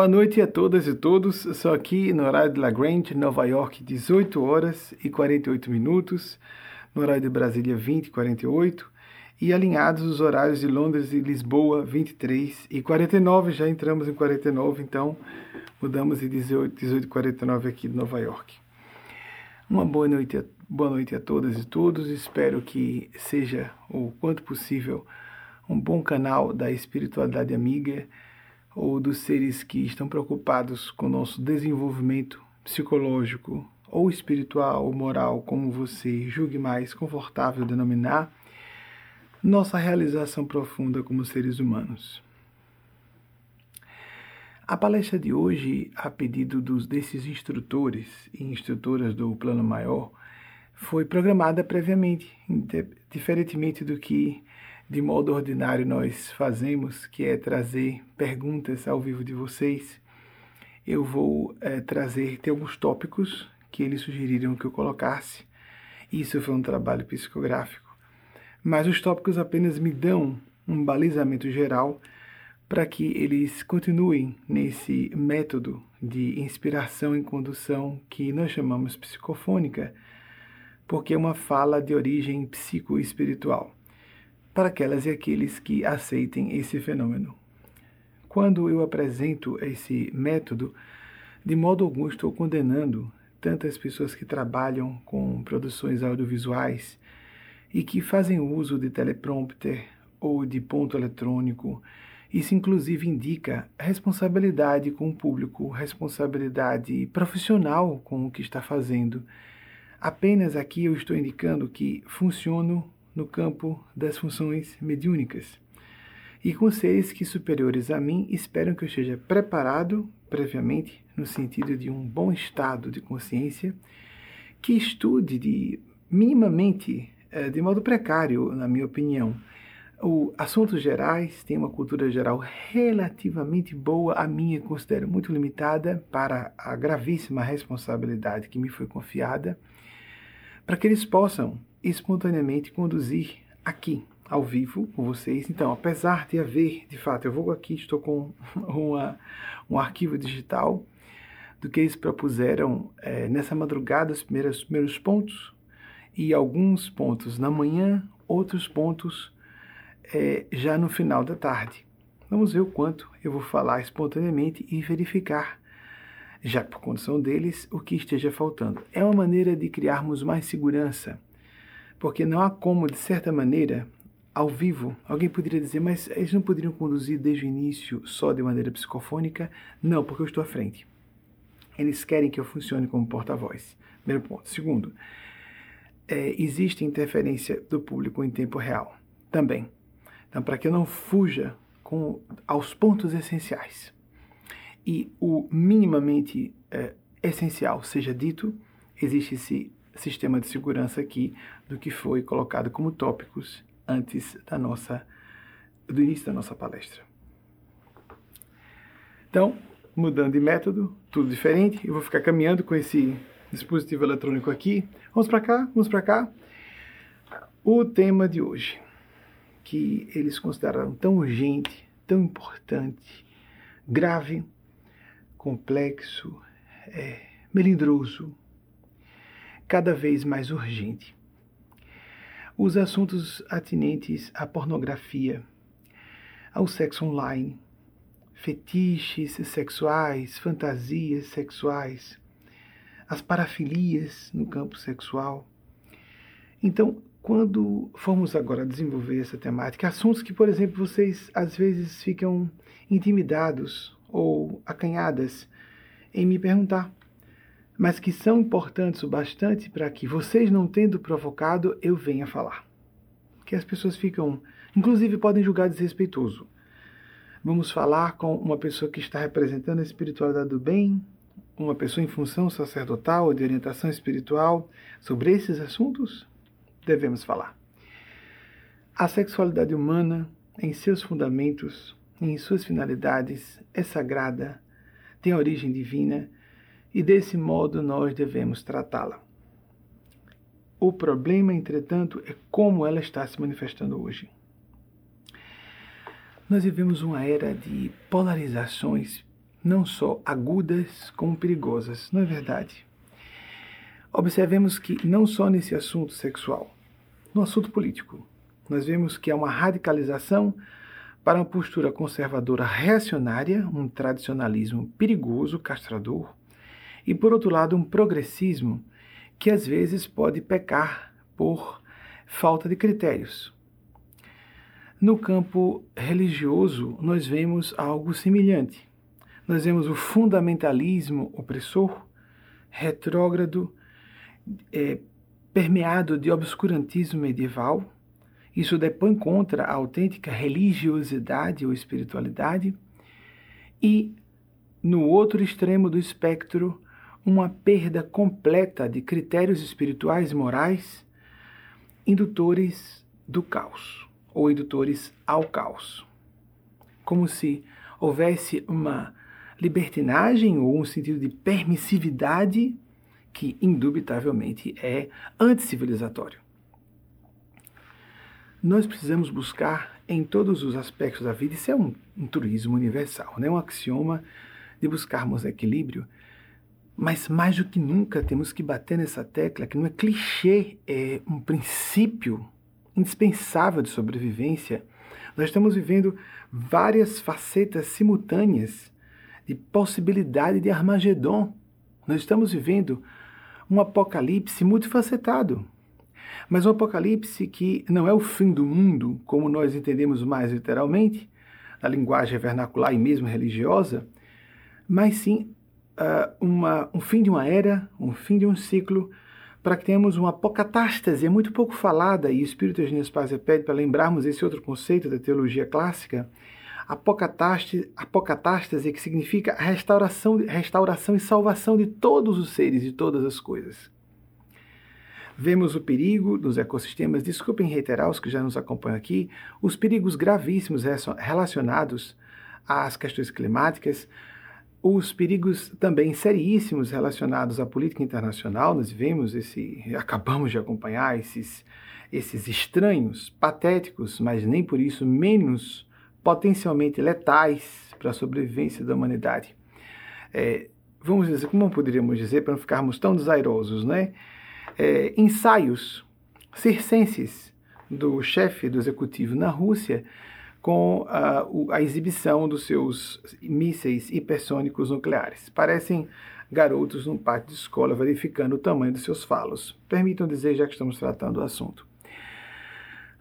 Boa noite a todas e todos. Sou aqui no horário de La Grande, Nova York, 18 horas e 48 minutos. No horário de Brasília, 20 e 48. E alinhados os horários de Londres e Lisboa, 23 e 49. Já entramos em 49, então mudamos de 18, 18 e 49 aqui de Nova York. Uma boa noite, a, boa noite a todas e todos. Espero que seja, o quanto possível, um bom canal da espiritualidade amiga ou dos seres que estão preocupados com o nosso desenvolvimento psicológico ou espiritual ou moral, como você julgue mais confortável denominar, nossa realização profunda como seres humanos. A palestra de hoje, a pedido dos, desses instrutores e instrutoras do Plano Maior, foi programada previamente, diferentemente do que de modo ordinário nós fazemos, que é trazer perguntas ao vivo de vocês, eu vou é, trazer, ter alguns tópicos que eles sugeriram que eu colocasse. Isso foi um trabalho psicográfico. Mas os tópicos apenas me dão um balizamento geral para que eles continuem nesse método de inspiração e condução que nós chamamos psicofônica, porque é uma fala de origem psicoespiritual para aquelas e aqueles que aceitem esse fenômeno. Quando eu apresento esse método, de modo algum estou condenando tantas pessoas que trabalham com produções audiovisuais e que fazem uso de teleprompter ou de ponto eletrônico. Isso, inclusive, indica responsabilidade com o público, responsabilidade profissional com o que está fazendo. Apenas aqui eu estou indicando que funciono no campo das funções mediúnicas. E com seres que superiores a mim esperam que eu esteja preparado previamente, no sentido de um bom estado de consciência, que estude de minimamente, eh, de modo precário, na minha opinião, o assuntos gerais, tem uma cultura geral relativamente boa, a minha considero muito limitada para a gravíssima responsabilidade que me foi confiada, para que eles possam espontaneamente conduzir aqui, ao vivo, com vocês. Então, apesar de haver, de fato, eu vou aqui, estou com uma, um arquivo digital do que eles propuseram é, nessa madrugada, os primeiros, primeiros pontos, e alguns pontos na manhã, outros pontos é, já no final da tarde. Vamos ver o quanto eu vou falar espontaneamente e verificar, já por condição deles, o que esteja faltando. É uma maneira de criarmos mais segurança porque não há como, de certa maneira, ao vivo, alguém poderia dizer, mas eles não poderiam conduzir desde o início só de maneira psicofônica? Não, porque eu estou à frente. Eles querem que eu funcione como porta-voz. Primeiro ponto. Segundo, é, existe interferência do público em tempo real também. Então, para que eu não fuja com, aos pontos essenciais e o minimamente é, essencial seja dito, existe esse sistema de segurança aqui do que foi colocado como tópicos antes da nossa do início da nossa palestra. Então, mudando de método, tudo diferente, eu vou ficar caminhando com esse dispositivo eletrônico aqui. Vamos para cá, vamos para cá. O tema de hoje, que eles consideraram tão urgente, tão importante, grave, complexo, é, melindroso, cada vez mais urgente. Os assuntos atinentes à pornografia, ao sexo online, fetiches sexuais, fantasias sexuais, as parafilias no campo sexual. Então, quando formos agora desenvolver essa temática, assuntos que, por exemplo, vocês às vezes ficam intimidados ou acanhadas em me perguntar mas que são importantes o bastante para que vocês, não tendo provocado, eu venha falar. Que as pessoas ficam, inclusive, podem julgar desrespeitoso. Vamos falar com uma pessoa que está representando a espiritualidade do bem, uma pessoa em função sacerdotal ou de orientação espiritual sobre esses assuntos? Devemos falar. A sexualidade humana, em seus fundamentos, em suas finalidades, é sagrada, tem origem divina e desse modo nós devemos tratá-la. O problema, entretanto, é como ela está se manifestando hoje. Nós vivemos uma era de polarizações não só agudas como perigosas, não é verdade? Observemos que não só nesse assunto sexual, no assunto político, nós vemos que há uma radicalização para uma postura conservadora reacionária, um tradicionalismo perigoso, castrador, e por outro lado, um progressismo que às vezes pode pecar por falta de critérios. No campo religioso, nós vemos algo semelhante. Nós vemos o fundamentalismo opressor, retrógrado, é, permeado de obscurantismo medieval. Isso depõe contra a autêntica religiosidade ou espiritualidade. E, no outro extremo do espectro, uma perda completa de critérios espirituais e morais indutores do caos, ou indutores ao caos. Como se houvesse uma libertinagem ou um sentido de permissividade que indubitavelmente é anticivilizatório. Nós precisamos buscar em todos os aspectos da vida, isso é um, um turismo universal, né? um axioma de buscarmos equilíbrio, mas mais do que nunca temos que bater nessa tecla que não é clichê, é um princípio indispensável de sobrevivência. Nós estamos vivendo várias facetas simultâneas de possibilidade de Armagedon. Nós estamos vivendo um apocalipse multifacetado. Mas um apocalipse que não é o fim do mundo, como nós entendemos mais literalmente, na linguagem vernacular e mesmo religiosa, mas sim uh, uma, um fim de uma era, um fim de um ciclo, para que tenhamos uma apocatástase, é muito pouco falada, e o Espírito Eugênio Spazia pede para lembrarmos esse outro conceito da teologia clássica, apocatástase, que significa restauração, restauração e salvação de todos os seres e todas as coisas. Vemos o perigo dos ecossistemas, desculpem reiterar os que já nos acompanham aqui, os perigos gravíssimos relacionados às questões climáticas, os perigos também seríssimos relacionados à política internacional. Nós vemos esse, acabamos de acompanhar esses, esses estranhos, patéticos, mas nem por isso menos potencialmente letais para a sobrevivência da humanidade. É, vamos dizer, como poderíamos dizer, para não ficarmos tão desairosos, né? É, ensaios circenses do chefe do executivo na Rússia com a, a exibição dos seus mísseis hipersônicos nucleares. Parecem garotos num pátio de escola verificando o tamanho dos seus falos. Permitam dizer, já que estamos tratando do assunto.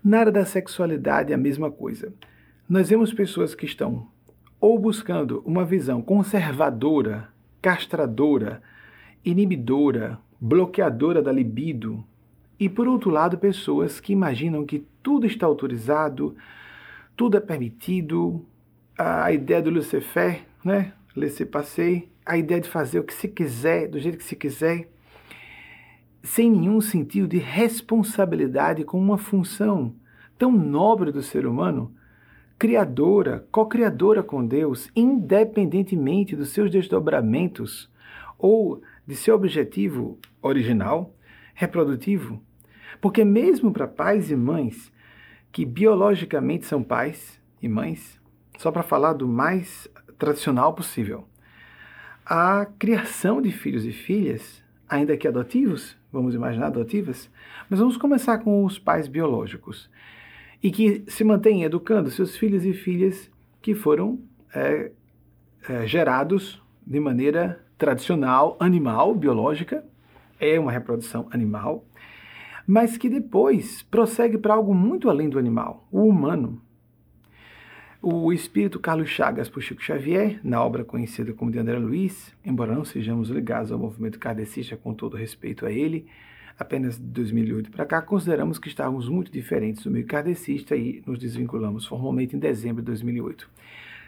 Na área da sexualidade, é a mesma coisa nós vemos pessoas que estão ou buscando uma visão conservadora, castradora, inibidora, bloqueadora da libido, e por outro lado, pessoas que imaginam que tudo está autorizado, tudo é permitido, a ideia do laissez-faire, né? laissez-passer, a ideia de fazer o que se quiser, do jeito que se quiser, sem nenhum sentido de responsabilidade com uma função tão nobre do ser humano criadora, co-criadora com Deus, independentemente dos seus desdobramentos ou de seu objetivo original, reprodutivo. Porque, mesmo para pais e mães que biologicamente são pais e mães, só para falar do mais tradicional possível, a criação de filhos e filhas, ainda que adotivos, vamos imaginar adotivas, mas vamos começar com os pais biológicos e que se mantém educando seus filhos e filhas que foram é, é, gerados de maneira tradicional, animal, biológica, é uma reprodução animal, mas que depois prossegue para algo muito além do animal, o humano. O espírito Carlos Chagas por Chico Xavier, na obra conhecida como de André Luiz, embora não sejamos ligados ao movimento kardecista com todo respeito a ele, apenas de 2008 para cá, consideramos que estávamos muito diferentes do meio kardecista e nos desvinculamos formalmente em dezembro de 2008.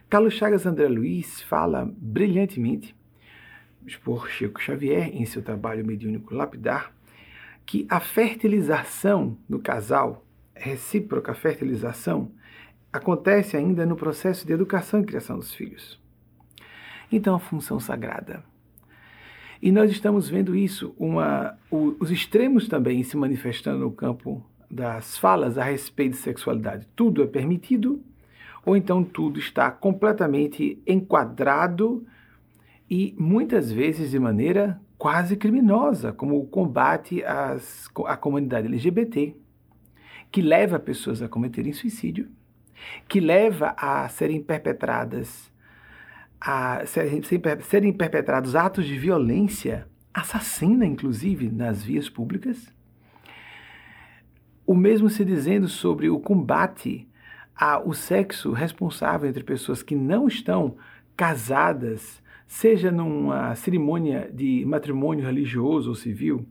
Carlos Chagas André Luiz fala brilhantemente, por Chico Xavier, em seu trabalho mediúnico Lapidar, que a fertilização no casal, recíproca fertilização, acontece ainda no processo de educação e criação dos filhos. Então, a função sagrada e nós estamos vendo isso, uma, o, os extremos também se manifestando no campo das falas a respeito de sexualidade. Tudo é permitido, ou então tudo está completamente enquadrado e muitas vezes de maneira quase criminosa, como o combate às, à comunidade LGBT, que leva pessoas a cometerem suicídio, que leva a serem perpetradas a serem, serem perpetrados atos de violência, assassina inclusive nas vias públicas. O mesmo se dizendo sobre o combate ao sexo responsável entre pessoas que não estão casadas, seja numa cerimônia de matrimônio religioso ou civil,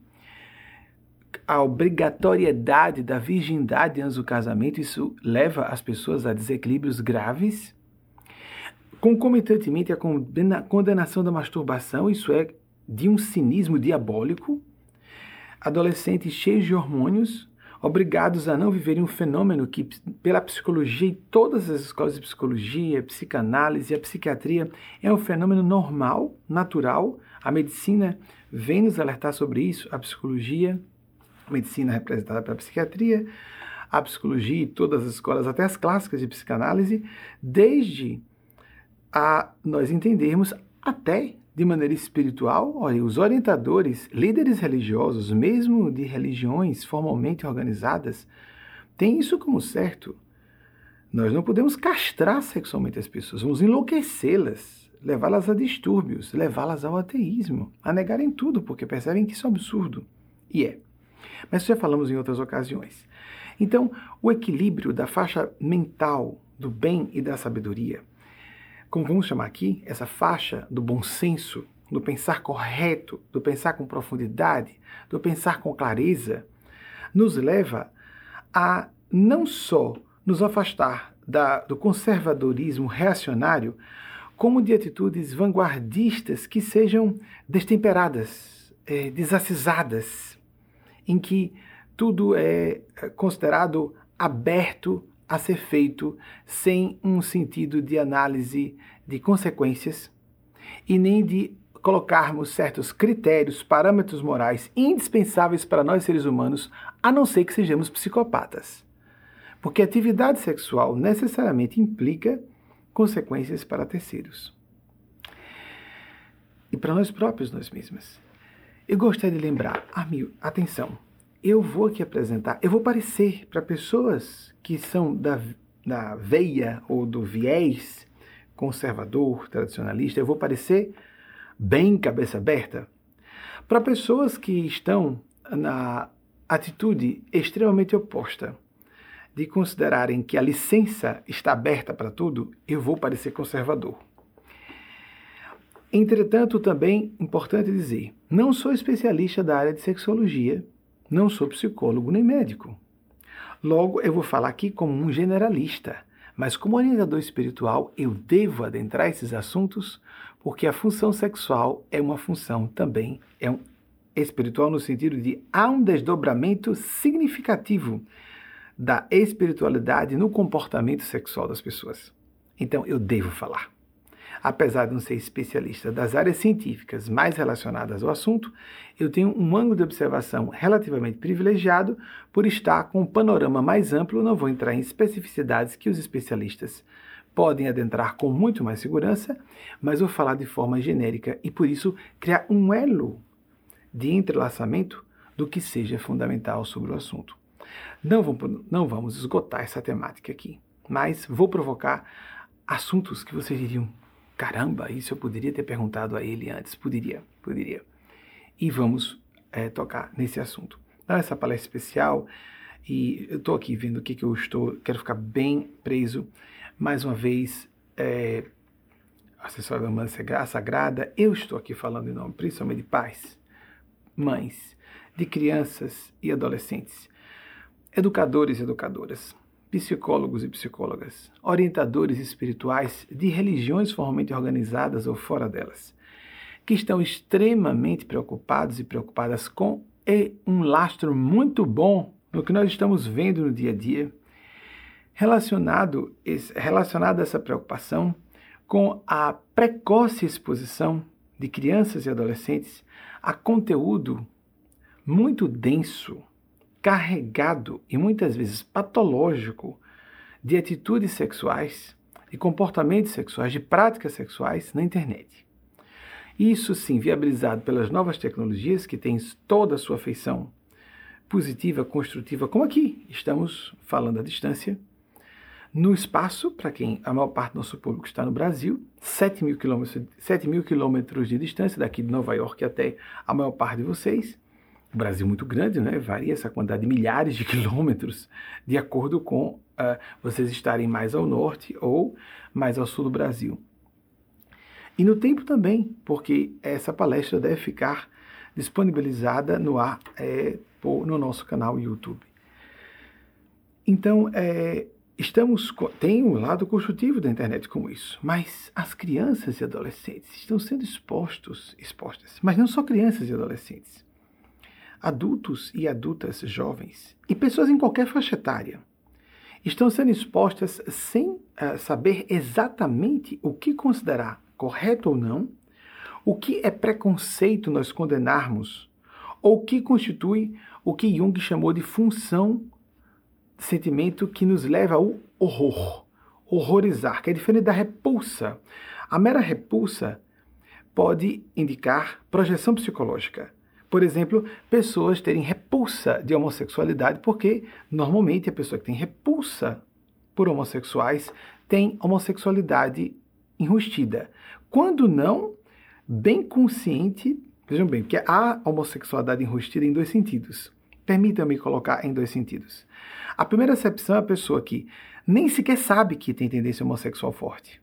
a obrigatoriedade da virgindade antes do casamento, isso leva as pessoas a desequilíbrios graves. Concomitantemente, a condenação da masturbação, isso é de um cinismo diabólico. Adolescentes cheios de hormônios, obrigados a não viverem um fenômeno que, pela psicologia e todas as escolas de psicologia, psicanálise e a psiquiatria, é um fenômeno normal, natural. A medicina vem nos alertar sobre isso, a psicologia, a medicina representada pela psiquiatria, a psicologia e todas as escolas, até as clássicas de psicanálise, desde a nós entendermos até de maneira espiritual, olha, os orientadores, líderes religiosos, mesmo de religiões formalmente organizadas, têm isso como certo. Nós não podemos castrar sexualmente as pessoas, vamos enlouquecê-las, levá-las a distúrbios, levá-las ao ateísmo, a negarem tudo, porque percebem que isso é um absurdo. E é. Mas já falamos em outras ocasiões. Então, o equilíbrio da faixa mental do bem e da sabedoria como vamos chamar aqui, essa faixa do bom senso, do pensar correto, do pensar com profundidade, do pensar com clareza, nos leva a não só nos afastar da, do conservadorismo reacionário, como de atitudes vanguardistas que sejam destemperadas, é, desacisadas, em que tudo é, é considerado aberto a ser feito sem um sentido de análise de consequências e nem de colocarmos certos critérios, parâmetros morais indispensáveis para nós seres humanos, a não ser que sejamos psicopatas. Porque atividade sexual necessariamente implica consequências para terceiros. E para nós próprios, nós mesmas. Eu gostaria de lembrar, amigo, atenção, eu vou aqui apresentar, eu vou parecer para pessoas que são da, da veia ou do viés conservador, tradicionalista, eu vou parecer bem cabeça aberta. Para pessoas que estão na atitude extremamente oposta de considerarem que a licença está aberta para tudo, eu vou parecer conservador. Entretanto, também importante dizer, não sou especialista da área de sexologia, não sou psicólogo nem médico. Logo, eu vou falar aqui como um generalista, mas como orientador espiritual, eu devo adentrar esses assuntos porque a função sexual é uma função também é um espiritual no sentido de há um desdobramento significativo da espiritualidade no comportamento sexual das pessoas. Então eu devo falar. Apesar de não ser especialista das áreas científicas mais relacionadas ao assunto, eu tenho um ângulo de observação relativamente privilegiado por estar com um panorama mais amplo, não vou entrar em especificidades que os especialistas podem adentrar com muito mais segurança, mas vou falar de forma genérica e por isso criar um elo de entrelaçamento do que seja fundamental sobre o assunto. Não vamos, não vamos esgotar essa temática aqui, mas vou provocar assuntos que vocês diriam, Caramba, isso eu poderia ter perguntado a ele antes. Poderia, poderia. E vamos é, tocar nesse assunto. Então, essa palestra especial, e eu estou aqui vendo o que, que eu estou, quero ficar bem preso. Mais uma vez, é, assessora da Mãe Sagrada, eu estou aqui falando em nome principalmente de pais, mães, de crianças e adolescentes, educadores e educadoras psicólogos e psicólogas, orientadores espirituais de religiões formalmente organizadas ou fora delas, que estão extremamente preocupados e preocupadas com e um lastro muito bom no que nós estamos vendo no dia a dia, relacionado, relacionado a essa preocupação com a precoce exposição de crianças e adolescentes a conteúdo muito denso carregado e muitas vezes patológico de atitudes sexuais, de comportamentos sexuais, de práticas sexuais na internet. Isso sim, viabilizado pelas novas tecnologias que têm toda a sua feição positiva, construtiva, como aqui estamos falando à distância, no espaço, para quem a maior parte do nosso público está no Brasil, 7 mil, quilômetros, 7 mil quilômetros de distância daqui de Nova York até a maior parte de vocês. O Brasil é muito grande, né? varia essa quantidade de milhares de quilômetros de acordo com uh, vocês estarem mais ao norte ou mais ao sul do Brasil. E no tempo também, porque essa palestra deve ficar disponibilizada no ar é, no nosso canal YouTube. Então, é, Estamos tem um lado construtivo da internet com isso, mas as crianças e adolescentes estão sendo expostos, expostas, mas não só crianças e adolescentes, adultos e adultas jovens e pessoas em qualquer faixa etária estão sendo expostas sem uh, saber exatamente o que considerar correto ou não, o que é preconceito nós condenarmos, ou o que constitui o que Jung chamou de função sentimento que nos leva ao horror, horrorizar, que é diferente da repulsa. A mera repulsa pode indicar projeção psicológica. Por exemplo, pessoas terem repulsa de homossexualidade, porque normalmente a pessoa que tem repulsa por homossexuais tem homossexualidade enrustida. Quando não, bem consciente, vejam bem, que há homossexualidade enrustida em dois sentidos. Permitam-me colocar em dois sentidos. A primeira acepção é a pessoa que nem sequer sabe que tem tendência homossexual forte.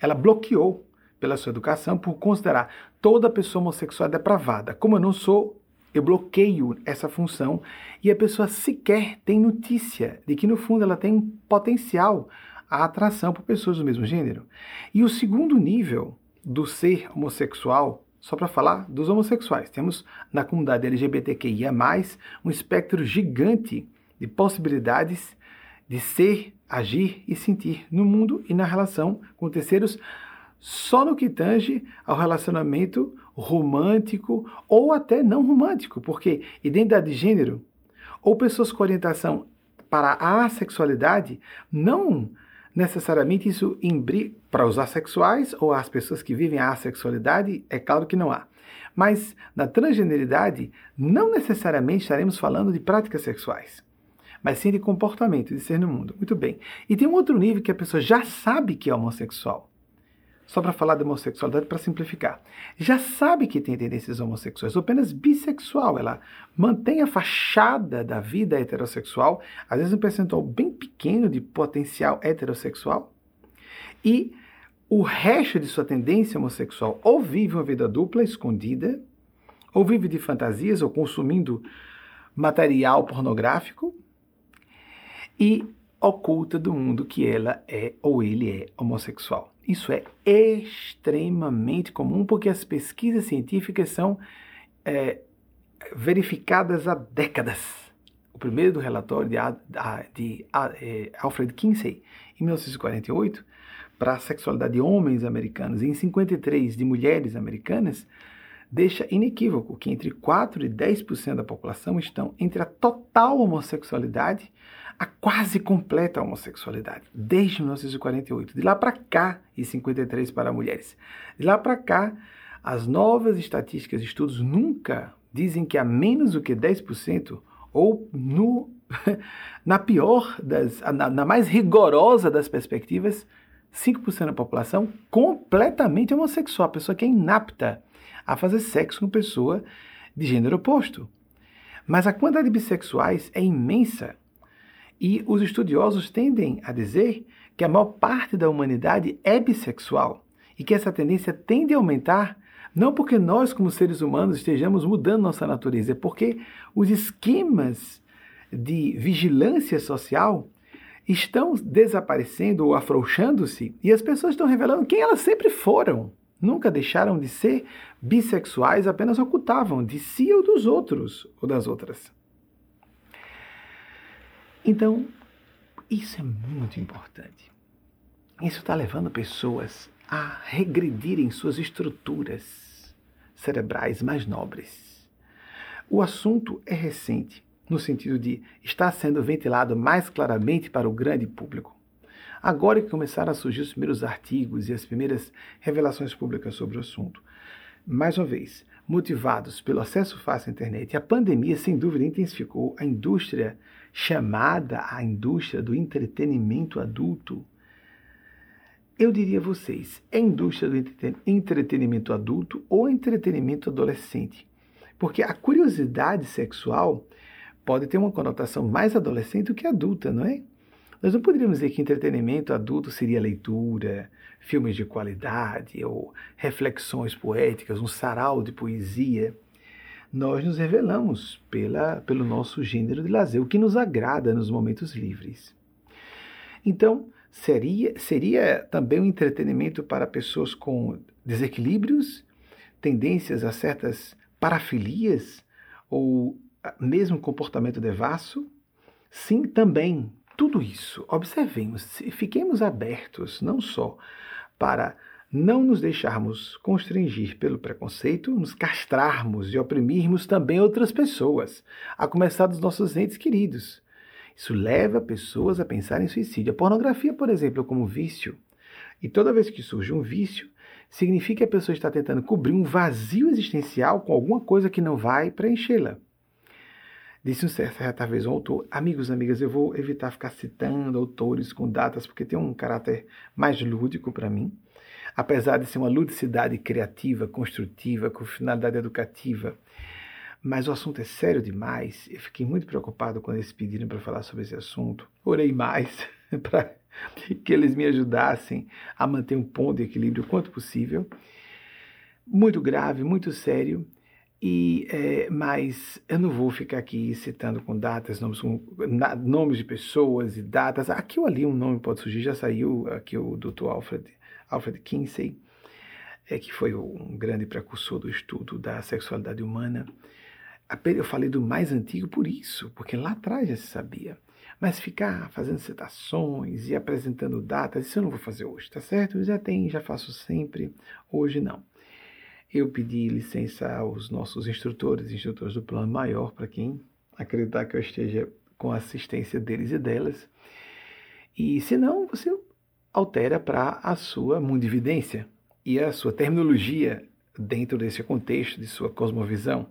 Ela bloqueou pela sua educação por considerar toda pessoa homossexual depravada. Como eu não sou, eu bloqueio essa função e a pessoa sequer tem notícia de que no fundo ela tem um potencial a atração por pessoas do mesmo gênero. E o segundo nível do ser homossexual, só para falar dos homossexuais, temos na comunidade LGBTQIA, um espectro gigante de possibilidades de ser, agir e sentir no mundo e na relação com terceiros, só no que tange ao relacionamento romântico ou até não romântico, porque identidade de gênero ou pessoas com orientação para a assexualidade não necessariamente isso imbrica para os assexuais ou as pessoas que vivem a assexualidade, é claro que não há. Mas na transgeneridade, não necessariamente estaremos falando de práticas sexuais mas sim de comportamento, de ser no mundo. Muito bem. E tem um outro nível que a pessoa já sabe que é homossexual. Só para falar de homossexualidade, para simplificar. Já sabe que tem tendências homossexuais, ou apenas bissexual. Ela mantém a fachada da vida heterossexual, às vezes um percentual bem pequeno de potencial heterossexual. E o resto de sua tendência homossexual ou vive uma vida dupla, escondida, ou vive de fantasias, ou consumindo material pornográfico, e oculta do mundo que ela é ou ele é homossexual. Isso é extremamente comum porque as pesquisas científicas são é, verificadas há décadas. O primeiro do relatório de, de, de é, Alfred Kinsey, em 1948, para a sexualidade de homens americanos e em 53 de mulheres americanas, deixa inequívoco que entre 4 e 10% da população estão entre a total homossexualidade a quase completa homossexualidade, desde 1948. De lá para cá, e 53 para mulheres. De lá para cá, as novas estatísticas e estudos nunca dizem que há menos do que 10%, ou no, na pior das, na, na mais rigorosa das perspectivas, 5% da população completamente homossexual, a pessoa que é inapta a fazer sexo com pessoa de gênero oposto. Mas a quantidade de bissexuais é imensa. E os estudiosos tendem a dizer que a maior parte da humanidade é bissexual e que essa tendência tende a aumentar não porque nós, como seres humanos, estejamos mudando nossa natureza, é porque os esquemas de vigilância social estão desaparecendo ou afrouxando-se e as pessoas estão revelando quem elas sempre foram. Nunca deixaram de ser bissexuais, apenas ocultavam de si ou dos outros ou das outras. Então, isso é muito importante. Isso está levando pessoas a regredirem suas estruturas cerebrais mais nobres. O assunto é recente, no sentido de estar sendo ventilado mais claramente para o grande público. Agora que começaram a surgir os primeiros artigos e as primeiras revelações públicas sobre o assunto. mais uma vez, motivados pelo acesso fácil à internet, a pandemia sem dúvida intensificou a indústria chamada a indústria do entretenimento adulto. Eu diria a vocês, é indústria do entretenimento adulto ou entretenimento adolescente? Porque a curiosidade sexual pode ter uma conotação mais adolescente do que adulta, não é? Nós não poderíamos dizer que entretenimento adulto seria leitura, filmes de qualidade ou reflexões poéticas, um sarau de poesia. Nós nos revelamos pela, pelo nosso gênero de lazer, o que nos agrada nos momentos livres. Então, seria, seria também um entretenimento para pessoas com desequilíbrios, tendências a certas parafilias ou mesmo comportamento devasso? Sim, também tudo isso, observemos, fiquemos abertos não só para não nos deixarmos constrangir pelo preconceito, nos castrarmos e oprimirmos também outras pessoas, a começar dos nossos entes queridos. Isso leva pessoas a pensar em suicídio. A pornografia, por exemplo, como vício. E toda vez que surge um vício, significa que a pessoa está tentando cobrir um vazio existencial com alguma coisa que não vai preenchê-la. Disse um certa vez um autor, amigos, amigas, eu vou evitar ficar citando autores com datas, porque tem um caráter mais lúdico para mim. Apesar de ser uma ludicidade criativa, construtiva, com finalidade educativa, mas o assunto é sério demais. Eu fiquei muito preocupado quando eles pediram para falar sobre esse assunto. Orei mais para que eles me ajudassem a manter um ponto de equilíbrio o quanto possível. Muito grave, muito sério. E, é, mas eu não vou ficar aqui citando com datas, nomes, com, na, nomes de pessoas e datas. Aqui ou ali um nome pode surgir, já saiu aqui o Dr. Alfred, Alfred Kinsey, é, que foi um grande precursor do estudo da sexualidade humana. Eu falei do mais antigo por isso, porque lá atrás já se sabia. Mas ficar fazendo citações e apresentando datas, isso eu não vou fazer hoje, tá certo? Eu já tenho, já faço sempre, hoje não. Eu pedi licença aos nossos instrutores, instrutores do plano maior, para quem acreditar que eu esteja com a assistência deles e delas. E se não, você altera para a sua mundividência e a sua terminologia dentro desse contexto de sua cosmovisão.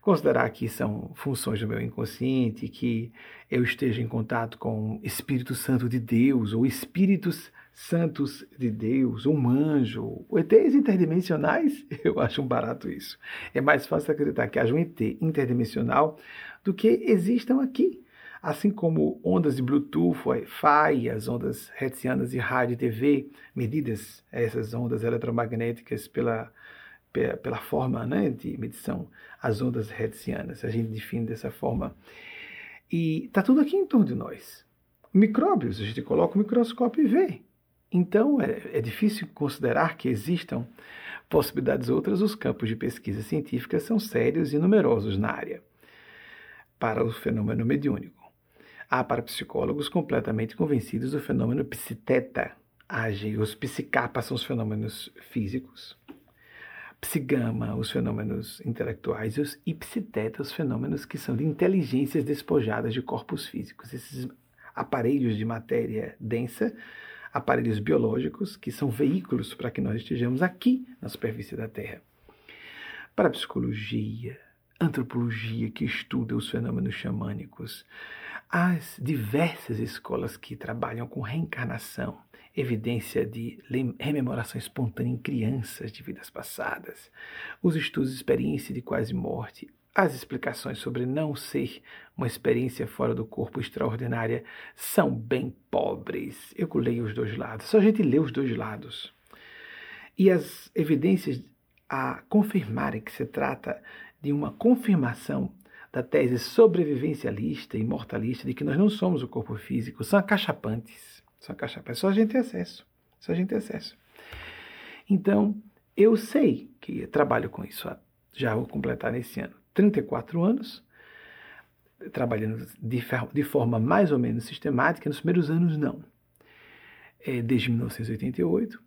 Considerar que são funções do meu inconsciente, que eu esteja em contato com o Espírito Santo de Deus ou espíritos santos de Deus, um anjo, ETs interdimensionais, eu acho um barato isso. É mais fácil acreditar que haja um ET interdimensional do que existam aqui. Assim como ondas de Bluetooth, Wi-Fi, as ondas hertzianas de rádio e TV, medidas essas ondas eletromagnéticas pela, pela, forma né, de medição, as ondas hertzianas, a gente define dessa forma. E está tudo aqui em torno de nós. Micróbios, a gente coloca o microscópio e vê. Então, é, é difícil considerar que existam possibilidades outras. Os campos de pesquisa científica são sérios e numerosos na área para o fenômeno mediúnico. Há para psicólogos completamente convencidos do fenômeno psiteta. Os psicapas são os fenômenos físicos, psigama, os fenômenos intelectuais, e os ipsiteta, os fenômenos que são de inteligências despojadas de corpos físicos. Esses aparelhos de matéria densa aparelhos biológicos que são veículos para que nós estejamos aqui na superfície da Terra. Para a psicologia, antropologia que estuda os fenômenos xamânicos, as diversas escolas que trabalham com reencarnação, evidência de rememoração espontânea em crianças de vidas passadas, os estudos de experiência de quase morte, as explicações sobre não ser uma experiência fora do corpo extraordinária são bem pobres. Eu leio os dois lados, só a gente lê os dois lados. E as evidências a confirmarem que se trata de uma confirmação da tese sobrevivencialista e mortalista de que nós não somos o corpo físico são acachapantes. São acachapantes. Só a gente tem acesso. Só a gente tem acesso. Então, eu sei que trabalho com isso. Já vou completar nesse ano 34 anos, trabalhando de, de forma mais ou menos sistemática. Nos primeiros anos, não. É, desde 1988,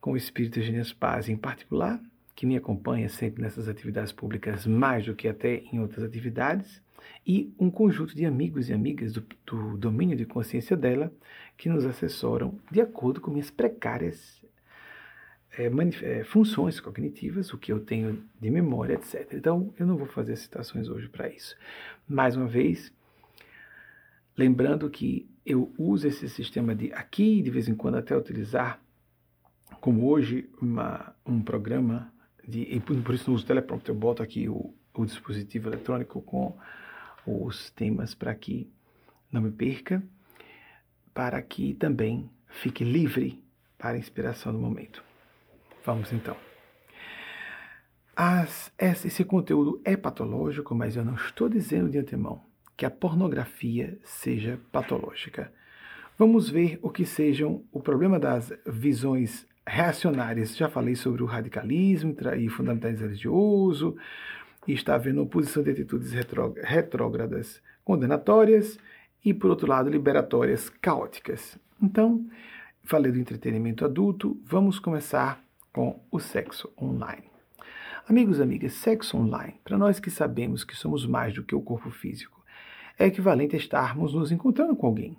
com o Espírito Genias Paz em particular, que me acompanha sempre nessas atividades públicas, mais do que até em outras atividades, e um conjunto de amigos e amigas do, do domínio de consciência dela que nos assessoram de acordo com minhas precárias é, funções cognitivas, o que eu tenho de memória, etc. Então, eu não vou fazer citações hoje para isso. Mais uma vez, lembrando que eu uso esse sistema de aqui, de vez em quando até utilizar, como hoje, uma, um programa, de, e por isso uso teleprompter, eu boto aqui o, o dispositivo eletrônico com os temas para que não me perca, para que também fique livre para a inspiração do momento. Vamos então. As, esse conteúdo é patológico, mas eu não estou dizendo de antemão que a pornografia seja patológica. Vamos ver o que sejam o problema das visões reacionárias. Já falei sobre o radicalismo e fundamentalismo religioso, e está havendo oposição de atitudes retrógradas condenatórias e, por outro lado, liberatórias caóticas. Então, falei do entretenimento adulto, vamos começar com o sexo online. Amigos e amigas, sexo online, para nós que sabemos que somos mais do que o corpo físico, é equivalente a estarmos nos encontrando com alguém.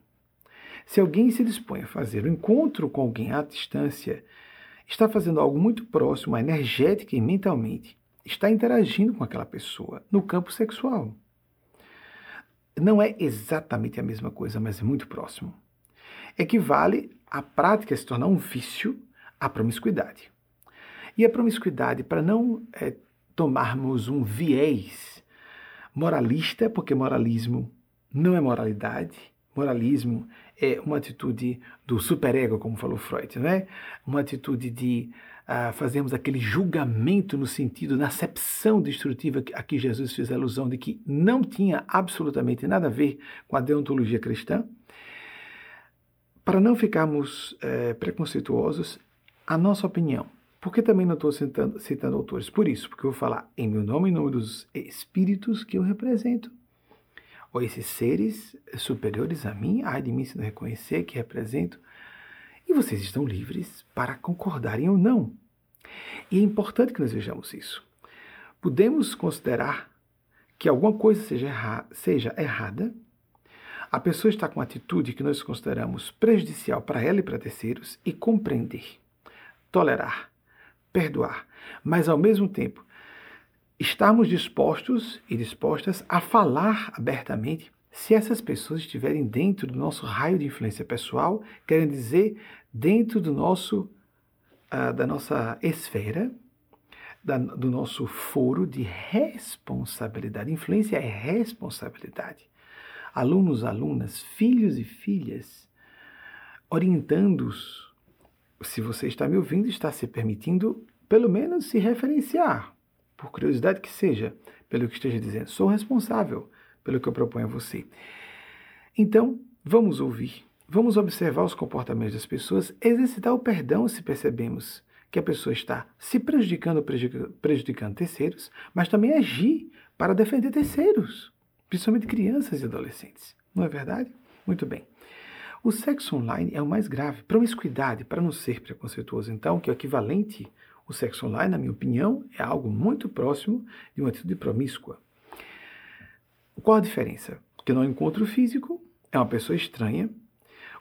Se alguém se dispõe a fazer o um encontro com alguém à distância, está fazendo algo muito próximo, energética e mentalmente, está interagindo com aquela pessoa no campo sexual. Não é exatamente a mesma coisa, mas é muito próximo. Equivale a prática se tornar um vício à promiscuidade. E a promiscuidade, para não é, tomarmos um viés moralista, porque moralismo não é moralidade, moralismo é uma atitude do superego, como falou Freud, né? uma atitude de uh, fazermos aquele julgamento no sentido, na acepção destrutiva a que Jesus fez alusão de que não tinha absolutamente nada a ver com a deontologia cristã. Para não ficarmos eh, preconceituosos, a nossa opinião, porque também não estou citando, citando autores, por isso, porque eu vou falar em meu nome, em nome dos espíritos que eu represento, ou esses seres superiores a mim, ai de mim se não reconhecer que represento, e vocês estão livres para concordarem ou não. E é importante que nós vejamos isso. Podemos considerar que alguma coisa seja, erra seja errada, a pessoa está com atitude que nós consideramos prejudicial para ela e para terceiros, e compreender, tolerar, perdoar, mas ao mesmo tempo estarmos dispostos e dispostas a falar abertamente se essas pessoas estiverem dentro do nosso raio de influência pessoal, querem dizer dentro do nosso, uh, da nossa esfera, da, do nosso foro de responsabilidade. Influência é responsabilidade. Alunos, alunas, filhos e filhas, orientando-os. Se você está me ouvindo, está se permitindo, pelo menos, se referenciar, por curiosidade que seja, pelo que esteja dizendo. Sou responsável pelo que eu proponho a você. Então, vamos ouvir, vamos observar os comportamentos das pessoas, exercitar o perdão se percebemos que a pessoa está se prejudicando prejudicando terceiros, mas também agir para defender terceiros, principalmente crianças e adolescentes. Não é verdade? Muito bem. O sexo online é o mais grave. Promiscuidade, para não ser preconceituoso, então, que é o equivalente, o sexo online, na minha opinião, é algo muito próximo de uma atitude promíscua. Qual a diferença? Que no encontro físico é uma pessoa estranha,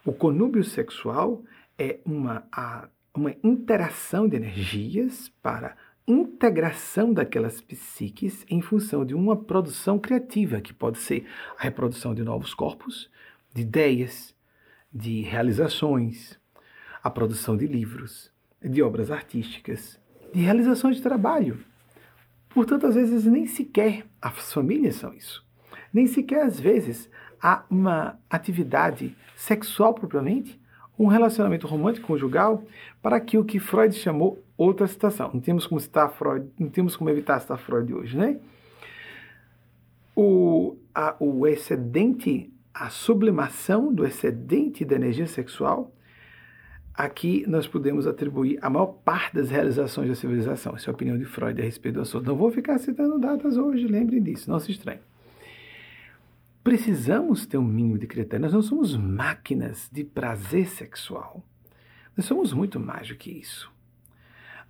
o conúbio sexual é uma, a, uma interação de energias para integração daquelas psiques em função de uma produção criativa, que pode ser a reprodução de novos corpos, de ideias, de realizações, a produção de livros, de obras artísticas, de realizações de trabalho. Portanto, às vezes nem sequer as famílias são isso nem sequer às vezes há uma atividade sexual propriamente, um relacionamento romântico conjugal, para aquilo que Freud chamou outra situação. Não temos como citar Freud, não temos como evitar citar Freud hoje, né? O, a, o excedente, a sublimação do excedente da energia sexual, aqui nós podemos atribuir a maior parte das realizações da civilização. Essa é a opinião de Freud a respeito do assunto. Não vou ficar citando datas hoje, lembrem disso, não se estranhe. Precisamos ter um mínimo de critério. Nós não somos máquinas de prazer sexual. Nós somos muito mais do que isso.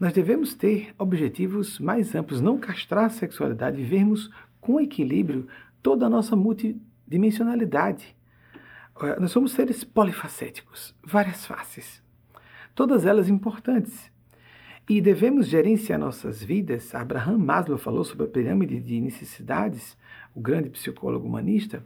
Nós devemos ter objetivos mais amplos, não castrar a sexualidade, vivermos com equilíbrio toda a nossa multidimensionalidade. Eh, nós somos seres polifacéticos, várias faces, todas elas importantes. e devemos gerenciar nossas vidas. Abraham Maslow falou sobre a pirâmide de necessidades, o grande psicólogo humanista.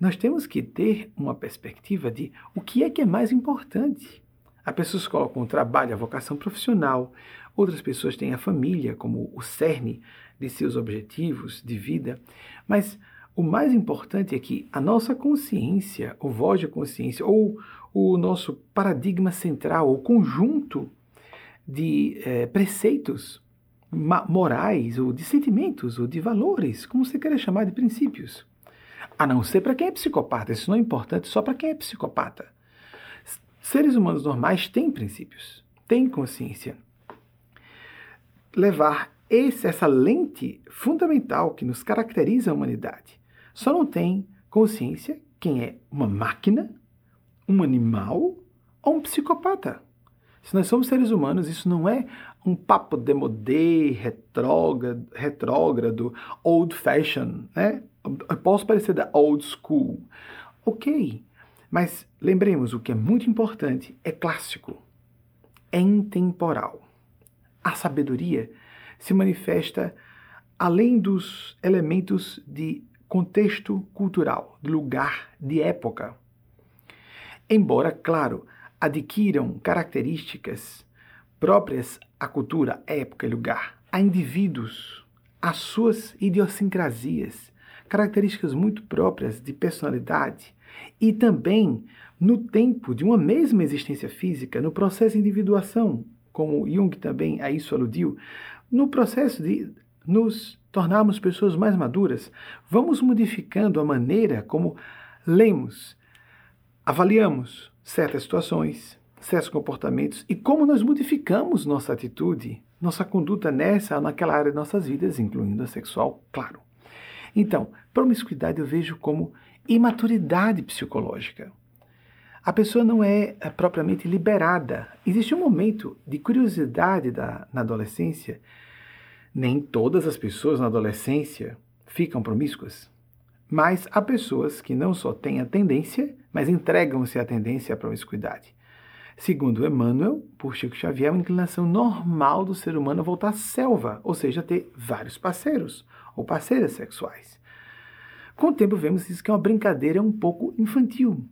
Nós temos que ter uma perspectiva de o que é que é mais importante. As pessoas colocam o trabalho, a vocação profissional, outras pessoas têm a família como o cerne de seus objetivos de vida, mas o mais importante é que a nossa consciência, o voz de consciência, ou o nosso paradigma central, o conjunto de é, preceitos morais, ou de sentimentos, ou de valores, como você queira chamar de princípios. A não ser para quem é psicopata. Isso não é importante só para quem é psicopata. Seres humanos normais têm princípios, têm consciência. Levar esse, essa lente fundamental que nos caracteriza a humanidade. Só não tem consciência quem é uma máquina, um animal ou um psicopata. Se nós somos seres humanos, isso não é um papo demodé, retrógrado, retrógrado old fashion, né? Eu posso parecer da old school. Ok, mas lembremos, o que é muito importante é clássico, é intemporal. A sabedoria se manifesta além dos elementos de contexto cultural, de lugar, de época. Embora, claro, adquiram características próprias à cultura, época e lugar, a indivíduos, às suas idiosincrasias, características muito próprias de personalidade e também no tempo de uma mesma existência física, no processo de individuação, como Jung também a isso aludiu, no processo de nos tornarmos pessoas mais maduras, vamos modificando a maneira como lemos, avaliamos, certas situações, certos comportamentos e como nós modificamos nossa atitude, nossa conduta nessa ou naquela área de nossas vidas, incluindo a sexual, claro. Então, promiscuidade eu vejo como imaturidade psicológica. A pessoa não é, é propriamente liberada. Existe um momento de curiosidade da, na adolescência. Nem todas as pessoas na adolescência ficam promíscuas. Mas há pessoas que não só têm a tendência, mas entregam-se à tendência à promiscuidade. Segundo Emmanuel, por Chico Xavier, é uma inclinação normal do ser humano a voltar à selva, ou seja, ter vários parceiros ou parceiras sexuais. Com o tempo, vemos isso que é uma brincadeira um pouco infantil.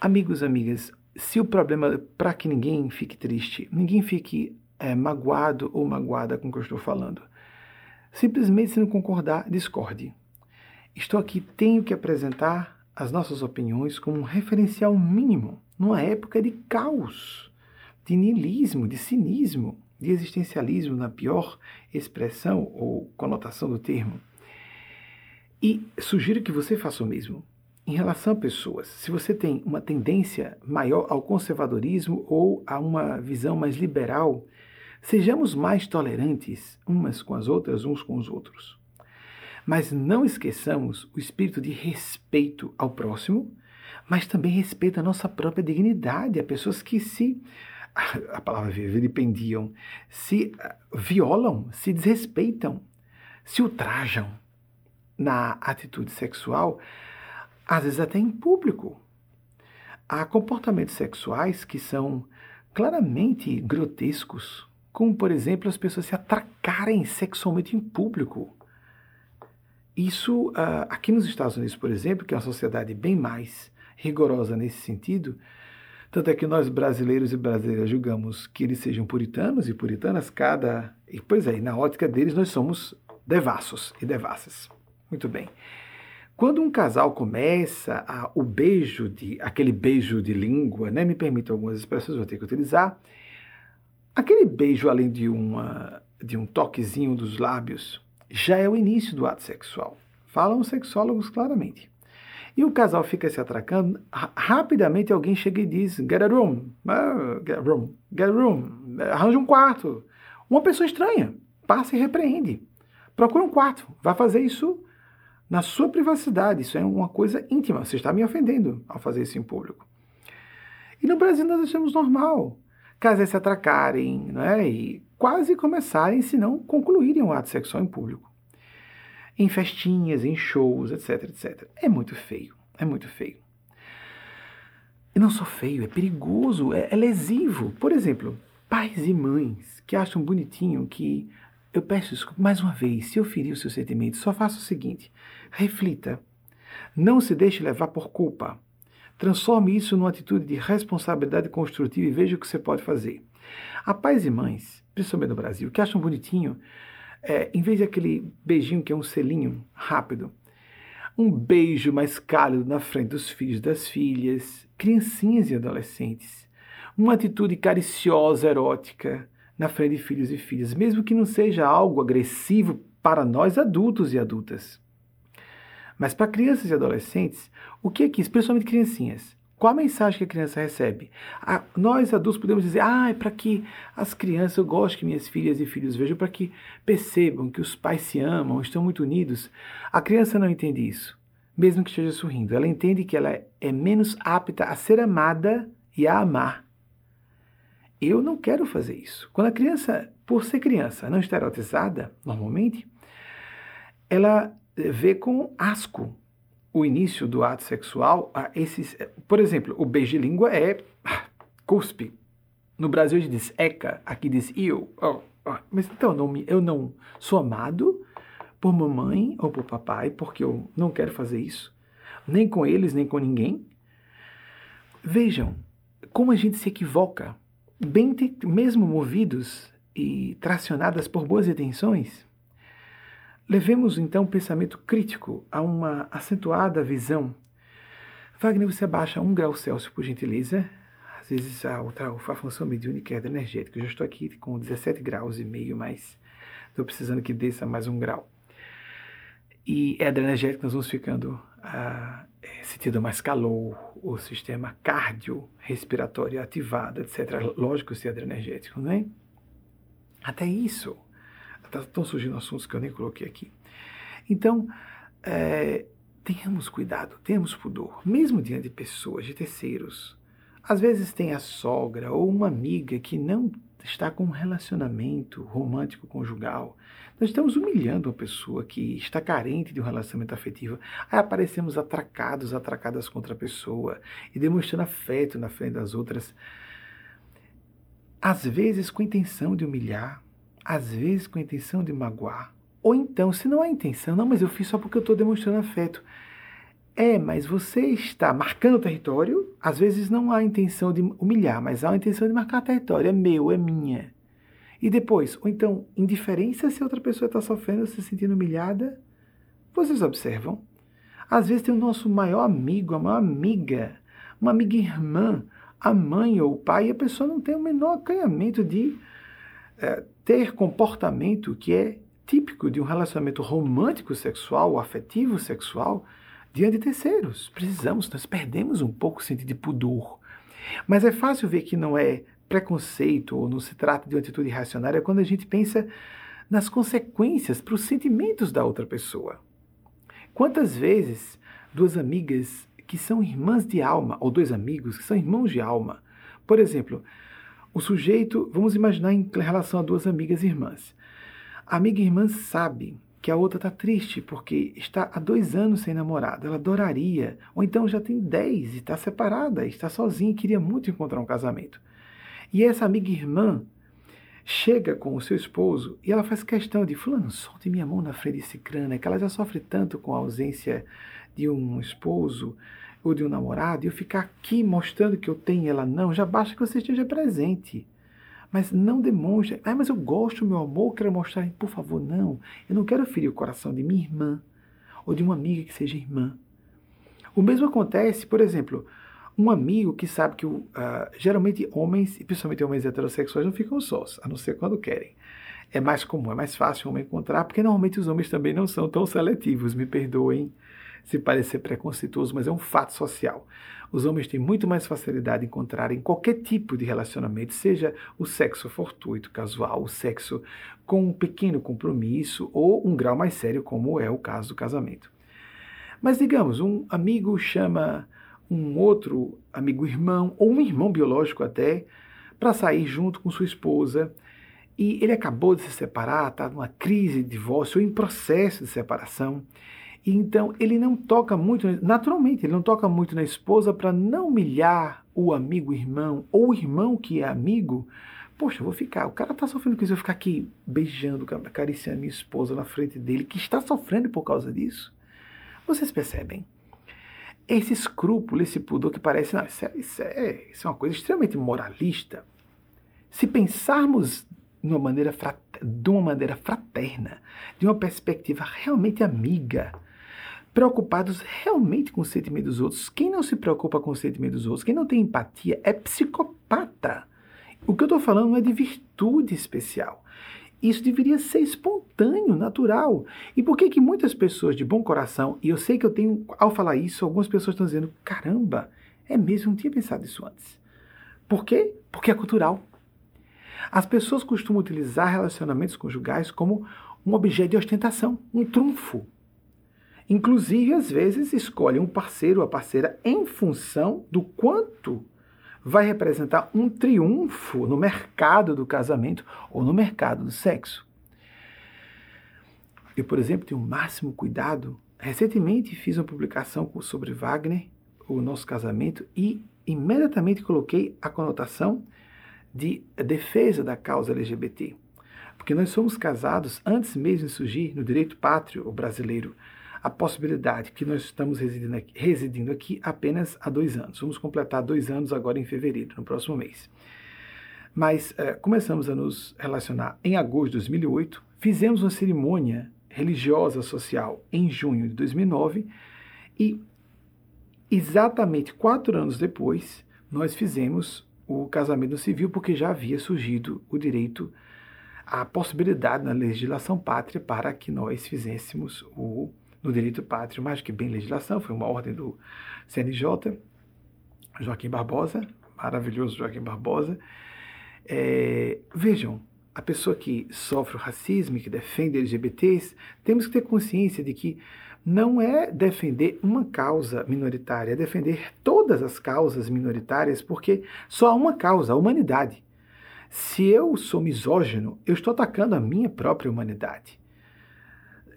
Amigos, amigas, se o problema, para que ninguém fique triste, ninguém fique é, magoado ou magoada com o que eu estou falando, simplesmente se não concordar, discorde. Estou aqui, tenho que apresentar as nossas opiniões como um referencial mínimo numa época de caos, de niilismo, de cinismo, de existencialismo na pior expressão ou conotação do termo. E sugiro que você faça o mesmo. Em relação a pessoas, se você tem uma tendência maior ao conservadorismo ou a uma visão mais liberal, sejamos mais tolerantes umas com as outras, uns com os outros. Mas não esqueçamos o espírito de respeito ao próximo, mas também respeito à nossa própria dignidade. Há pessoas que se, a palavra vilipendiam, se ah, violam, se desrespeitam, se ultrajam na atitude sexual, às vezes até em público. Há comportamentos sexuais que são claramente grotescos, como, por exemplo, as pessoas se atracarem sexualmente em público. Isso, uh, aqui nos Estados Unidos, por exemplo, que é uma sociedade bem mais rigorosa nesse sentido, tanto é que nós brasileiros e brasileiras julgamos que eles sejam puritanos e puritanas, cada. E, pois é, na ótica deles nós somos devassos e devassas. Muito bem. Quando um casal começa a, o beijo de aquele beijo de língua, né, me permite algumas expressões, vou ter que utilizar. Aquele beijo além de uma de um toquezinho dos lábios, já é o início do ato sexual. Falam os sexólogos claramente. E o casal fica se atracando, rapidamente alguém chega e diz: Get a room, uh, get a room, get a room, arranja um quarto. Uma pessoa estranha passa e repreende. Procura um quarto, vai fazer isso na sua privacidade. Isso é uma coisa íntima. Você está me ofendendo ao fazer isso em público. E no Brasil nós achamos normal casais se atracarem, né? E quase começarem, se não concluírem o ato sexual em público. Em festinhas, em shows, etc, etc. É muito feio, é muito feio. E não só feio, é perigoso, é, é lesivo. Por exemplo, pais e mães que acham bonitinho que eu peço desculpa mais uma vez, se eu ferir os seus sentimentos, só faça o seguinte: reflita. Não se deixe levar por culpa. Transforme isso numa atitude de responsabilidade construtiva e veja o que você pode fazer. Há pais e mães, principalmente no Brasil, que acham bonitinho, é, em vez de aquele beijinho que é um selinho rápido, um beijo mais cálido na frente dos filhos das filhas, criancinhas e adolescentes, uma atitude cariciosa, erótica na frente de filhos e filhas, mesmo que não seja algo agressivo para nós adultos e adultas. Mas para crianças e adolescentes, o que é que, especialmente criancinhas, qual a mensagem que a criança recebe? A, nós adultos podemos dizer, ah, é para que as crianças, eu gosto que minhas filhas e filhos vejam, para que percebam que os pais se amam, estão muito unidos. A criança não entende isso, mesmo que esteja sorrindo. Ela entende que ela é menos apta a ser amada e a amar. Eu não quero fazer isso. Quando a criança, por ser criança, não está erotizada, normalmente, ela vê com asco o início do ato sexual a esses. Por exemplo, o beijo de língua é cuspe. No Brasil a gente diz eca, aqui diz eu. Oh, oh. Mas então não me, eu não sou amado por mamãe ou por papai porque eu não quero fazer isso, nem com eles, nem com ninguém. Vejam como a gente se equivoca, bem mesmo movidos e tracionadas por boas intenções Levemos então o pensamento crítico a uma acentuada visão. Wagner, você abaixa um grau Celsius, por gentileza. Às vezes a, outra, a função mediúnica é energética. Eu já estou aqui com 17 graus e meio, mas estou precisando que desça mais um grau. E é energética, nós vamos ficando ah, é, sentindo mais calor, o sistema cardiorrespiratório ativado, etc. Lógico, se é energético, não é? Até isso estão tá, surgindo assuntos que eu nem coloquei aqui. Então, é, tenhamos cuidado, tenhamos pudor, mesmo diante de pessoas, de terceiros. Às vezes tem a sogra ou uma amiga que não está com um relacionamento romântico conjugal. Nós estamos humilhando uma pessoa que está carente de um relacionamento afetivo. Aí aparecemos atracados, atracadas contra a pessoa e demonstrando afeto na frente das outras. Às vezes com a intenção de humilhar, às vezes com a intenção de magoar. Ou então, se não há intenção, não, mas eu fiz só porque eu estou demonstrando afeto. É, mas você está marcando o território, às vezes não há intenção de humilhar, mas há a intenção de marcar território. É meu, é minha. E depois, ou então, indiferença se outra pessoa está sofrendo, se sentindo humilhada. Vocês observam? Às vezes tem o nosso maior amigo, a maior amiga, uma amiga irmã, a mãe ou o pai, e a pessoa não tem o menor acanhamento de é, ter comportamento que é típico de um relacionamento romântico sexual afetivo sexual diante de terceiros. Precisamos, nós perdemos um pouco o sentido de pudor. Mas é fácil ver que não é preconceito ou não se trata de uma atitude irracionária quando a gente pensa nas consequências para os sentimentos da outra pessoa. Quantas vezes duas amigas que são irmãs de alma, ou dois amigos que são irmãos de alma, por exemplo, o sujeito, vamos imaginar em relação a duas amigas irmãs. A amiga irmã sabe que a outra está triste porque está há dois anos sem namorado. Ela adoraria, ou então já tem dez e está separada, está sozinha e queria muito encontrar um casamento. E essa amiga irmã chega com o seu esposo e ela faz questão de: Fulano, solte minha mão na frente desse crânio, que ela já sofre tanto com a ausência de um esposo ou de um namorado, e eu ficar aqui mostrando que eu tenho ela não, já basta que você esteja presente. Mas não demonstre, ah, mas eu gosto, meu amor, quero mostrar, por favor, não. Eu não quero ferir o coração de minha irmã ou de uma amiga que seja irmã. O mesmo acontece, por exemplo, um amigo que sabe que uh, geralmente homens, e principalmente homens heterossexuais, não ficam sós, a não ser quando querem. É mais comum, é mais fácil um homem encontrar, porque normalmente os homens também não são tão seletivos, me perdoem se parecer preconceituoso, mas é um fato social. Os homens têm muito mais facilidade em encontrarem qualquer tipo de relacionamento, seja o sexo fortuito, casual, o sexo com um pequeno compromisso ou um grau mais sério, como é o caso do casamento. Mas digamos, um amigo chama um outro amigo irmão, ou um irmão biológico até, para sair junto com sua esposa, e ele acabou de se separar, está numa crise de divórcio ou em processo de separação, então, ele não toca muito, naturalmente, ele não toca muito na esposa para não humilhar o amigo irmão ou o irmão que é amigo, Poxa, eu vou ficar. O cara tá sofrendo com isso, eu vou ficar aqui beijando, acariciando minha esposa na frente dele, que está sofrendo por causa disso. Vocês percebem? Esse escrúpulo, esse pudor que parece, não, isso é, isso é, isso é uma coisa extremamente moralista. Se pensarmos de uma maneira fraterna, de uma perspectiva realmente amiga, preocupados realmente com o sentimento dos outros. Quem não se preocupa com o sentimento dos outros, quem não tem empatia, é psicopata. O que eu estou falando não é de virtude especial. Isso deveria ser espontâneo, natural. E por que que muitas pessoas de bom coração, e eu sei que eu tenho, ao falar isso, algumas pessoas estão dizendo, caramba, é mesmo, não tinha pensado isso antes. Por quê? Porque é cultural. As pessoas costumam utilizar relacionamentos conjugais como um objeto de ostentação, um trunfo. Inclusive, às vezes, escolhem um parceiro ou a parceira em função do quanto vai representar um triunfo no mercado do casamento ou no mercado do sexo. Eu, por exemplo, tenho o máximo cuidado. Recentemente fiz uma publicação sobre Wagner, o nosso casamento, e imediatamente coloquei a conotação de defesa da causa LGBT. Porque nós somos casados antes mesmo de surgir no direito pátrio brasileiro a possibilidade que nós estamos residindo aqui, residindo aqui apenas há dois anos. Vamos completar dois anos agora em fevereiro, no próximo mês. Mas é, começamos a nos relacionar em agosto de 2008, fizemos uma cerimônia religiosa social em junho de 2009 e exatamente quatro anos depois nós fizemos o casamento civil porque já havia surgido o direito, a possibilidade na legislação pátria para que nós fizéssemos o no direito pátrio, mais que bem legislação, foi uma ordem do CNJ, Joaquim Barbosa, maravilhoso Joaquim Barbosa. É, vejam, a pessoa que sofre o racismo, que defende LGBTs, temos que ter consciência de que não é defender uma causa minoritária, é defender todas as causas minoritárias, porque só há uma causa, a humanidade. Se eu sou misógino, eu estou atacando a minha própria humanidade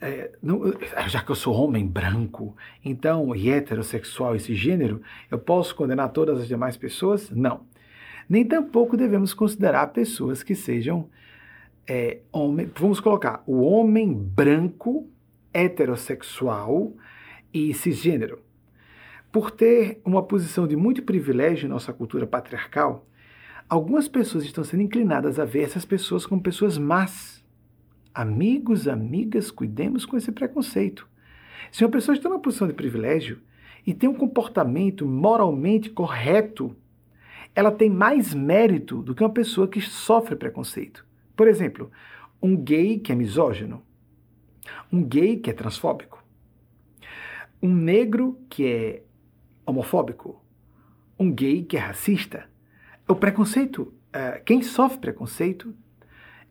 é, não, já que eu sou homem branco, então, e heterossexual, esse gênero, eu posso condenar todas as demais pessoas? Não. Nem tampouco devemos considerar pessoas que sejam é, homem, vamos colocar, o homem branco, heterossexual e cisgênero. Por ter uma posição de muito privilégio em nossa cultura patriarcal, algumas pessoas estão sendo inclinadas a ver essas pessoas como pessoas más Amigos, amigas, cuidemos com esse preconceito. Se uma pessoa está numa posição de privilégio e tem um comportamento moralmente correto, ela tem mais mérito do que uma pessoa que sofre preconceito. Por exemplo, um gay que é misógino, um gay que é transfóbico, um negro que é homofóbico, um gay que é racista. O preconceito, eh, quem sofre preconceito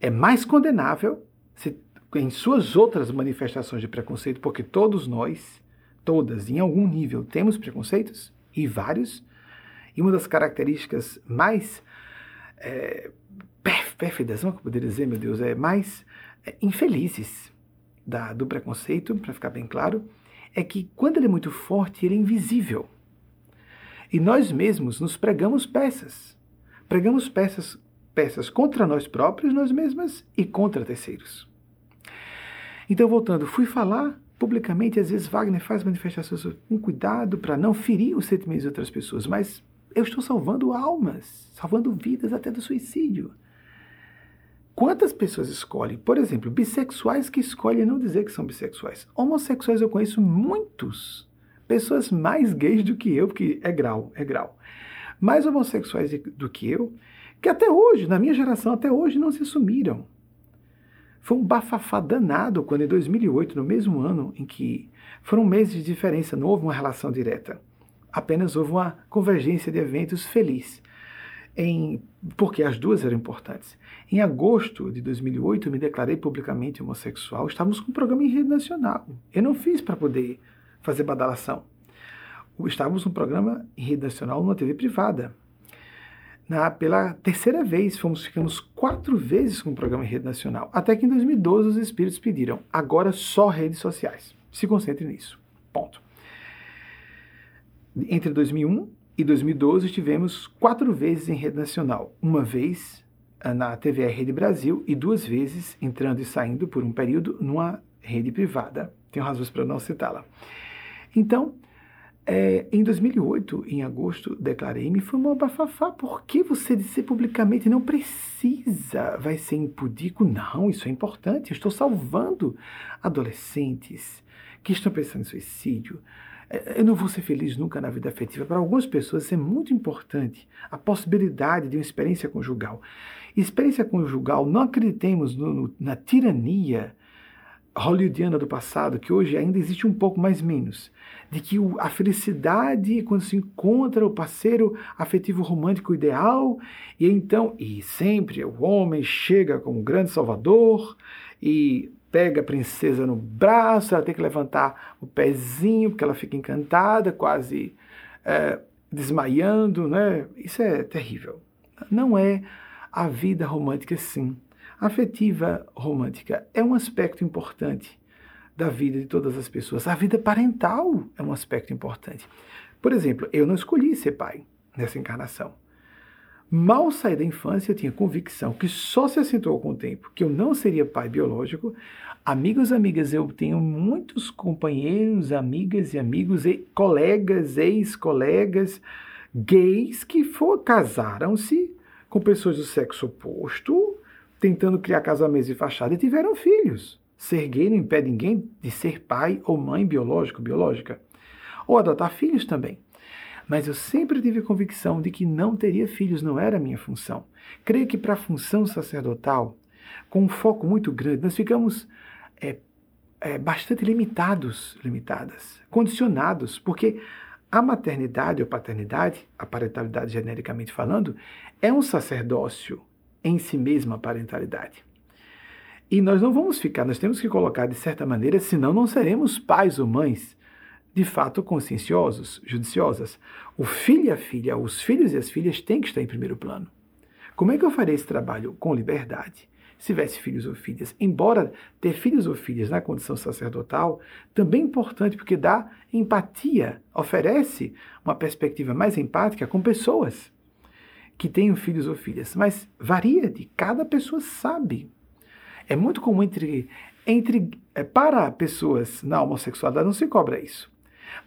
é mais condenável se, em suas outras manifestações de preconceito, porque todos nós, todas, em algum nível, temos preconceitos, e vários, e uma das características mais é, pérfidas, não poderia dizer, meu Deus, é mais é, infelizes da, do preconceito, para ficar bem claro, é que quando ele é muito forte, ele é invisível. E nós mesmos nos pregamos peças. Pregamos peças peças contra nós próprios, nós mesmas e contra terceiros. Então, voltando, fui falar publicamente, às vezes Wagner faz manifestações com cuidado para não ferir os sentimentos de outras pessoas, mas eu estou salvando almas, salvando vidas até do suicídio. Quantas pessoas escolhem, por exemplo, bissexuais que escolhem não dizer que são bissexuais? Homossexuais eu conheço muitos. Pessoas mais gays do que eu, porque é grau, é grau. Mais homossexuais do que eu, que até hoje, na minha geração, até hoje não se assumiram. Foi um bafafá danado quando, em 2008, no mesmo ano em que foram meses de diferença, não houve uma relação direta. Apenas houve uma convergência de eventos feliz. Em, porque as duas eram importantes. Em agosto de 2008, eu me declarei publicamente homossexual. Estávamos com um programa em rede nacional. Eu não fiz para poder fazer badalação. Estávamos num programa em rede nacional numa TV privada. Na, pela terceira vez, fomos, ficamos quatro vezes com o programa em rede nacional. Até que em 2012 os espíritos pediram, agora só redes sociais. Se concentre nisso. Ponto. Entre 2001 e 2012 tivemos quatro vezes em rede nacional. Uma vez ah, na TVR Rede Brasil e duas vezes entrando e saindo por um período numa rede privada. Tenho razões para não citá-la. Então, é, em 2008, em agosto, declarei-me, foi uma bafafá. Por que você dizer publicamente não precisa? Vai ser impudico? Não, isso é importante. Eu estou salvando adolescentes que estão pensando em suicídio. É, eu não vou ser feliz nunca na vida afetiva. Para algumas pessoas, isso é muito importante. A possibilidade de uma experiência conjugal. Experiência conjugal, não acreditemos no, no, na tirania hollywoodiana do passado, que hoje ainda existe um pouco mais menos, de que a felicidade quando se encontra o parceiro afetivo romântico ideal, e então, e sempre o homem chega como grande salvador e pega a princesa no braço, ela tem que levantar o pezinho porque ela fica encantada, quase é, desmaiando, né? Isso é terrível. Não é a vida romântica assim. Afetiva romântica é um aspecto importante da vida de todas as pessoas. A vida parental é um aspecto importante. Por exemplo, eu não escolhi ser pai nessa encarnação. Mal saí da infância, eu tinha convicção que só se acentuou com o tempo que eu não seria pai biológico. Amigos, amigas, eu tenho muitos companheiros, amigas e amigos, e colegas, ex-colegas gays que casaram-se com pessoas do sexo oposto tentando criar casamentos de fachada e tiveram filhos. Ser gay não impede ninguém de ser pai ou mãe biológico, biológica. Ou adotar filhos também. Mas eu sempre tive a convicção de que não teria filhos, não era a minha função. Creio que para a função sacerdotal, com um foco muito grande, nós ficamos é, é, bastante limitados, limitadas, condicionados, porque a maternidade ou paternidade, a parentalidade genericamente falando, é um sacerdócio em si mesma a parentalidade. E nós não vamos ficar, nós temos que colocar de certa maneira, senão não seremos pais ou mães de fato conscienciosos, judiciosas. O filho e a filha, os filhos e as filhas têm que estar em primeiro plano. Como é que eu farei esse trabalho com liberdade? Se tivesse filhos ou filhas, embora ter filhos ou filhas na condição sacerdotal, também é importante porque dá empatia, oferece uma perspectiva mais empática com pessoas que tenham filhos ou filhas, mas varia de cada pessoa sabe. É muito comum entre, entre é, para pessoas na homossexualidade não se cobra isso,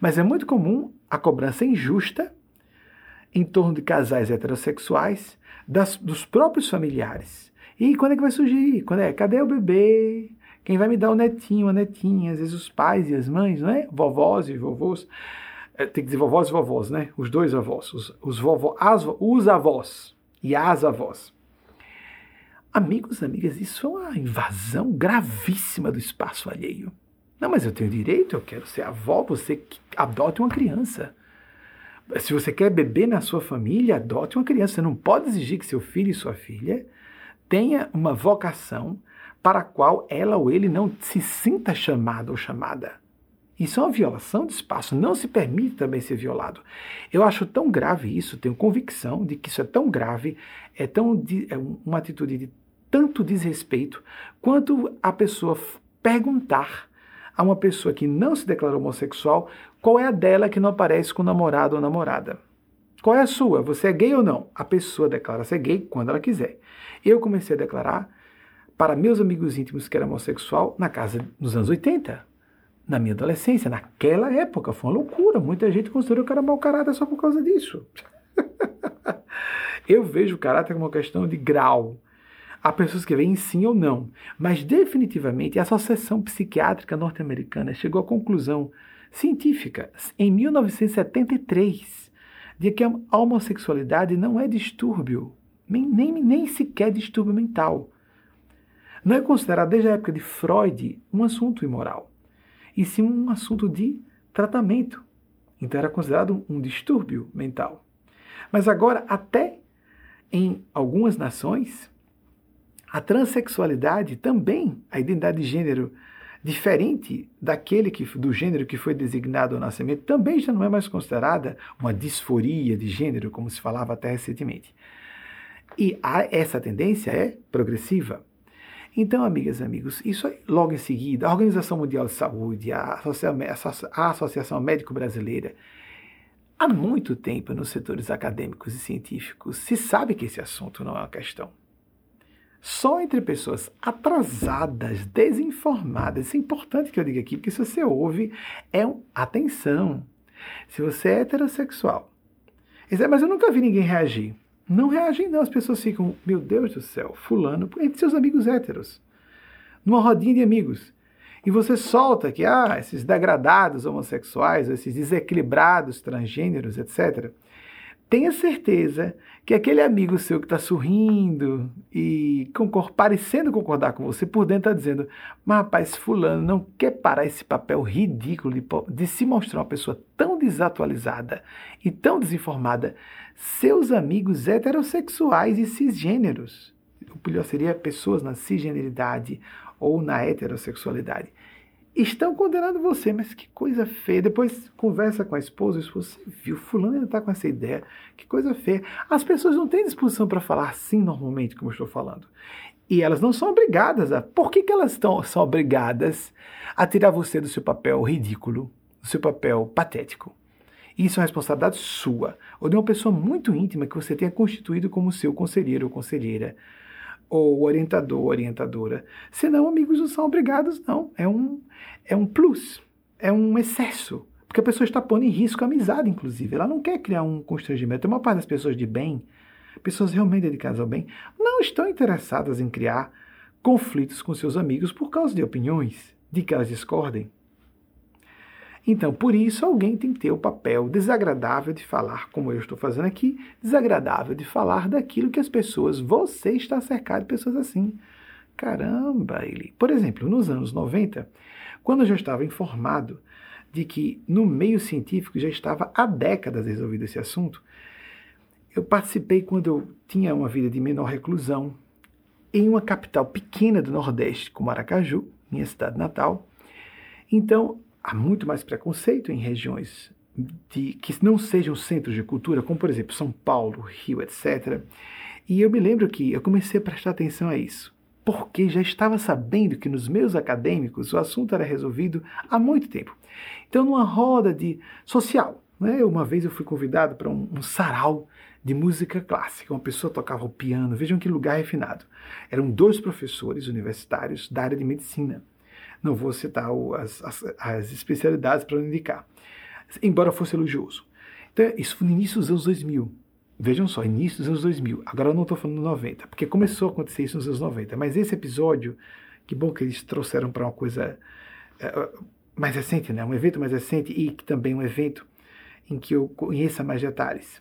mas é muito comum a cobrança injusta em torno de casais heterossexuais das, dos próprios familiares. E quando é que vai surgir? Quando é? Cadê o bebê? Quem vai me dar o netinho, a netinha? Às vezes os pais e as mães, não é? Vovós e vovôs. É, tem que dizer vovós e vovós, né? Os dois avós, os, os, vovó, as, os avós e as avós. Amigos, amigas, isso é uma invasão gravíssima do espaço alheio. Não, mas eu tenho direito, eu quero ser avó, você adote uma criança. Se você quer beber na sua família, adote uma criança. Você não pode exigir que seu filho e sua filha tenha uma vocação para a qual ela ou ele não se sinta chamado ou chamada. Isso é uma violação de espaço, não se permite também ser violado. Eu acho tão grave isso, tenho convicção de que isso é tão grave, é, tão, é uma atitude de tanto desrespeito, quanto a pessoa perguntar a uma pessoa que não se declarou homossexual qual é a dela que não aparece com namorado ou namorada. Qual é a sua? Você é gay ou não? A pessoa declara ser gay quando ela quiser. Eu comecei a declarar para meus amigos íntimos que era homossexual na casa nos anos 80 na minha adolescência, naquela época, foi uma loucura. Muita gente considerou que era mau caráter só por causa disso. Eu vejo o caráter como uma questão de grau. Há pessoas que veem sim ou não, mas definitivamente a Associação Psiquiátrica Norte-Americana chegou à conclusão científica em 1973 de que a homossexualidade não é distúrbio, nem, nem, nem sequer distúrbio mental. Não é considerado desde a época de Freud um assunto imoral e sim um assunto de tratamento. Então era considerado um distúrbio mental. Mas agora, até em algumas nações, a transexualidade também, a identidade de gênero diferente daquele que, do gênero que foi designado ao nascimento, também já não é mais considerada uma disforia de gênero, como se falava até recentemente. E a, essa tendência é progressiva. Então, amigas e amigos, isso aí, logo em seguida, a Organização Mundial de Saúde, a Associação Médico Brasileira, há muito tempo nos setores acadêmicos e científicos se sabe que esse assunto não é uma questão. só entre pessoas atrasadas, desinformadas. Isso é importante que eu diga aqui, porque se você ouve, é um. Atenção! Se você é heterossexual, mas eu nunca vi ninguém reagir. Não reagem, não. As pessoas ficam, meu Deus do céu, fulano, entre seus amigos héteros, numa rodinha de amigos. E você solta que, ah, esses degradados homossexuais, esses desequilibrados transgêneros, etc tenha certeza que aquele amigo seu que está sorrindo e concor parecendo concordar com você, por dentro está dizendo: Mas rapaz, Fulano não quer parar esse papel ridículo de, de se mostrar uma pessoa tão desatualizada e tão desinformada. Seus amigos heterossexuais e cisgêneros, o pior seria pessoas na cisgeneridade ou na heterossexualidade estão condenando você, mas que coisa feia. Depois conversa com a esposa, e você viu, fulano ainda está com essa ideia, que coisa feia. As pessoas não têm disposição para falar assim normalmente, como eu estou falando. E elas não são obrigadas a. Por que, que elas estão, são obrigadas a tirar você do seu papel ridículo, do seu papel patético? Isso é uma responsabilidade sua, ou de uma pessoa muito íntima que você tenha constituído como seu conselheiro ou conselheira ou orientador, orientadora. Senão, amigos não são obrigados, não. É um, é um plus, é um excesso. Porque a pessoa está pondo em risco a amizade, inclusive. Ela não quer criar um constrangimento. Uma parte das pessoas de bem, pessoas realmente dedicadas ao bem, não estão interessadas em criar conflitos com seus amigos por causa de opiniões, de que elas discordem. Então, por isso, alguém tem que ter o papel desagradável de falar, como eu estou fazendo aqui, desagradável de falar daquilo que as pessoas, você está cercado de pessoas assim. Caramba, ele. Por exemplo, nos anos 90, quando eu já estava informado de que no meio científico já estava há décadas resolvido esse assunto, eu participei quando eu tinha uma vida de menor reclusão em uma capital pequena do Nordeste, como Aracaju, minha cidade natal. Então, há muito mais preconceito em regiões de, que não sejam centros de cultura, como por exemplo São Paulo, Rio, etc. E eu me lembro que eu comecei a prestar atenção a isso, porque já estava sabendo que nos meus acadêmicos o assunto era resolvido há muito tempo. Então, numa roda de social, né, uma vez eu fui convidado para um, um sarau de música clássica. Uma pessoa tocava o piano, vejam que lugar refinado. Eram dois professores universitários da área de medicina. Não vou citar o, as, as, as, especialidades para indicar, embora fosse elogioso. Então, isso foi no início dos anos 2000. Vejam só, início dos anos 2000. Agora eu não estou falando 90, porque começou a acontecer isso nos anos 90. Mas esse episódio, que bom que eles trouxeram para uma coisa uh, mais recente, né? um evento mais recente e que também um evento em que eu conheça mais detalhes.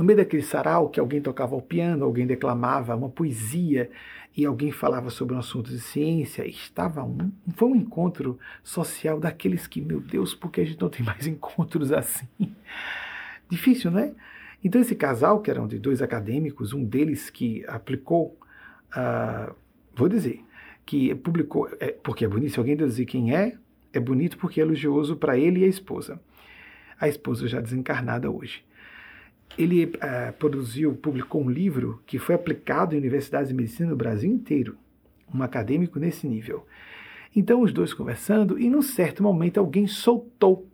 No meio daquele sarau que alguém tocava o piano, alguém declamava uma poesia e alguém falava sobre um assunto de ciência, estava um, foi um encontro social daqueles que, meu Deus, porque a gente não tem mais encontros assim? Difícil, né? Então esse casal, que eram de dois acadêmicos, um deles que aplicou, uh, vou dizer, que publicou, é, porque é bonito, se alguém dizer quem é, é bonito porque é elogioso para ele e a esposa. A esposa já desencarnada hoje ele uh, produziu, publicou um livro que foi aplicado em universidades de medicina no Brasil inteiro, um acadêmico nesse nível. Então, os dois conversando, e num certo momento alguém soltou.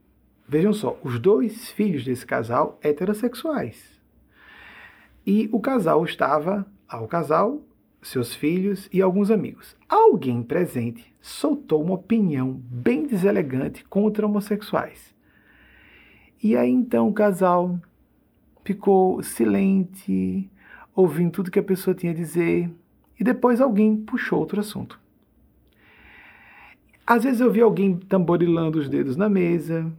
Vejam só, os dois filhos desse casal heterossexuais. E o casal estava, ao casal, seus filhos e alguns amigos. Alguém presente soltou uma opinião bem deselegante contra homossexuais. E aí então o casal ficou silente, ouvindo tudo que a pessoa tinha a dizer, e depois alguém puxou outro assunto. Às vezes eu vi alguém tamborilando os dedos na mesa,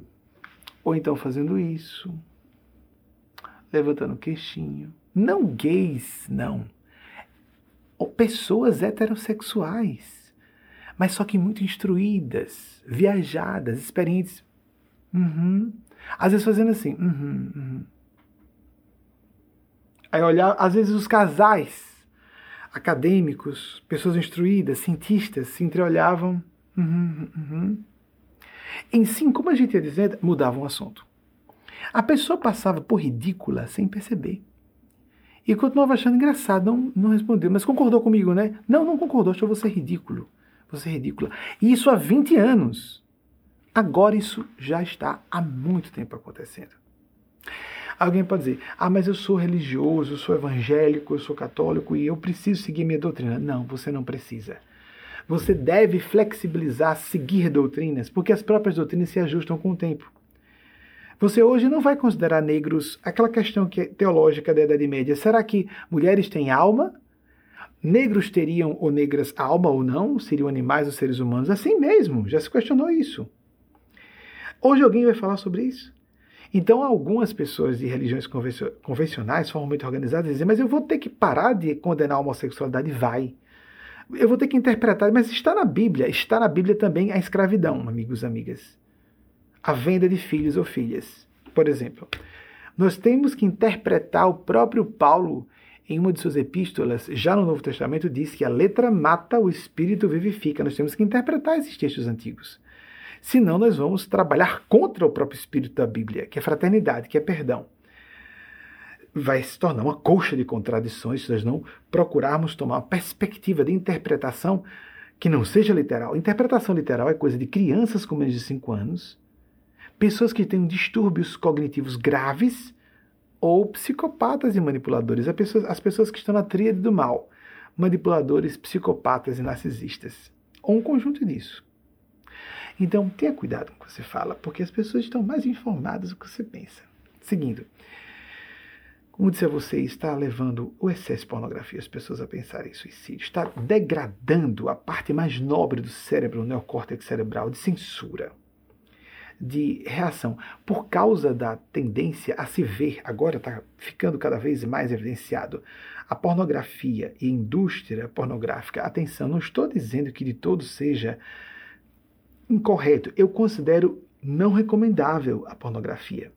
ou então fazendo isso, levantando o queixinho. Não gays, não. Ou pessoas heterossexuais, mas só que muito instruídas, viajadas, experientes. Uhum. Às vezes fazendo assim. Uhum, uhum. Aí olhar, às vezes os casais acadêmicos, pessoas instruídas, cientistas, se entreolhavam. Uhum, uhum. Em sim, como a gente ia dizer, mudavam o assunto. A pessoa passava por ridícula sem perceber. E continuava achando engraçado, não, não respondeu, mas concordou comigo, né? Não, não concordou, achou você ridículo. Você é ridícula. E isso há 20 anos. Agora isso já está há muito tempo acontecendo. Alguém pode dizer: ah, mas eu sou religioso, eu sou evangélico, eu sou católico e eu preciso seguir minha doutrina. Não, você não precisa. Você deve flexibilizar, seguir doutrinas, porque as próprias doutrinas se ajustam com o tempo. Você hoje não vai considerar negros aquela questão que é teológica da Idade Média. Será que mulheres têm alma? Negros teriam ou negras alma ou não? Seriam animais ou seres humanos? Assim mesmo, já se questionou isso. Hoje alguém vai falar sobre isso? Então, algumas pessoas de religiões convencionais, formalmente organizadas, dizem: Mas eu vou ter que parar de condenar a homossexualidade? Vai. Eu vou ter que interpretar, mas está na Bíblia. Está na Bíblia também a escravidão, amigos e amigas a venda de filhos ou filhas. Por exemplo, nós temos que interpretar o próprio Paulo em uma de suas epístolas, já no Novo Testamento, diz que a letra mata, o espírito vivifica. Nós temos que interpretar esses textos antigos. Senão, nós vamos trabalhar contra o próprio espírito da Bíblia, que é fraternidade, que é perdão. Vai se tornar uma colcha de contradições se nós não procurarmos tomar uma perspectiva de interpretação que não seja literal. Interpretação literal é coisa de crianças com menos de 5 anos pessoas que têm distúrbios cognitivos graves ou psicopatas e manipuladores, as pessoas, as pessoas que estão na tríade do mal, manipuladores, psicopatas e narcisistas, ou um conjunto disso. Então, tenha cuidado com o que você fala, porque as pessoas estão mais informadas do que você pensa. Seguindo, como disse a você, está levando o excesso de pornografia as pessoas a pensarem em suicídio, está degradando a parte mais nobre do cérebro, o neocórtex cerebral, de censura de reação por causa da tendência a se ver, agora está ficando cada vez mais evidenciado, a pornografia e a indústria pornográfica. Atenção, não estou dizendo que de todo seja incorreto. Eu considero não recomendável a pornografia.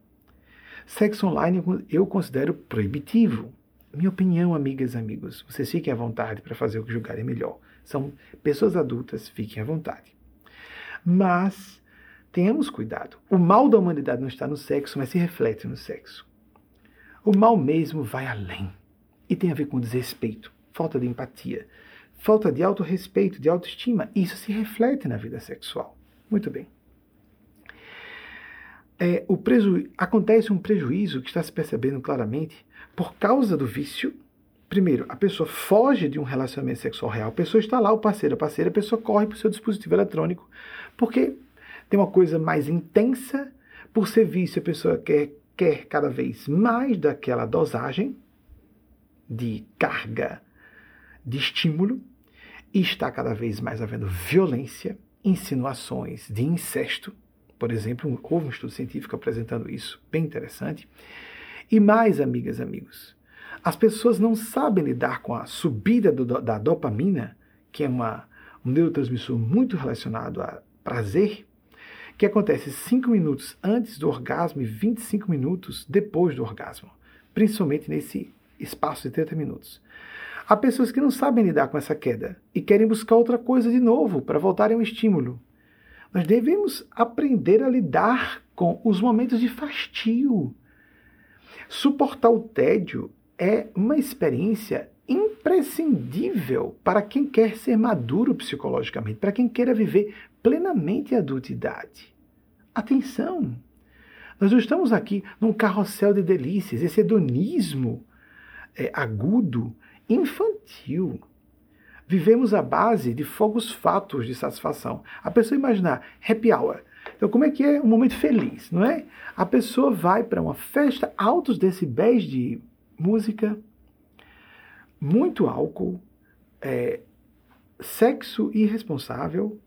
Sexo online eu considero proibitivo. Minha opinião, amigas e amigos, vocês fiquem à vontade para fazer o que julgarem melhor. São pessoas adultas, fiquem à vontade. Mas Tenhamos cuidado. O mal da humanidade não está no sexo, mas se reflete no sexo. O mal mesmo vai além e tem a ver com desrespeito, falta de empatia, falta de autorrespeito, de autoestima. Isso se reflete na vida sexual. Muito bem. É, o preju... Acontece um prejuízo que está se percebendo claramente por causa do vício. Primeiro, a pessoa foge de um relacionamento sexual real, a pessoa está lá, o parceiro, a parceira, a pessoa corre para o seu dispositivo eletrônico, porque tem uma coisa mais intensa, por ser vício, a pessoa quer, quer cada vez mais daquela dosagem de carga, de estímulo, e está cada vez mais havendo violência, insinuações de incesto. Por exemplo, houve um estudo científico apresentando isso, bem interessante. E mais, amigas e amigos, as pessoas não sabem lidar com a subida do, da dopamina, que é uma, um neurotransmissor muito relacionado a prazer, que acontece 5 minutos antes do orgasmo e 25 minutos depois do orgasmo, principalmente nesse espaço de 30 minutos. Há pessoas que não sabem lidar com essa queda e querem buscar outra coisa de novo para voltarem ao estímulo. Nós devemos aprender a lidar com os momentos de fastio. Suportar o tédio é uma experiência imprescindível para quem quer ser maduro psicologicamente, para quem queira viver plenamente a adultidade. Atenção! Nós não estamos aqui num carrossel de delícias, esse hedonismo é, agudo, infantil. Vivemos à base de fogos fatos de satisfação. A pessoa imaginar happy hour. Então, como é que é um momento feliz, não é? A pessoa vai para uma festa, altos decibéis de música, muito álcool, é, sexo irresponsável,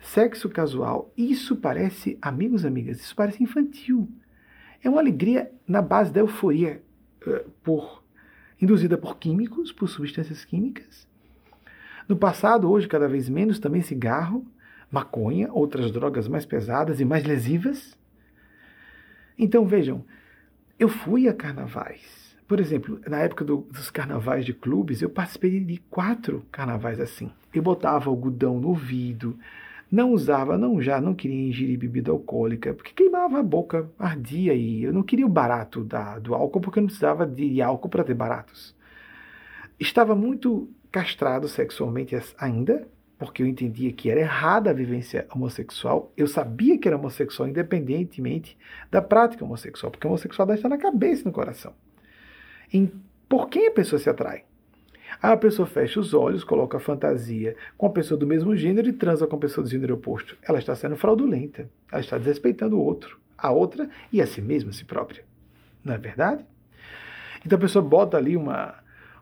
sexo casual. Isso parece, amigos e amigas, isso parece infantil. É uma alegria na base da euforia uh, por induzida por químicos, por substâncias químicas. No passado, hoje cada vez menos, também cigarro, maconha, outras drogas mais pesadas e mais lesivas. Então vejam, eu fui a carnavais por exemplo, na época do, dos carnavais de clubes, eu participei de quatro carnavais assim. Eu botava algodão no ouvido, não usava, não já, não queria ingerir bebida alcoólica, porque queimava a boca, ardia e eu não queria o barato da, do álcool, porque eu não precisava de álcool para ter baratos. Estava muito castrado sexualmente ainda, porque eu entendia que era errada a vivência homossexual. Eu sabia que era homossexual independentemente da prática homossexual, porque a homossexualidade está na cabeça e no coração. Em por quem a pessoa se atrai? A pessoa fecha os olhos, coloca a fantasia com a pessoa do mesmo gênero e transa com a pessoa do gênero oposto. Ela está sendo fraudulenta. Ela está desrespeitando o outro, a outra e a si mesma, a si própria. Não é verdade? Então a pessoa bota ali uma,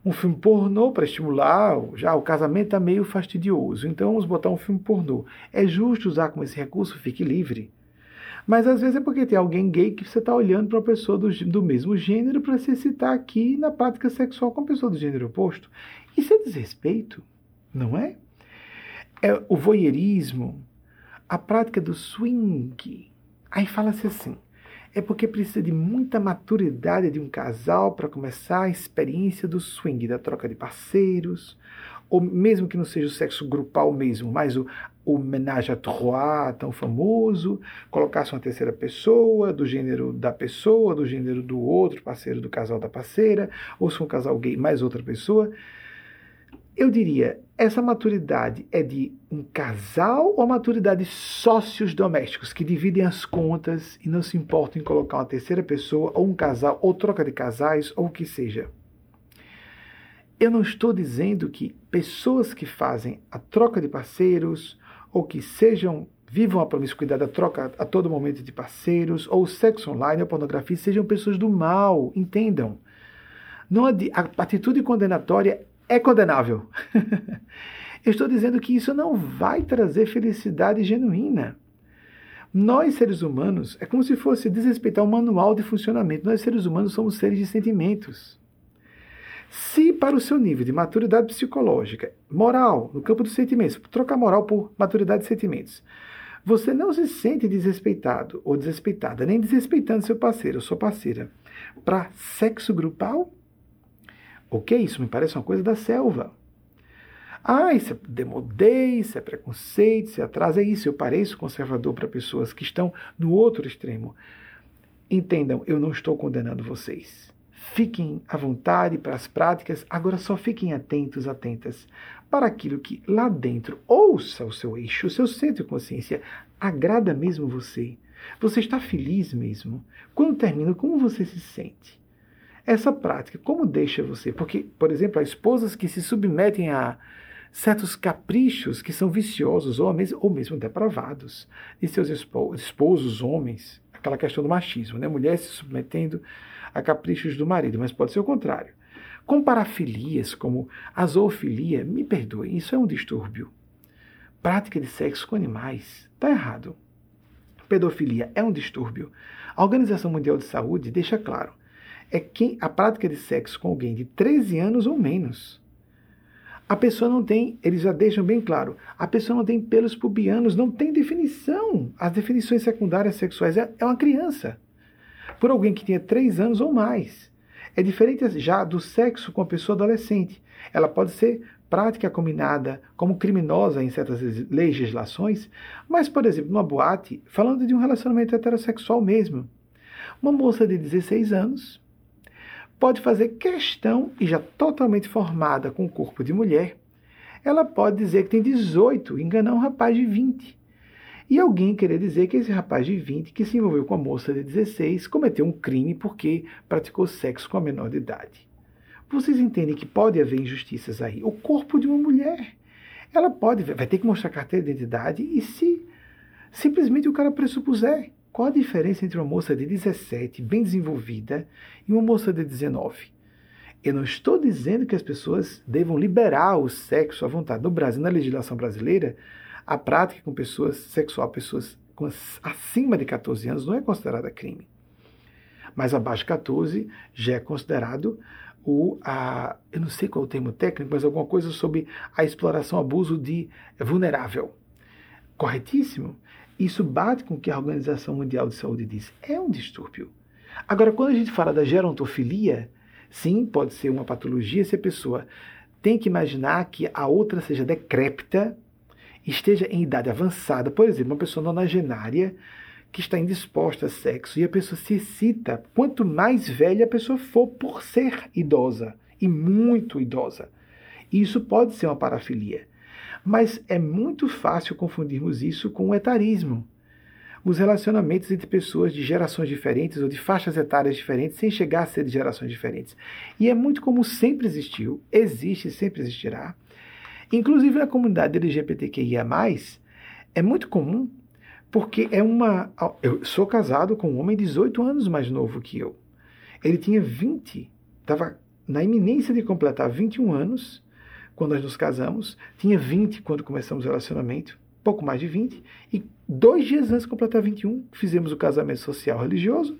um filme pornô para estimular, já o casamento está meio fastidioso, então vamos botar um filme pornô. É justo usar como esse recurso? Fique livre. Mas às vezes é porque tem alguém gay que você está olhando para uma pessoa do, do mesmo gênero para se excitar aqui na prática sexual com a pessoa do gênero oposto. Isso é desrespeito, não é? É o voyeurismo, a prática do swing. Aí fala-se assim: é porque precisa de muita maturidade de um casal para começar a experiência do swing, da troca de parceiros, ou mesmo que não seja o sexo grupal mesmo, mas o, o menage à trois tão famoso, colocar-se uma terceira pessoa, do gênero da pessoa, do gênero do outro parceiro do casal da parceira, ou se um casal gay mais outra pessoa. Eu diria, essa maturidade é de um casal ou a maturidade de sócios domésticos que dividem as contas e não se importam em colocar uma terceira pessoa, ou um casal, ou troca de casais, ou o que seja? Eu não estou dizendo que pessoas que fazem a troca de parceiros ou que sejam vivam a promiscuidade, a troca a todo momento de parceiros, ou sexo online ou pornografia, sejam pessoas do mal, entendam. Não a atitude condenatória é condenável. Eu estou dizendo que isso não vai trazer felicidade genuína. Nós, seres humanos, é como se fosse desrespeitar o manual de funcionamento. Nós, seres humanos, somos seres de sentimentos. Se, para o seu nível de maturidade psicológica, moral, no campo dos sentimentos, trocar moral por maturidade de sentimentos, você não se sente desrespeitado ou desrespeitada, nem desrespeitando seu parceiro ou sua parceira, para sexo grupal, Ok, isso me parece uma coisa da selva. Ah, isso é demodê, isso é preconceito, isso é atraso, é isso. Eu pareço conservador para pessoas que estão no outro extremo. Entendam, eu não estou condenando vocês. Fiquem à vontade para as práticas, agora só fiquem atentos, atentas para aquilo que lá dentro, ouça o seu eixo, o seu centro de consciência, agrada mesmo você. Você está feliz mesmo? Quando termina, como você se sente? Essa prática, como deixa você? Porque, por exemplo, há esposas que se submetem a certos caprichos que são viciosos ou mesmo, ou mesmo depravados de seus esposos, homens, aquela questão do machismo, né? Mulher se submetendo a caprichos do marido, mas pode ser o contrário. Com parafilias como a zoofilia, me perdoe, isso é um distúrbio. Prática de sexo com animais, está errado. Pedofilia é um distúrbio. A Organização Mundial de Saúde deixa claro é quem a prática de sexo com alguém de 13 anos ou menos. A pessoa não tem, eles já deixam bem claro, a pessoa não tem pelos pubianos, não tem definição. As definições secundárias sexuais é, é uma criança. Por alguém que tinha 3 anos ou mais. É diferente já do sexo com a pessoa adolescente. Ela pode ser prática combinada como criminosa em certas legislações, mas, por exemplo, numa boate, falando de um relacionamento heterossexual mesmo. Uma moça de 16 anos pode fazer questão, e já totalmente formada com o corpo de mulher, ela pode dizer que tem 18 e enganar um rapaz de 20. E alguém querer dizer que esse rapaz de 20, que se envolveu com a moça de 16, cometeu um crime porque praticou sexo com a menor de idade. Vocês entendem que pode haver injustiças aí. O corpo de uma mulher, ela pode, vai ter que mostrar carteira de identidade e se simplesmente o cara pressupuser qual a diferença entre uma moça de 17, bem desenvolvida, e uma moça de 19? Eu não estou dizendo que as pessoas devam liberar o sexo à vontade. No Brasil, na legislação brasileira, a prática com pessoas sexual, pessoas com, acima de 14 anos, não é considerada crime. Mas abaixo de 14 já é considerado o, a, eu não sei qual é o termo técnico, mas alguma coisa sobre a exploração, abuso de vulnerável. Corretíssimo? Isso bate com o que a Organização Mundial de Saúde diz. É um distúrbio. Agora, quando a gente fala da gerontofilia, sim, pode ser uma patologia se a pessoa tem que imaginar que a outra seja decrépita, esteja em idade avançada, por exemplo, uma pessoa nonagenária que está indisposta a sexo e a pessoa se excita quanto mais velha a pessoa for por ser idosa e muito idosa. Isso pode ser uma parafilia. Mas é muito fácil confundirmos isso com o etarismo. Os relacionamentos entre pessoas de gerações diferentes ou de faixas etárias diferentes, sem chegar a ser de gerações diferentes. E é muito como sempre existiu, existe e sempre existirá. Inclusive na comunidade LGBTQIA, é muito comum, porque é uma. Eu sou casado com um homem 18 anos mais novo que eu. Ele tinha 20, estava na iminência de completar 21 anos quando nós nos casamos, tinha 20 quando começamos o relacionamento, pouco mais de 20, e dois dias antes de completar 21, fizemos o casamento social religioso,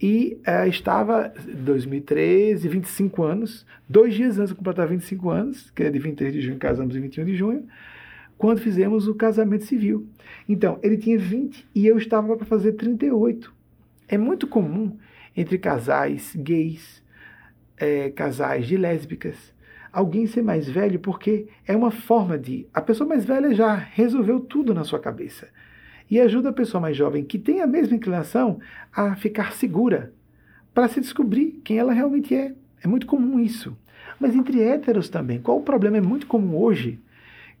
e uh, estava 2013, 25 anos, dois dias antes de completar 25 anos, que é de 23 de junho, casamos em 21 de junho, quando fizemos o casamento civil. Então, ele tinha 20 e eu estava para fazer 38. É muito comum entre casais gays, é, casais de lésbicas, alguém ser mais velho, porque é uma forma de. A pessoa mais velha já resolveu tudo na sua cabeça. E ajuda a pessoa mais jovem, que tem a mesma inclinação, a ficar segura, para se descobrir quem ela realmente é. É muito comum isso. Mas entre héteros também, qual o problema? É muito comum hoje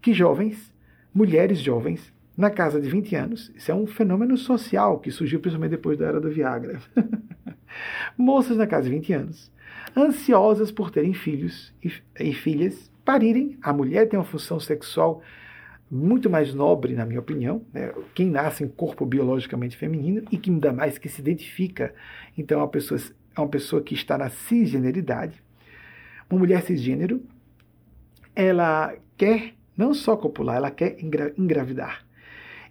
que jovens, mulheres jovens, na casa de 20 anos, isso é um fenômeno social que surgiu principalmente depois da era do Viagra. Moças na casa de 20 anos, ansiosas por terem filhos e, e filhas, parirem. A mulher tem uma função sexual muito mais nobre, na minha opinião, né? quem nasce em corpo biologicamente feminino e que ainda mais que se identifica, então, é uma pessoa, é uma pessoa que está na cisgeneridade. Uma mulher cisgênero, ela quer não só copular, ela quer engra engravidar.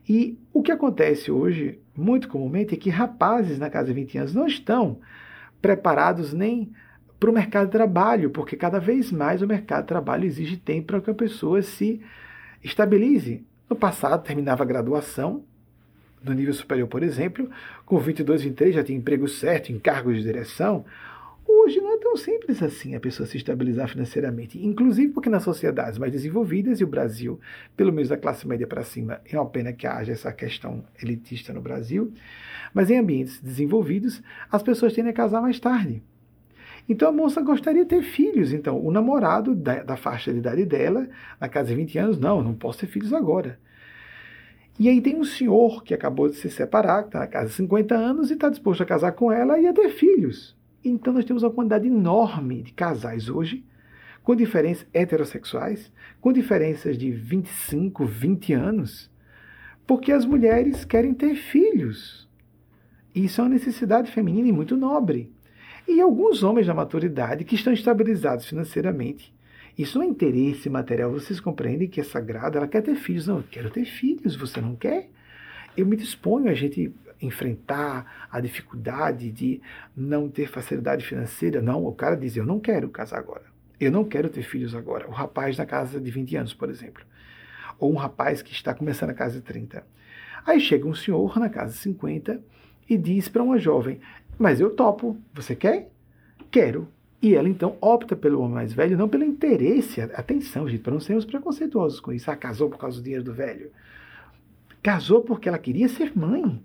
E o que acontece hoje, muito comumente, é que rapazes na casa de 20 anos não estão preparados nem para o mercado de trabalho, porque cada vez mais o mercado de trabalho exige tempo para que a pessoa se estabilize. No passado, terminava a graduação, no nível superior, por exemplo, com 22, 23 já tinha emprego certo, em cargos de direção. Hoje não é tão simples assim a pessoa se estabilizar financeiramente, inclusive porque nas sociedades mais desenvolvidas, e o Brasil, pelo menos da classe média para cima, é uma pena que haja essa questão elitista no Brasil, mas em ambientes desenvolvidos, as pessoas tendem a casar mais tarde. Então a moça gostaria de ter filhos. Então, o namorado da, da faixa de idade dela, na casa de 20 anos, não, não posso ter filhos agora. E aí tem um senhor que acabou de se separar, que está na casa de 50 anos e está disposto a casar com ela e a ter filhos. Então nós temos uma quantidade enorme de casais hoje, com diferenças heterossexuais, com diferenças de 25, 20 anos, porque as mulheres querem ter filhos. Isso é uma necessidade feminina e muito nobre. E alguns homens da maturidade que estão estabilizados financeiramente. Isso não é interesse material. Vocês compreendem que é sagrado? Ela quer ter filhos. Não, eu quero ter filhos. Você não quer? Eu me disponho a gente enfrentar a dificuldade de não ter facilidade financeira. Não, o cara diz: Eu não quero casar agora. Eu não quero ter filhos agora. O rapaz na casa de 20 anos, por exemplo. Ou um rapaz que está começando a casa de 30. Aí chega um senhor na casa de 50 e diz para uma jovem: mas eu topo. Você quer? Quero. E ela então opta pelo homem mais velho, não pelo interesse. Atenção, gente, para não sermos preconceituosos com isso. Ah, casou por causa do dinheiro do velho. Casou porque ela queria ser mãe.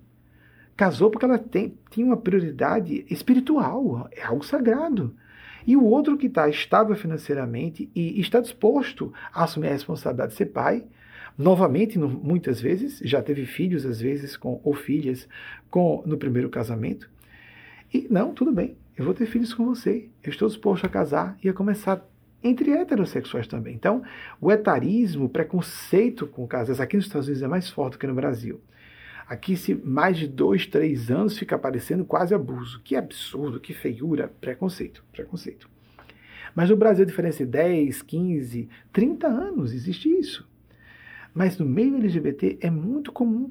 Casou porque ela tem, tinha uma prioridade espiritual, é algo sagrado. E o outro que está estável financeiramente e está disposto a assumir a responsabilidade de ser pai, novamente, muitas vezes, já teve filhos, às vezes, com, ou filhas, com, no primeiro casamento, e não, tudo bem, eu vou ter filhos com você, eu estou disposto a casar e a começar entre heterossexuais também. Então, o etarismo, o preconceito com casas aqui nos Estados Unidos é mais forte que no Brasil. Aqui, se mais de dois, três anos fica aparecendo quase abuso. Que absurdo, que feiura, preconceito, preconceito. Mas no Brasil a diferença é 10, 15, 30 anos, existe isso. Mas no meio LGBT é muito comum.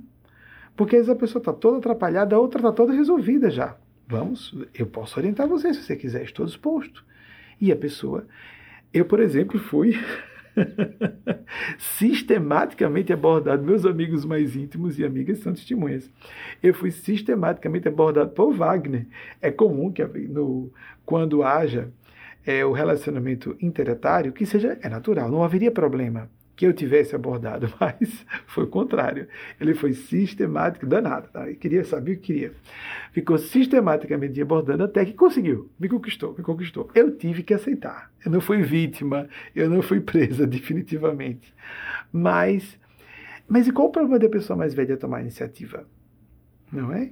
Porque às vezes a pessoa está toda atrapalhada, a outra está toda resolvida já. Vamos, eu posso orientar você se você quiser, estou disposto. E a pessoa, eu, por exemplo, fui sistematicamente abordado, meus amigos mais íntimos e amigas são testemunhas. Eu fui sistematicamente abordado por Wagner. É comum que no, quando haja é, o relacionamento interetário, que seja, é natural, não haveria problema que eu tivesse abordado, mas foi o contrário. Ele foi sistemático, danado, tá? Ele queria saber o que queria. Ficou sistematicamente abordando até que conseguiu, me conquistou, me conquistou. Eu tive que aceitar. Eu não fui vítima, eu não fui presa, definitivamente. Mas, mas e qual o problema da pessoa mais velha tomar iniciativa? Não é?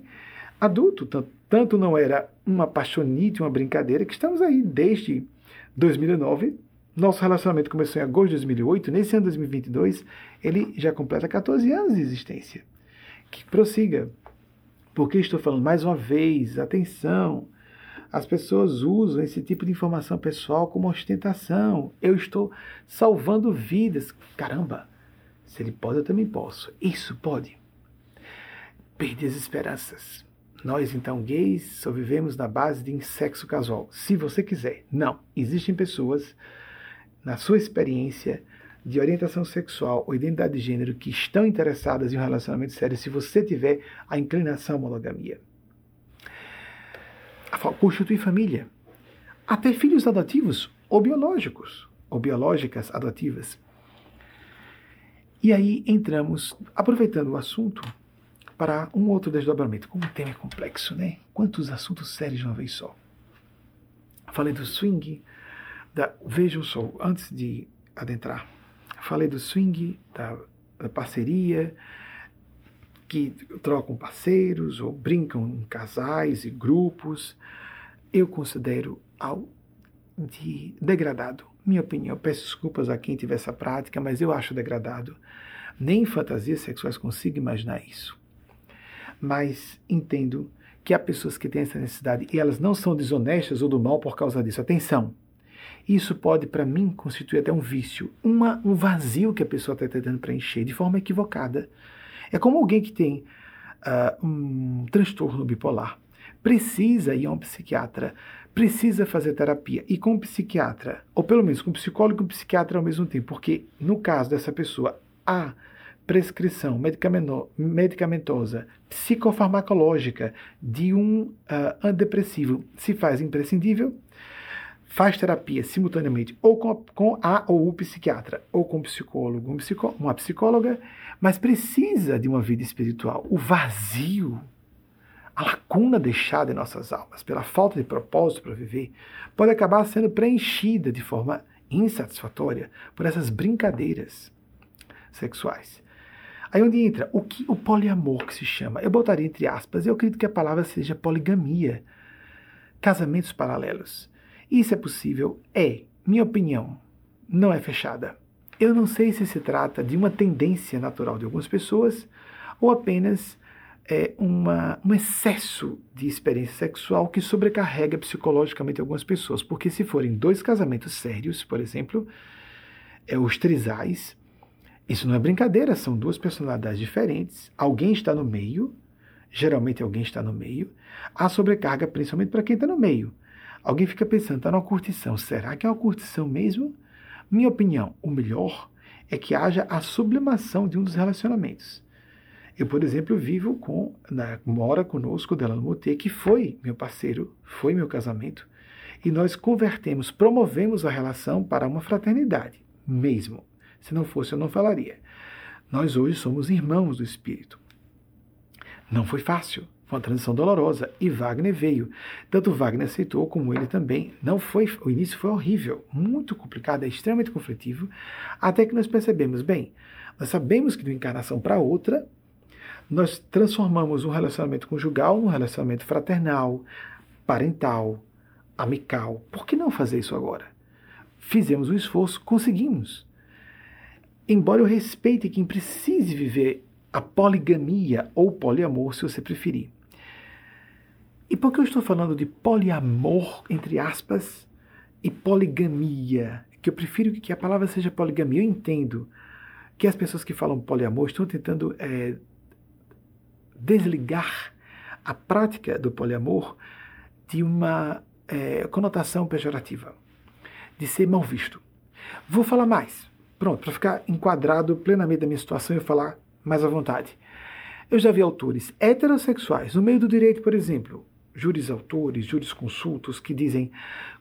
Adulto, tanto, tanto não era uma paixonite, uma brincadeira, que estamos aí desde 2009 nosso relacionamento começou em agosto de 2008. Nesse ano de 2022, ele já completa 14 anos de existência. Que prossiga. Porque estou falando mais uma vez, atenção. As pessoas usam esse tipo de informação pessoal como ostentação. Eu estou salvando vidas. Caramba, se ele pode, eu também posso. Isso pode. Perder as esperanças. Nós, então, gays, só vivemos na base de sexo casual. Se você quiser. Não. Existem pessoas na sua experiência de orientação sexual ou identidade de gênero que estão interessadas em um relacionamento sério, se você tiver a inclinação à monogamia. Constituir família. Até filhos adotivos ou biológicos, ou biológicas adotivas. E aí entramos, aproveitando o assunto, para um outro desdobramento. Como o tema é complexo, né? Quantos assuntos sérios de uma vez só. Falei do swing, da, vejam só, antes de adentrar, falei do swing, da, da parceria, que trocam parceiros ou brincam em casais e grupos. Eu considero algo de degradado. Minha opinião, peço desculpas a quem tiver essa prática, mas eu acho degradado. Nem em fantasias sexuais consigo imaginar isso. Mas entendo que há pessoas que têm essa necessidade e elas não são desonestas ou do mal por causa disso. Atenção! Isso pode, para mim, constituir até um vício, uma, um vazio que a pessoa está tentando preencher de forma equivocada. É como alguém que tem uh, um transtorno bipolar, precisa ir a um psiquiatra, precisa fazer terapia e com um psiquiatra, ou pelo menos com um psicólogo e um psiquiatra ao mesmo tempo, porque no caso dessa pessoa há prescrição medicamentosa, psicofarmacológica de um uh, antidepressivo se faz imprescindível, faz terapia simultaneamente ou com a, com a ou o psiquiatra, ou com um psicólogo, um psicó, uma psicóloga, mas precisa de uma vida espiritual. O vazio, a lacuna deixada em nossas almas pela falta de propósito para viver, pode acabar sendo preenchida de forma insatisfatória por essas brincadeiras sexuais. Aí onde entra o que o poliamor que se chama, eu botaria entre aspas, eu acredito que a palavra seja poligamia, casamentos paralelos. Isso é possível? É. Minha opinião não é fechada. Eu não sei se se trata de uma tendência natural de algumas pessoas ou apenas é, uma, um excesso de experiência sexual que sobrecarrega psicologicamente algumas pessoas. Porque se forem dois casamentos sérios, por exemplo, é, os trisais, isso não é brincadeira, são duas personalidades diferentes, alguém está no meio, geralmente alguém está no meio, há sobrecarga principalmente para quem está no meio. Alguém fica pensando, está numa curtição, será que é uma curtição mesmo? Minha opinião, o melhor é que haja a sublimação de um dos relacionamentos. Eu, por exemplo, vivo com, na, mora conosco dela no Motê, que foi meu parceiro, foi meu casamento, e nós convertemos, promovemos a relação para uma fraternidade, mesmo. Se não fosse, eu não falaria. Nós hoje somos irmãos do Espírito. Não foi fácil. Foi uma transição dolorosa. E Wagner veio. Tanto Wagner aceitou como ele também. Não foi, o início foi horrível, muito complicado, é extremamente conflitivo, até que nós percebemos, bem, nós sabemos que de uma encarnação para outra, nós transformamos um relacionamento conjugal num relacionamento fraternal, parental, amical. Por que não fazer isso agora? Fizemos um esforço, conseguimos. Embora eu respeite quem precise viver a poligamia ou poliamor, se você preferir. E por que eu estou falando de poliamor, entre aspas, e poligamia? Que eu prefiro que a palavra seja poligamia. Eu entendo que as pessoas que falam poliamor estão tentando é, desligar a prática do poliamor de uma é, conotação pejorativa, de ser mal visto. Vou falar mais. Pronto, para ficar enquadrado plenamente da minha situação, eu falar mais à vontade. Eu já vi autores heterossexuais, no meio do direito, por exemplo, autores, jurisconsultos que dizem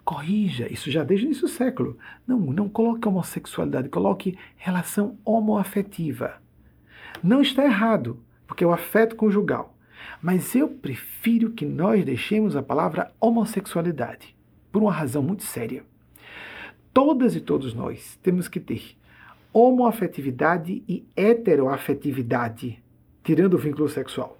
corrija, isso já desde o início do século. Não, não coloque homossexualidade, coloque relação homoafetiva. Não está errado, porque é o afeto conjugal. Mas eu prefiro que nós deixemos a palavra homossexualidade, por uma razão muito séria. Todas e todos nós temos que ter homoafetividade e heteroafetividade, tirando o vínculo sexual.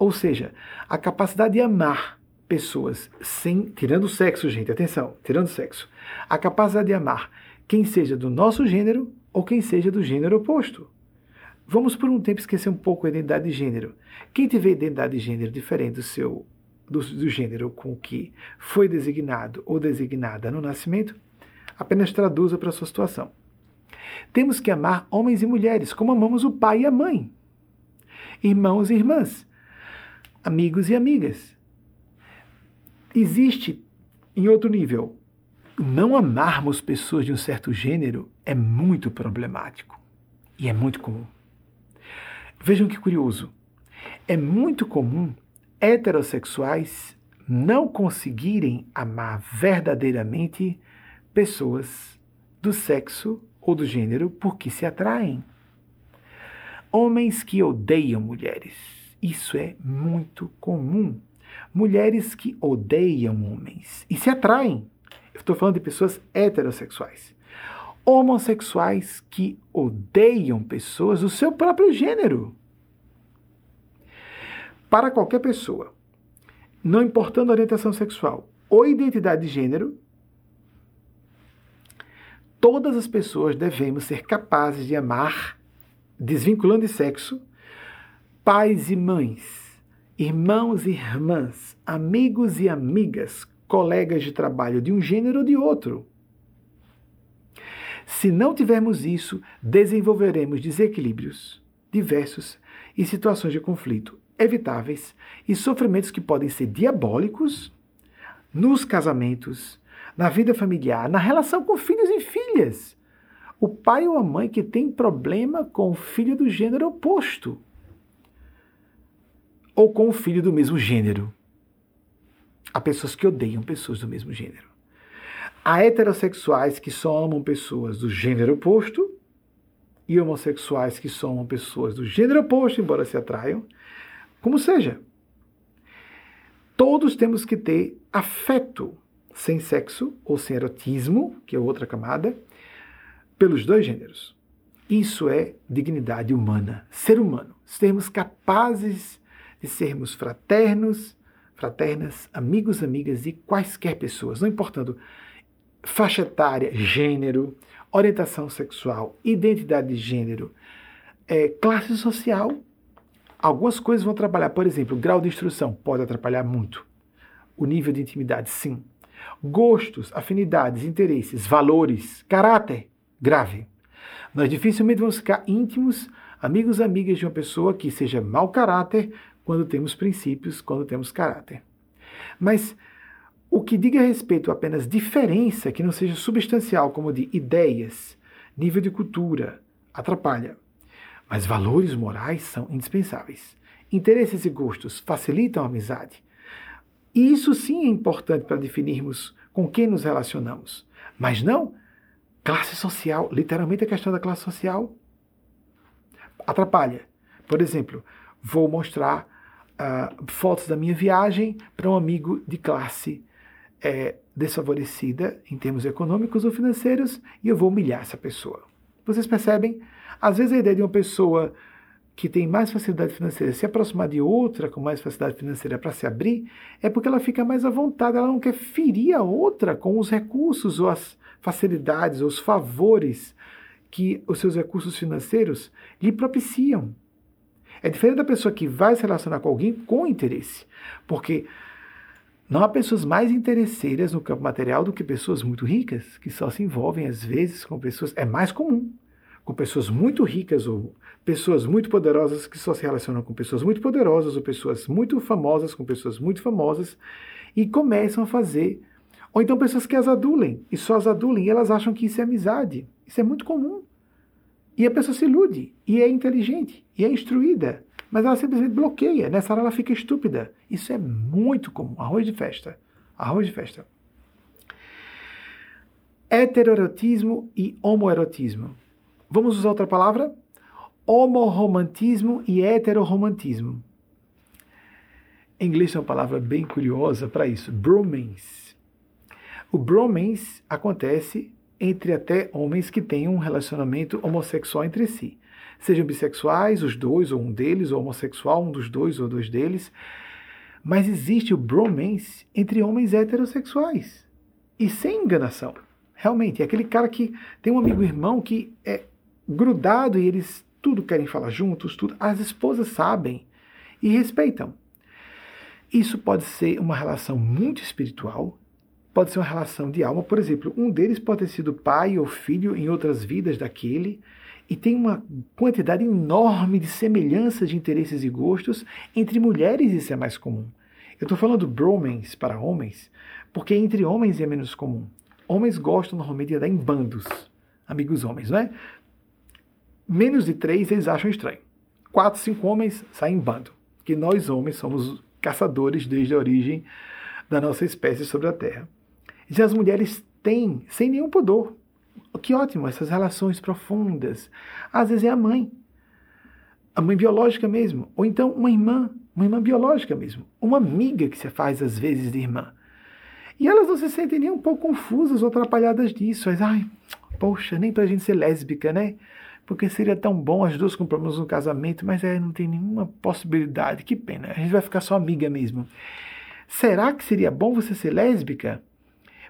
Ou seja, a capacidade de amar pessoas sem. tirando o sexo, gente, atenção, tirando o sexo. A capacidade de amar quem seja do nosso gênero ou quem seja do gênero oposto. Vamos por um tempo esquecer um pouco a identidade de gênero. Quem tiver identidade de gênero diferente do seu do, do gênero com que foi designado ou designada no nascimento, apenas traduza para a sua situação. Temos que amar homens e mulheres como amamos o pai e a mãe, irmãos e irmãs amigos e amigas. Existe, em outro nível, não amarmos pessoas de um certo gênero é muito problemático e é muito comum. Vejam que curioso. É muito comum heterossexuais não conseguirem amar verdadeiramente pessoas do sexo ou do gênero porque se atraem. Homens que odeiam mulheres isso é muito comum. Mulheres que odeiam homens e se atraem. Eu estou falando de pessoas heterossexuais. Homossexuais que odeiam pessoas do seu próprio gênero. Para qualquer pessoa, não importando a orientação sexual ou identidade de gênero, todas as pessoas devemos ser capazes de amar, desvinculando de sexo, pais e mães, irmãos e irmãs, amigos e amigas, colegas de trabalho de um gênero ou de outro. Se não tivermos isso, desenvolveremos desequilíbrios diversos e situações de conflito evitáveis e sofrimentos que podem ser diabólicos nos casamentos, na vida familiar, na relação com filhos e filhas. O pai ou a mãe que tem problema com o filho do gênero oposto ou com o filho do mesmo gênero. Há pessoas que odeiam pessoas do mesmo gênero. Há heterossexuais que só amam pessoas do gênero oposto e homossexuais que só amam pessoas do gênero oposto, embora se atraiam. Como seja, todos temos que ter afeto sem sexo ou sem erotismo, que é outra camada, pelos dois gêneros. Isso é dignidade humana, ser humano. Sermos capazes de sermos fraternos, fraternas, amigos, amigas de quaisquer pessoas, não importando faixa etária, gênero, orientação sexual, identidade de gênero, é, classe social. Algumas coisas vão atrapalhar, por exemplo, o grau de instrução pode atrapalhar muito. O nível de intimidade, sim. Gostos, afinidades, interesses, valores, caráter, grave. Nós dificilmente vamos ficar íntimos, amigos, amigas de uma pessoa que seja mau caráter, quando temos princípios, quando temos caráter. Mas o que diga respeito apenas diferença, que não seja substancial, como de ideias, nível de cultura, atrapalha. Mas valores morais são indispensáveis. Interesses e gostos facilitam a amizade. E isso sim é importante para definirmos com quem nos relacionamos. Mas não classe social, literalmente a questão da classe social atrapalha. Por exemplo, vou mostrar uh, fotos da minha viagem para um amigo de classe é, desfavorecida em termos econômicos ou financeiros e eu vou humilhar essa pessoa. Vocês percebem? Às vezes a ideia de uma pessoa que tem mais facilidade financeira se aproximar de outra com mais facilidade financeira para se abrir é porque ela fica mais à vontade, ela não quer ferir a outra com os recursos ou as facilidades ou os favores que os seus recursos financeiros lhe propiciam. É diferente da pessoa que vai se relacionar com alguém com interesse. Porque não há pessoas mais interesseiras no campo material do que pessoas muito ricas, que só se envolvem, às vezes, com pessoas. É mais comum. Com pessoas muito ricas ou pessoas muito poderosas que só se relacionam com pessoas muito poderosas ou pessoas muito famosas com pessoas muito famosas e começam a fazer. Ou então pessoas que as adulem e só as adulem e elas acham que isso é amizade. Isso é muito comum. E a pessoa se ilude, e é inteligente, e é instruída, mas ela simplesmente bloqueia. Nessa hora ela fica estúpida. Isso é muito comum. Arroz de festa. Arroz de festa. Heteroerotismo e homoerotismo. Vamos usar outra palavra? Homoromantismo e heteroromantismo. Em inglês é uma palavra bem curiosa para isso, bromance. O bromance acontece entre até homens que têm um relacionamento homossexual entre si. Sejam bissexuais, os dois ou um deles, ou homossexual, um dos dois ou dois deles. Mas existe o bromance entre homens heterossexuais. E sem enganação. Realmente, é aquele cara que tem um amigo irmão que é grudado e eles tudo querem falar juntos, tudo. As esposas sabem e respeitam. Isso pode ser uma relação muito espiritual, pode ser uma relação de alma. Por exemplo, um deles pode ter sido pai ou filho em outras vidas daquele, e tem uma quantidade enorme de semelhanças de interesses e gostos. Entre mulheres isso é mais comum. Eu estou falando bromance para homens, porque entre homens é menos comum. Homens gostam normalmente de andar em bandos, amigos homens, não é? Menos de três eles acham estranho. Quatro, cinco homens saem em bando. Que nós homens somos caçadores desde a origem da nossa espécie sobre a Terra. E as mulheres têm, sem nenhum pudor, que ótimo, essas relações profundas. Às vezes é a mãe, a mãe biológica mesmo, ou então uma irmã, uma irmã biológica mesmo, uma amiga que se faz às vezes de irmã. E elas não se sentem nem um pouco confusas ou atrapalhadas disso. Mas, ai, poxa, nem pra gente ser lésbica, né? porque seria tão bom as duas com problemas no casamento, mas é, não tem nenhuma possibilidade, que pena, a gente vai ficar só amiga mesmo. Será que seria bom você ser lésbica?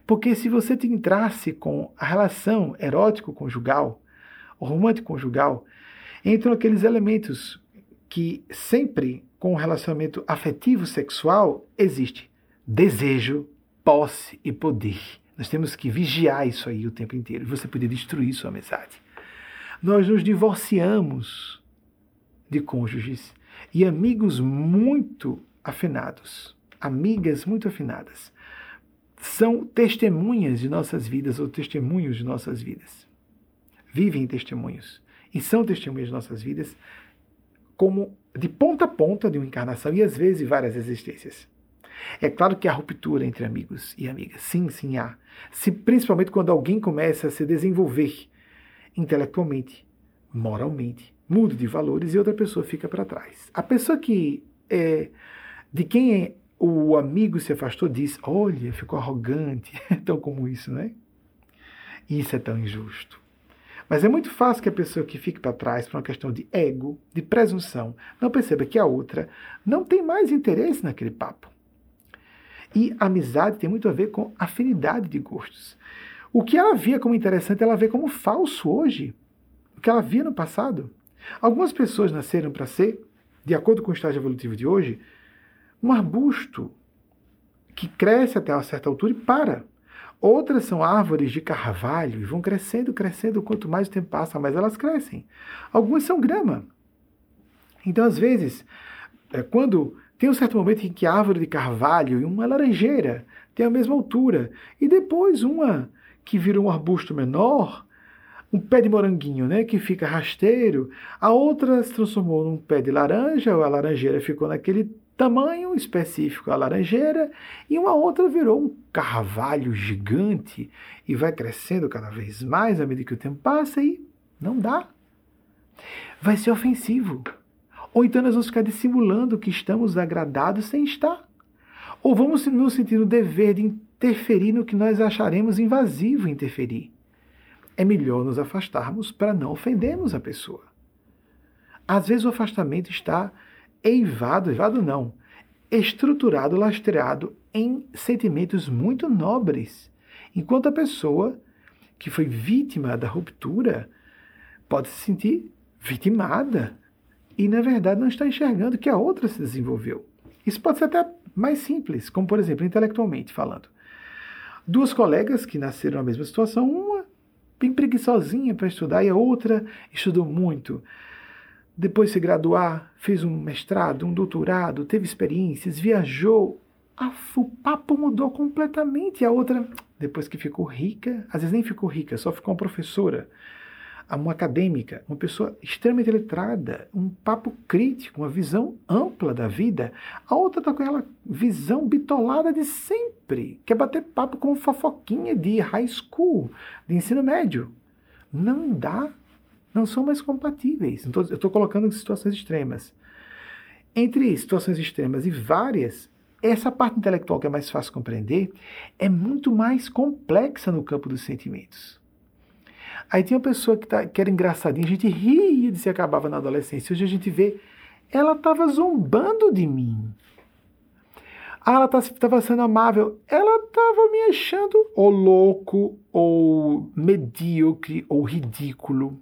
Porque se você te entrasse com a relação erótico-conjugal, romântico-conjugal, entram aqueles elementos que sempre com o relacionamento afetivo-sexual existe desejo, posse e poder. Nós temos que vigiar isso aí o tempo inteiro. Você poder destruir sua amizade nós nos divorciamos de cônjuges e amigos muito afinados, amigas muito afinadas, são testemunhas de nossas vidas ou testemunhos de nossas vidas. Vivem testemunhos e são testemunhas de nossas vidas como de ponta a ponta de uma encarnação e às vezes várias existências. É claro que há ruptura entre amigos e amigas. Sim, sim, há. Se, principalmente quando alguém começa a se desenvolver intelectualmente, moralmente, muda de valores e outra pessoa fica para trás. A pessoa que é de quem é, o amigo se afastou diz: Olha, ficou arrogante. É tão como isso, né? Isso é tão injusto. Mas é muito fácil que a pessoa que fique para trás por uma questão de ego, de presunção, não perceba que a outra não tem mais interesse naquele papo. E amizade tem muito a ver com afinidade de gostos. O que ela via como interessante, ela vê como falso hoje. O que ela via no passado. Algumas pessoas nasceram para ser, de acordo com o estágio evolutivo de hoje, um arbusto que cresce até uma certa altura e para. Outras são árvores de carvalho e vão crescendo, crescendo. Quanto mais o tempo passa, mais elas crescem. Algumas são grama. Então, às vezes, é, quando tem um certo momento em que a árvore de carvalho e uma laranjeira têm a mesma altura, e depois uma que vira um arbusto menor, um pé de moranguinho, né, que fica rasteiro, a outra se transformou num pé de laranja, a laranjeira ficou naquele tamanho específico, a laranjeira, e uma outra virou um carvalho gigante e vai crescendo cada vez mais à medida que o tempo passa e não dá. Vai ser ofensivo. Ou então nós vamos ficar dissimulando que estamos agradados sem estar. Ou vamos nos sentir no dever de interferir no que nós acharemos invasivo interferir. É melhor nos afastarmos para não ofendermos a pessoa. Às vezes o afastamento está eivado, eivado não, estruturado, lastreado em sentimentos muito nobres, enquanto a pessoa que foi vítima da ruptura pode se sentir vitimada e, na verdade, não está enxergando que a outra se desenvolveu. Isso pode ser até mais simples, como, por exemplo, intelectualmente falando. Duas colegas que nasceram na mesma situação, uma bem preguiçosinha para estudar e a outra estudou muito. Depois de se graduar, fez um mestrado, um doutorado, teve experiências, viajou. A, o papo mudou completamente. A outra, depois que ficou rica, às vezes nem ficou rica, só ficou uma professora. uma acadêmica, uma pessoa extremamente letrada, um papo crítico, uma visão ampla da vida. A outra está com aquela visão bitolada de sempre, quer bater papo com fofoquinha de high school, de ensino médio. Não dá, não são mais compatíveis. Eu estou colocando situações extremas. Entre situações extremas e várias, essa parte intelectual que é mais fácil compreender é muito mais complexa no campo dos sentimentos. Aí tem uma pessoa que, tá, que era engraçadinha, a gente ria de se acabava na adolescência. Hoje a gente vê, ela estava zombando de mim. Ah, ela estava tá, sendo amável. Ela estava me achando ou louco, ou medíocre, ou ridículo.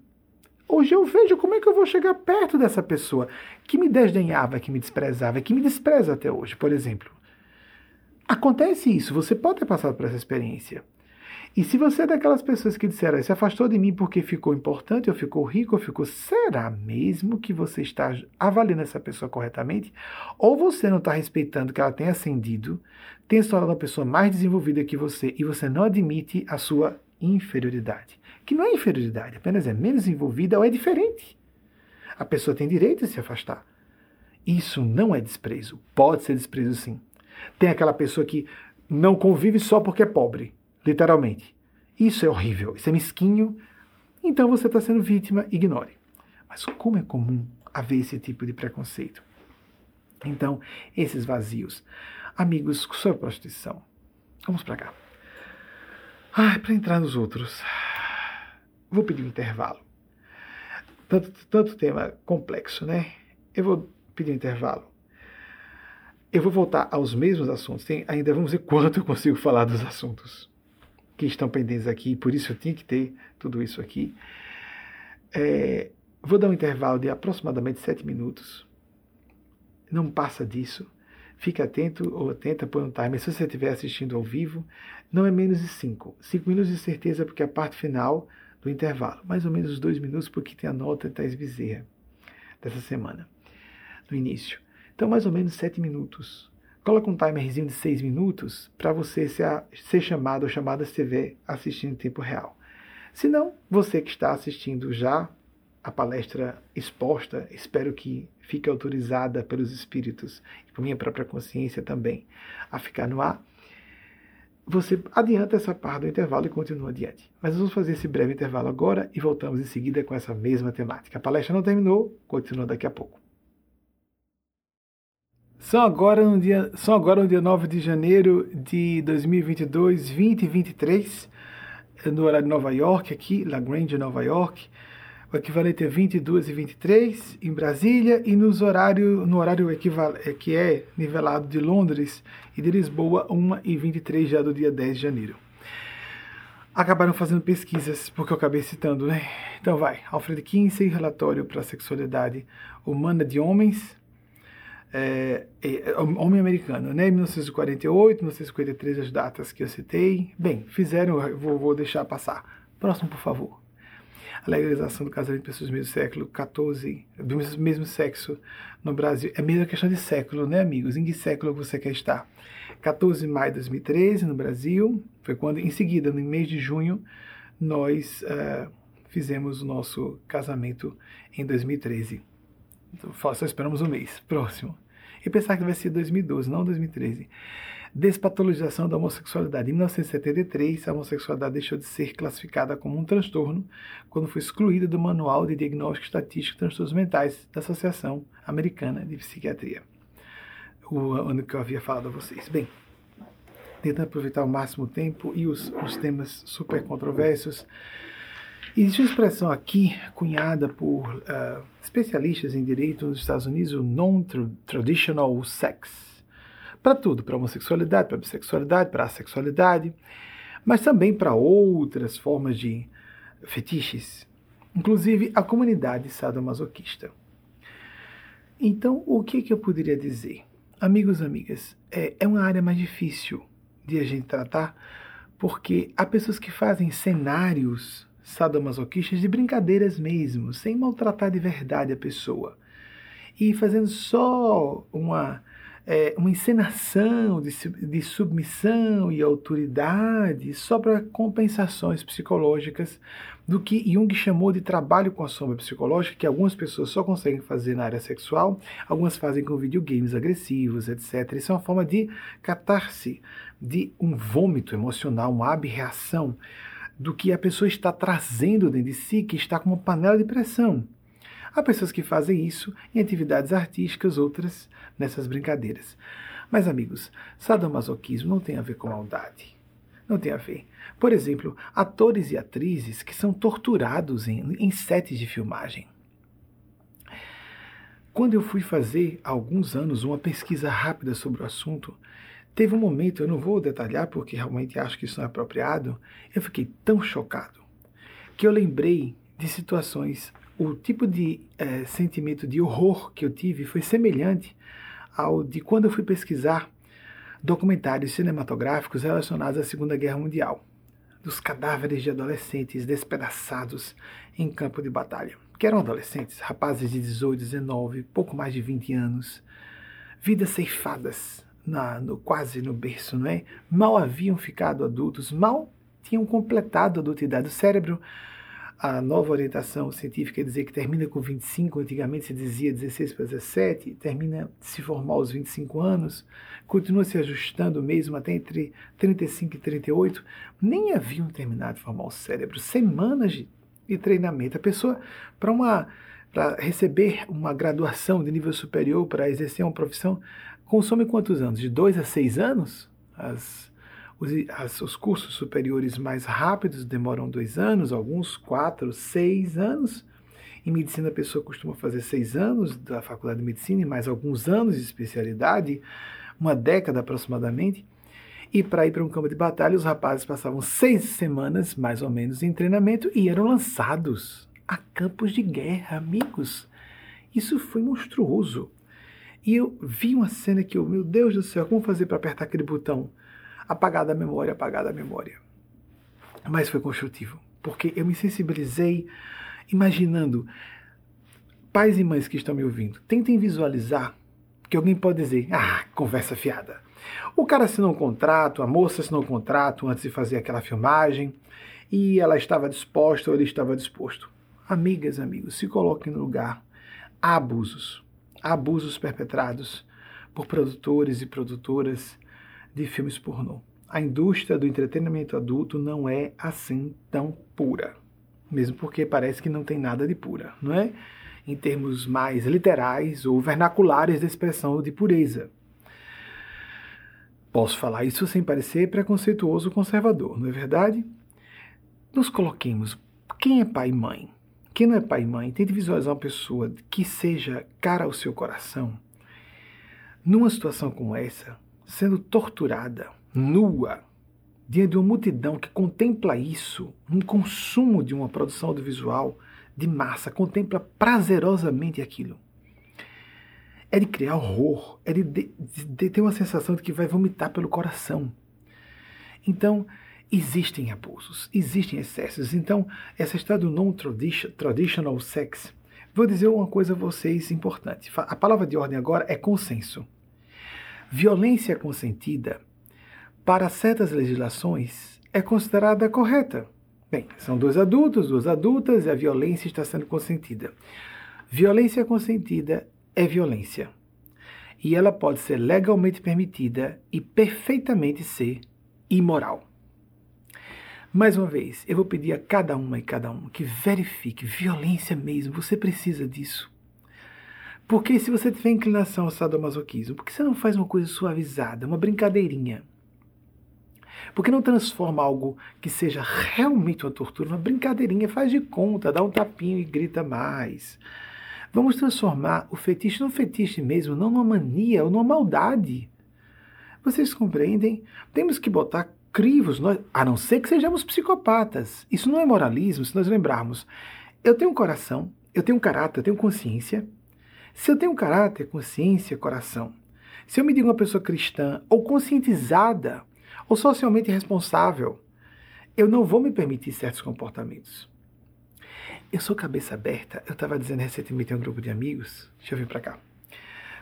Hoje eu vejo como é que eu vou chegar perto dessa pessoa que me desdenhava, que me desprezava, que me despreza até hoje, por exemplo. Acontece isso, você pode ter passado por essa experiência. E se você é daquelas pessoas que disseram, se afastou de mim porque ficou importante, ou ficou rico, ou ficou. Será mesmo que você está avaliando essa pessoa corretamente? Ou você não está respeitando que ela tenha ascendido, tenha se tornado uma pessoa mais desenvolvida que você e você não admite a sua inferioridade? Que não é inferioridade, apenas é menos envolvida ou é diferente. A pessoa tem direito de se afastar. Isso não é desprezo. Pode ser desprezo, sim. Tem aquela pessoa que não convive só porque é pobre literalmente. Isso é horrível, isso é mesquinho. Então você está sendo vítima, ignore. Mas como é comum haver esse tipo de preconceito? Então, esses vazios. Amigos, sobre prostituição. Vamos para cá. Ah, para entrar nos outros. Vou pedir um intervalo. Tanto, tanto tema complexo, né? Eu vou pedir um intervalo. Eu vou voltar aos mesmos assuntos. Tem, ainda vamos ver quanto eu consigo falar dos assuntos que estão pendentes aqui, por isso eu tinha que ter tudo isso aqui. É, vou dar um intervalo de aproximadamente sete minutos. Não passa disso. Fique atento ou atenta por um timer. Se você estiver assistindo ao vivo, não é menos de cinco. Cinco minutos de certeza, porque a parte final do intervalo. Mais ou menos dois minutos, porque tem a nota de Thais Bezerra dessa semana, no início. Então, mais ou menos sete minutos. Coloca um timerzinho de 6 minutos para você ser, ser chamado ou chamada se estiver assistindo em tempo real. Se não, você que está assistindo já a palestra exposta, espero que fique autorizada pelos espíritos e por minha própria consciência também a ficar no ar. Você adianta essa parte do intervalo e continua adiante. Mas vamos fazer esse breve intervalo agora e voltamos em seguida com essa mesma temática. A palestra não terminou, continua daqui a pouco. São agora no dia, são agora no dia 9 de janeiro de 2022, 2023, no horário de Nova York, aqui, La Grande, Nova York. O equivalente é 22 e 23 em Brasília e nos horário, no horário equivalente, que é nivelado de Londres e de Lisboa, 1 e 23 já do dia 10 de janeiro. Acabaram fazendo pesquisas, porque eu acabei citando, né? Então vai, Alfred Kinsey, relatório para a sexualidade humana de homens, é, é, é, homem americano, né? 1948, 1953, as datas que eu citei. Bem, fizeram, vou, vou deixar passar. Próximo, por favor. A legalização do casamento de pessoas do mesmo século XIV, do mesmo sexo no Brasil. É mesmo questão de século, né, amigos? Em que século você quer estar? 14 de maio de 2013, no Brasil. Foi quando, em seguida, no mês de junho, nós uh, fizemos o nosso casamento em 2013. Então, só esperamos um mês. Próximo. E pensar que vai ser 2012, não 2013. Despatologização da homossexualidade. Em 1973, a homossexualidade deixou de ser classificada como um transtorno quando foi excluída do Manual de Diagnóstico Estatístico de Transtornos Mentais da Associação Americana de Psiquiatria. O ano que eu havia falado a vocês. Bem, tentando aproveitar o máximo tempo e os, os temas super controversos. Existe uma expressão aqui cunhada por uh, especialistas em direito nos Estados Unidos, o non-traditional sex. Para tudo, para homossexualidade, para bissexualidade, para assexualidade, mas também para outras formas de fetiches, inclusive a comunidade sadomasoquista. Então, o que, que eu poderia dizer? Amigos, amigas, é, é uma área mais difícil de a gente tratar, porque há pessoas que fazem cenários sadomasoquistas de brincadeiras mesmo, sem maltratar de verdade a pessoa. E fazendo só uma é, uma encenação de, de submissão e autoridade só para compensações psicológicas do que Jung chamou de trabalho com a sombra psicológica, que algumas pessoas só conseguem fazer na área sexual, algumas fazem com videogames agressivos, etc. Isso é uma forma de catarse, de um vômito emocional, uma abreação do que a pessoa está trazendo dentro de si, que está como uma panela de pressão. Há pessoas que fazem isso em atividades artísticas, outras nessas brincadeiras. Mas, amigos, sadomasoquismo não tem a ver com maldade. Não tem a ver. Por exemplo, atores e atrizes que são torturados em, em sets de filmagem. Quando eu fui fazer, há alguns anos, uma pesquisa rápida sobre o assunto, teve um momento, eu não vou detalhar porque realmente acho que isso não é apropriado, eu fiquei tão chocado que eu lembrei de situações o tipo de é, sentimento de horror que eu tive foi semelhante ao de quando eu fui pesquisar documentários cinematográficos relacionados à Segunda Guerra Mundial, dos cadáveres de adolescentes despedaçados em campo de batalha, que eram adolescentes, rapazes de 18, 19, pouco mais de 20 anos, vidas ceifadas na, no, quase no berço, não é? Mal haviam ficado adultos, mal tinham completado a adultidade. O cérebro a nova orientação científica dizer que termina com 25, antigamente se dizia 16 para 17, termina de se formar aos 25 anos, continua se ajustando mesmo até entre 35 e 38, nem haviam terminado de formar o cérebro, semanas de, de treinamento. A pessoa, para uma para receber uma graduação de nível superior, para exercer uma profissão, consome quantos anos? De 2 a 6 anos? As os, as, os cursos superiores mais rápidos demoram dois anos, alguns quatro, seis anos. Em medicina, a pessoa costuma fazer seis anos da faculdade de medicina e mais alguns anos de especialidade, uma década aproximadamente. E para ir para um campo de batalha, os rapazes passavam seis semanas, mais ou menos, em treinamento e eram lançados a campos de guerra, amigos. Isso foi monstruoso. E eu vi uma cena que eu, meu Deus do céu, como fazer para apertar aquele botão? Apagada a memória, apagada a memória. Mas foi construtivo, porque eu me sensibilizei imaginando. Pais e mães que estão me ouvindo, tentem visualizar que alguém pode dizer: ah, conversa fiada. O cara assinou um contrato, a moça assinou um contrato antes de fazer aquela filmagem e ela estava disposta ou ele estava disposto. Amigas, amigos, se coloquem no lugar. Há abusos. Há abusos perpetrados por produtores e produtoras de filmes pornô. A indústria do entretenimento adulto não é assim tão pura. Mesmo porque parece que não tem nada de pura, não é? Em termos mais literais ou vernaculares da expressão de pureza. Posso falar isso sem parecer preconceituoso conservador, não é verdade? Nos coloquemos. Quem é pai e mãe? Quem não é pai e mãe, tente visualizar uma pessoa que seja cara ao seu coração. Numa situação como essa, sendo torturada, nua, diante de uma multidão que contempla isso, um consumo de uma produção audiovisual de massa, contempla prazerosamente aquilo. É de criar horror, é de, de, de ter uma sensação de que vai vomitar pelo coração. Então, existem abusos, existem excessos. Então, essa história do non-traditional sex, vou dizer uma coisa a vocês importante. A palavra de ordem agora é consenso. Violência consentida, para certas legislações, é considerada correta. Bem, são dois adultos, duas adultas e a violência está sendo consentida. Violência consentida é violência. E ela pode ser legalmente permitida e perfeitamente ser imoral. Mais uma vez, eu vou pedir a cada uma e cada um que verifique violência mesmo, você precisa disso. Porque se você tiver inclinação ao sadomasoquismo, por que você não faz uma coisa suavizada, uma brincadeirinha? Por que não transforma algo que seja realmente uma tortura, uma brincadeirinha, faz de conta, dá um tapinho e grita mais? Vamos transformar o fetiche num fetiche mesmo, não numa mania ou numa maldade. Vocês compreendem? Temos que botar crivos, nós, a não ser que sejamos psicopatas. Isso não é moralismo, se nós lembrarmos. Eu tenho um coração, eu tenho um caráter, eu tenho consciência, se eu tenho caráter, consciência, coração, se eu me digo uma pessoa cristã ou conscientizada ou socialmente responsável, eu não vou me permitir certos comportamentos. Eu sou cabeça aberta. Eu estava dizendo recentemente em um grupo de amigos, deixa eu vir para cá.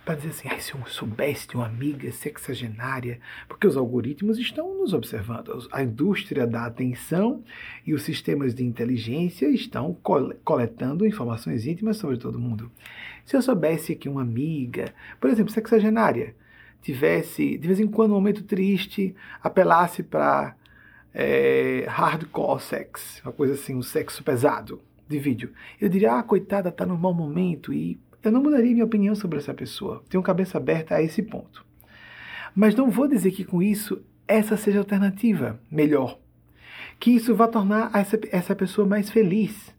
Para dizer assim, ah, se eu soubesse de uma amiga sexagenária, porque os algoritmos estão nos observando, a indústria da atenção e os sistemas de inteligência estão coletando informações íntimas sobre todo mundo. Se eu soubesse que uma amiga, por exemplo, sexagenária, tivesse de vez em quando um momento triste, apelasse para é, hardcore sex, uma coisa assim, um sexo pesado de vídeo, eu diria, ah, coitada, tá no mau momento e eu não mudaria minha opinião sobre essa pessoa. Tenho cabeça aberta a esse ponto. Mas não vou dizer que com isso essa seja a alternativa melhor. Que isso vá tornar essa, essa pessoa mais feliz.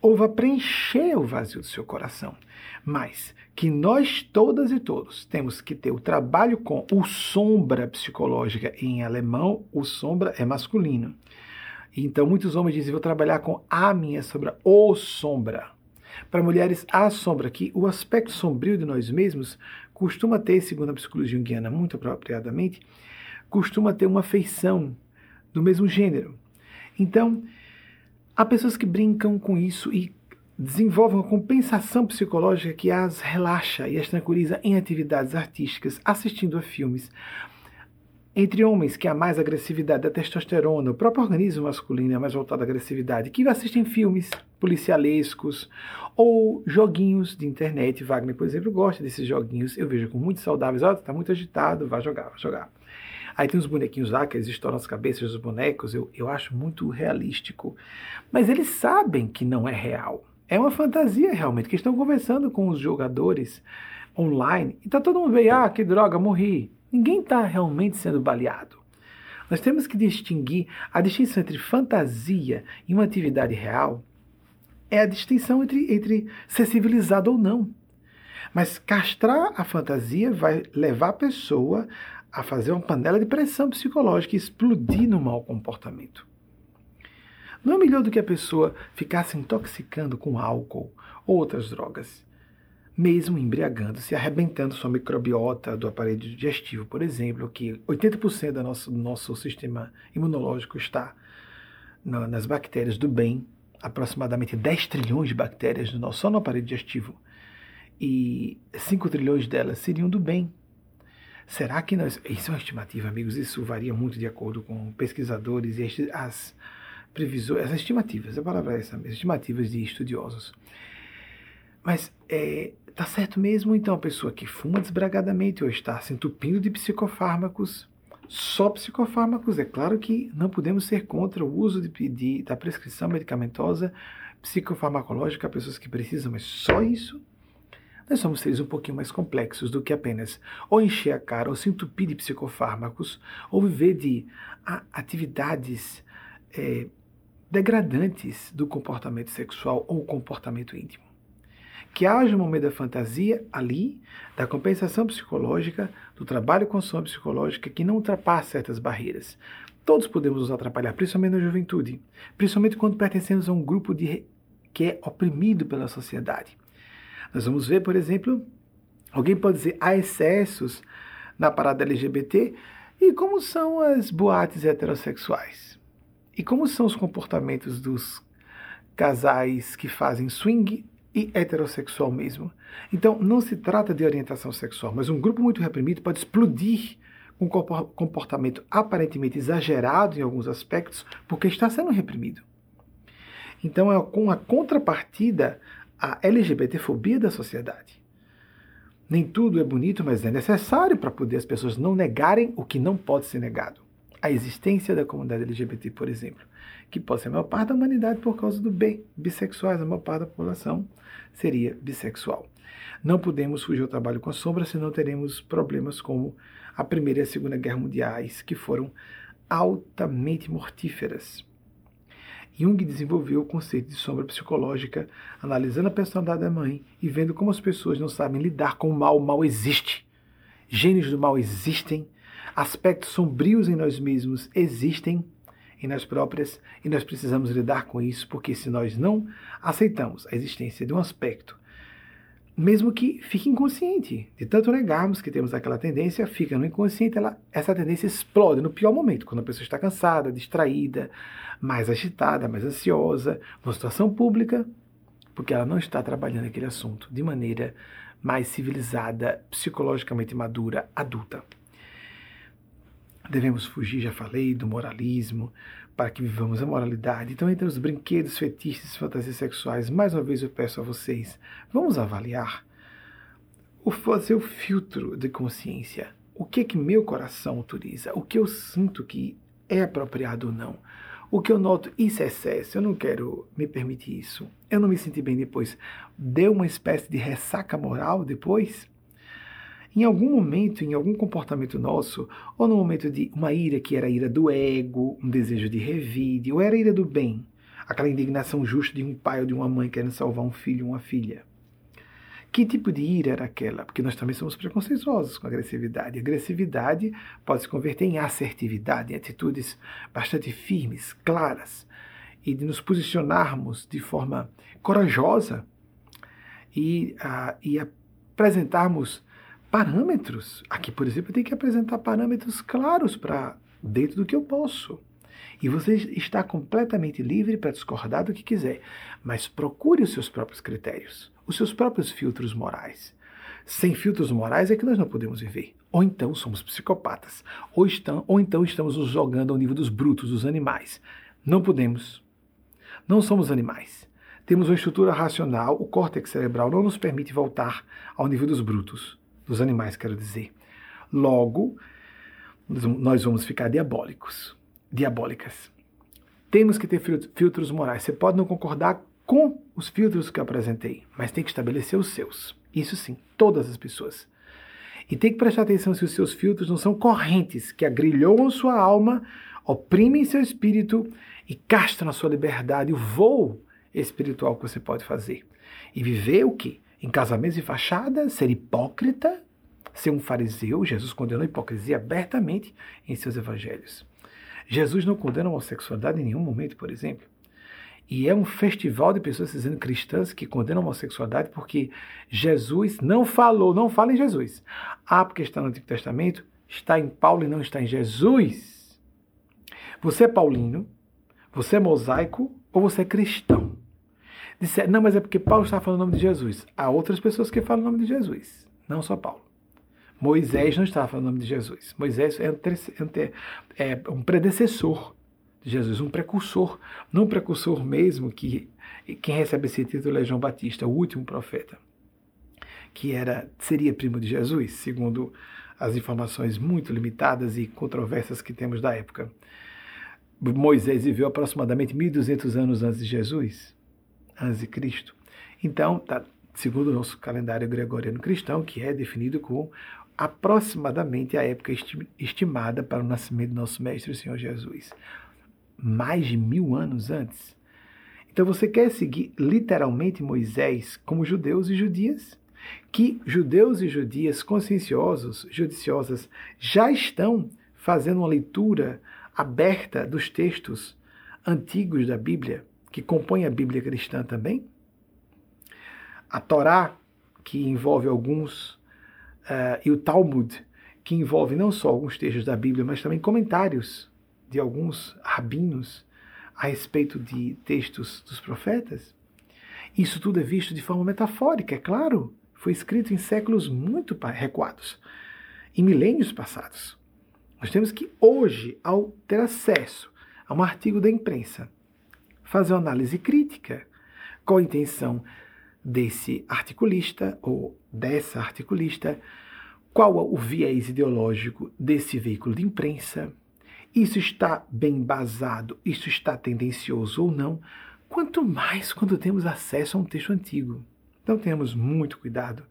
Ou vá preencher o vazio do seu coração. Mas que nós todas e todos temos que ter o trabalho com o sombra psicológica. Em alemão, o sombra é masculino. Então, muitos homens dizem: vou trabalhar com a minha sombra, ou sombra. Para mulheres, a sombra, que o aspecto sombrio de nós mesmos costuma ter, segundo a psicologia junguiana muito apropriadamente, costuma ter uma feição do mesmo gênero. Então, há pessoas que brincam com isso e desenvolvem uma compensação psicológica que as relaxa e as tranquiliza em atividades artísticas, assistindo a filmes, entre homens que há mais agressividade da testosterona, o próprio organismo masculino é mais voltado à agressividade, que assistem filmes policialescos ou joguinhos de internet. Wagner, por exemplo, gosta desses joguinhos. Eu vejo como muito saudáveis. Olha, está muito agitado, vai jogar, vai jogar. Aí tem uns bonequinhos lá que eles estouram as cabeças dos bonecos. Eu, eu acho muito realístico. Mas eles sabem que não é real. É uma fantasia realmente, que estão conversando com os jogadores online. E tá todo mundo vendo, ah, que droga, morri. Ninguém está realmente sendo baleado. Nós temos que distinguir a distinção entre fantasia e uma atividade real é a distinção entre, entre ser civilizado ou não. Mas castrar a fantasia vai levar a pessoa a fazer uma panela de pressão psicológica e explodir no mau comportamento. Não é melhor do que a pessoa ficar se intoxicando com álcool ou outras drogas mesmo embriagando-se, arrebentando sua microbiota do aparelho digestivo, por exemplo, que 80% do nosso, do nosso sistema imunológico está na, nas bactérias do bem, aproximadamente 10 trilhões de bactérias no nosso, só no aparelho digestivo, e 5 trilhões delas seriam do bem. Será que nós. Isso é uma estimativa, amigos, isso varia muito de acordo com pesquisadores e as previsões, as estimativas, a palavra é essa estimativas de estudiosos. Mas é, tá certo mesmo então a pessoa que fuma desbragadamente ou está se entupindo de psicofármacos, só psicofármacos? É claro que não podemos ser contra o uso de, de, da prescrição medicamentosa psicofarmacológica a pessoas que precisam, mas só isso? Nós somos seres um pouquinho mais complexos do que apenas ou encher a cara, ou se entupir de psicofármacos, ou viver de atividades é, degradantes do comportamento sexual ou comportamento íntimo que haja um momento da fantasia ali, da compensação psicológica, do trabalho com ação psicológica que não ultrapasse certas barreiras. Todos podemos nos atrapalhar, principalmente na juventude, principalmente quando pertencemos a um grupo de, que é oprimido pela sociedade. Nós vamos ver, por exemplo, alguém pode dizer há excessos na parada LGBT e como são as boates heterossexuais? E como são os comportamentos dos casais que fazem swing e heterossexual mesmo. Então, não se trata de orientação sexual, mas um grupo muito reprimido pode explodir com um comportamento aparentemente exagerado em alguns aspectos, porque está sendo reprimido. Então, é com a contrapartida à LGBTfobia da sociedade. Nem tudo é bonito, mas é necessário para poder as pessoas não negarem o que não pode ser negado. A existência da comunidade LGBT, por exemplo, que pode ser a maior parte da humanidade por causa do B, bissexuais, a maior parte da população seria bissexual. Não podemos fugir ao trabalho com a sombra, senão teremos problemas como a Primeira e a Segunda Guerra Mundiais, que foram altamente mortíferas. Jung desenvolveu o conceito de sombra psicológica, analisando a personalidade da mãe e vendo como as pessoas não sabem lidar com o mal. O mal existe. Gênios do mal existem. Aspectos sombrios em nós mesmos existem em nós próprias e nós precisamos lidar com isso, porque se nós não aceitamos a existência de um aspecto, mesmo que fique inconsciente, de tanto negarmos que temos aquela tendência, fica no inconsciente, ela, essa tendência explode no pior momento, quando a pessoa está cansada, distraída, mais agitada, mais ansiosa, numa situação pública, porque ela não está trabalhando aquele assunto de maneira mais civilizada, psicologicamente madura, adulta. Devemos fugir, já falei, do moralismo, para que vivamos a moralidade. Então, entre os brinquedos, fetiches, fantasias sexuais, mais uma vez eu peço a vocês, vamos avaliar, o fazer o filtro de consciência. O que é que meu coração autoriza? O que eu sinto que é apropriado ou não? O que eu noto, isso é excesso, eu não quero me permitir isso. Eu não me senti bem depois. Deu uma espécie de ressaca moral depois? Em algum momento, em algum comportamento nosso, ou no momento de uma ira que era a ira do ego, um desejo de revide, ou era a ira do bem, aquela indignação justa de um pai ou de uma mãe querendo salvar um filho ou uma filha. Que tipo de ira era aquela? Porque nós também somos preconceituosos com agressividade. agressividade pode se converter em assertividade, em atitudes bastante firmes, claras, e de nos posicionarmos de forma corajosa e, uh, e apresentarmos parâmetros. Aqui, por exemplo, eu tenho que apresentar parâmetros claros para dentro do que eu posso. E você está completamente livre para discordar do que quiser, mas procure os seus próprios critérios, os seus próprios filtros morais. Sem filtros morais é que nós não podemos viver. Ou então somos psicopatas, ou, estão, ou então estamos nos jogando ao nível dos brutos, dos animais. Não podemos. Não somos animais. Temos uma estrutura racional, o córtex cerebral não nos permite voltar ao nível dos brutos dos animais, quero dizer. Logo, nós vamos ficar diabólicos, diabólicas. Temos que ter filtros morais. Você pode não concordar com os filtros que eu apresentei, mas tem que estabelecer os seus. Isso sim, todas as pessoas. E tem que prestar atenção se os seus filtros não são correntes que agrilhoam sua alma, oprimem seu espírito e castram a sua liberdade, o voo espiritual que você pode fazer. E viver o quê? Em casamentos e fachada, ser hipócrita, ser um fariseu. Jesus condenou a hipocrisia abertamente em seus evangelhos. Jesus não condena a homossexualidade em nenhum momento, por exemplo. E é um festival de pessoas dizendo cristãs que condenam a homossexualidade porque Jesus não falou, não fala em Jesus. Ah, porque está no Antigo Testamento, está em Paulo e não está em Jesus. Você é paulino, você é mosaico ou você é cristão? Disseram, não, mas é porque Paulo está falando o nome de Jesus. Há outras pessoas que falam o nome de Jesus, não só Paulo. Moisés não estava falando o nome de Jesus. Moisés é é um predecessor de Jesus, um precursor. Não um precursor mesmo, que quem recebe esse título é João Batista, o último profeta, que era seria primo de Jesus, segundo as informações muito limitadas e controversas que temos da época. Moisés viveu aproximadamente 1.200 anos antes de Jesus antes de Cristo. Então, tá, segundo o nosso calendário gregoriano cristão, que é definido com aproximadamente a época estimada para o nascimento do nosso Mestre o Senhor Jesus. Mais de mil anos antes. Então você quer seguir literalmente Moisés como judeus e judias? Que judeus e judias conscienciosos, judiciosas, já estão fazendo uma leitura aberta dos textos antigos da Bíblia que compõe a Bíblia cristã também. A Torá, que envolve alguns, uh, e o Talmud, que envolve não só alguns textos da Bíblia, mas também comentários de alguns rabinos a respeito de textos dos profetas. Isso tudo é visto de forma metafórica, é claro. Foi escrito em séculos muito recuados, em milênios passados. Nós temos que hoje, ao ter acesso a um artigo da imprensa fazer uma análise crítica. Qual a intenção desse articulista ou dessa articulista? Qual o viés ideológico desse veículo de imprensa? Isso está bem basado? Isso está tendencioso ou não? Quanto mais quando temos acesso a um texto antigo. Então temos muito cuidado.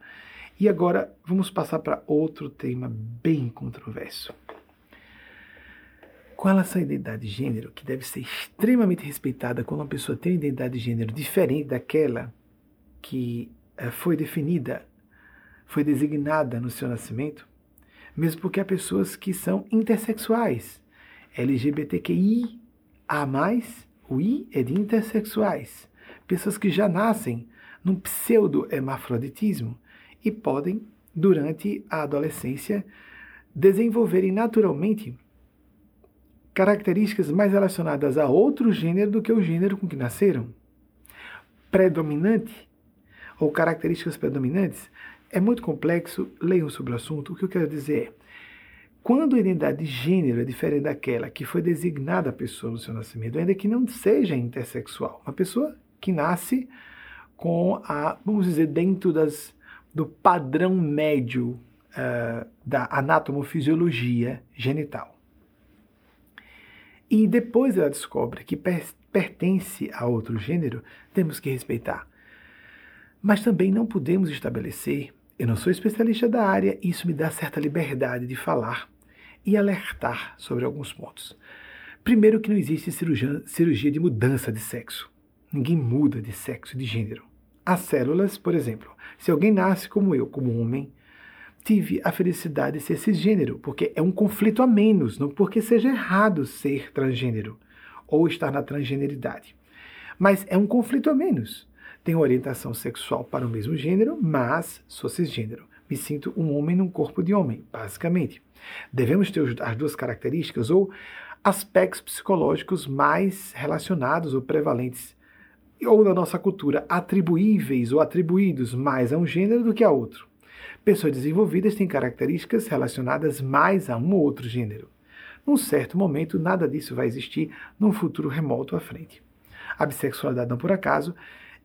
E agora vamos passar para outro tema bem controverso. Qual essa identidade de gênero que deve ser extremamente respeitada quando uma pessoa tem uma identidade de gênero diferente daquela que eh, foi definida, foi designada no seu nascimento? Mesmo porque há pessoas que são intersexuais, LGBTQI a mais, o I é de intersexuais, pessoas que já nascem num pseudo-hermafroditismo e podem, durante a adolescência, desenvolverem naturalmente características mais relacionadas a outro gênero do que o gênero com que nasceram. Predominante, ou características predominantes, é muito complexo, leiam sobre o assunto. O que eu quero dizer é, quando a identidade de gênero é diferente daquela que foi designada a pessoa no seu nascimento, ainda que não seja intersexual, uma pessoa que nasce com a, vamos dizer, dentro das, do padrão médio uh, da anatomofisiologia genital. E depois ela descobre que per pertence a outro gênero, temos que respeitar. Mas também não podemos estabelecer, eu não sou especialista da área, isso me dá certa liberdade de falar e alertar sobre alguns pontos. Primeiro, que não existe cirurgia, cirurgia de mudança de sexo. Ninguém muda de sexo, de gênero. As células, por exemplo, se alguém nasce como eu, como homem, tive a felicidade de ser cisgênero, porque é um conflito a menos, não porque seja errado ser transgênero ou estar na transgeneridade. Mas é um conflito a menos. Tenho orientação sexual para o mesmo gênero, mas sou cisgênero. Me sinto um homem num corpo de homem, basicamente. Devemos ter as duas características ou aspectos psicológicos mais relacionados ou prevalentes ou na nossa cultura atribuíveis ou atribuídos mais a um gênero do que a outro. Pessoas desenvolvidas têm características relacionadas mais a um ou outro gênero. Num certo momento, nada disso vai existir num futuro remoto à frente. A bissexualidade, não por acaso,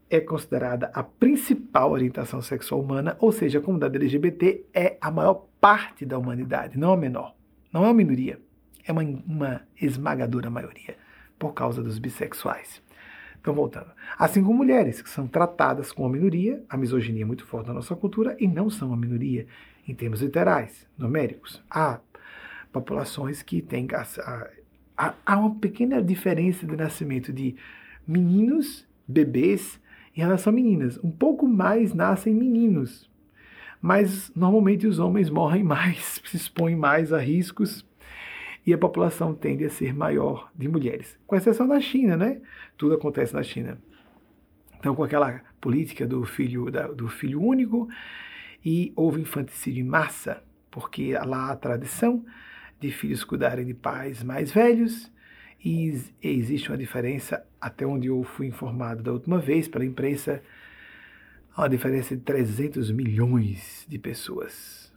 é considerada a principal orientação sexual humana, ou seja, a comunidade LGBT é a maior parte da humanidade, não a menor. Não é uma minoria, é uma, uma esmagadora maioria, por causa dos bissexuais. Então, voltando. Assim como mulheres, que são tratadas como uma minoria, a misoginia é muito forte na nossa cultura, e não são uma minoria em termos literais, numéricos. Há populações que têm. Há, há uma pequena diferença de nascimento de meninos, bebês, em relação a meninas. Um pouco mais nascem meninos. Mas normalmente os homens morrem mais, se expõem mais a riscos e a população tende a ser maior de mulheres, com exceção da China, né? Tudo acontece na China. Então, com aquela política do filho, da, do filho único, e houve infanticídio em massa, porque lá há a tradição de filhos cuidarem de pais mais velhos, e existe uma diferença, até onde eu fui informado da última vez pela imprensa, uma diferença de 300 milhões de pessoas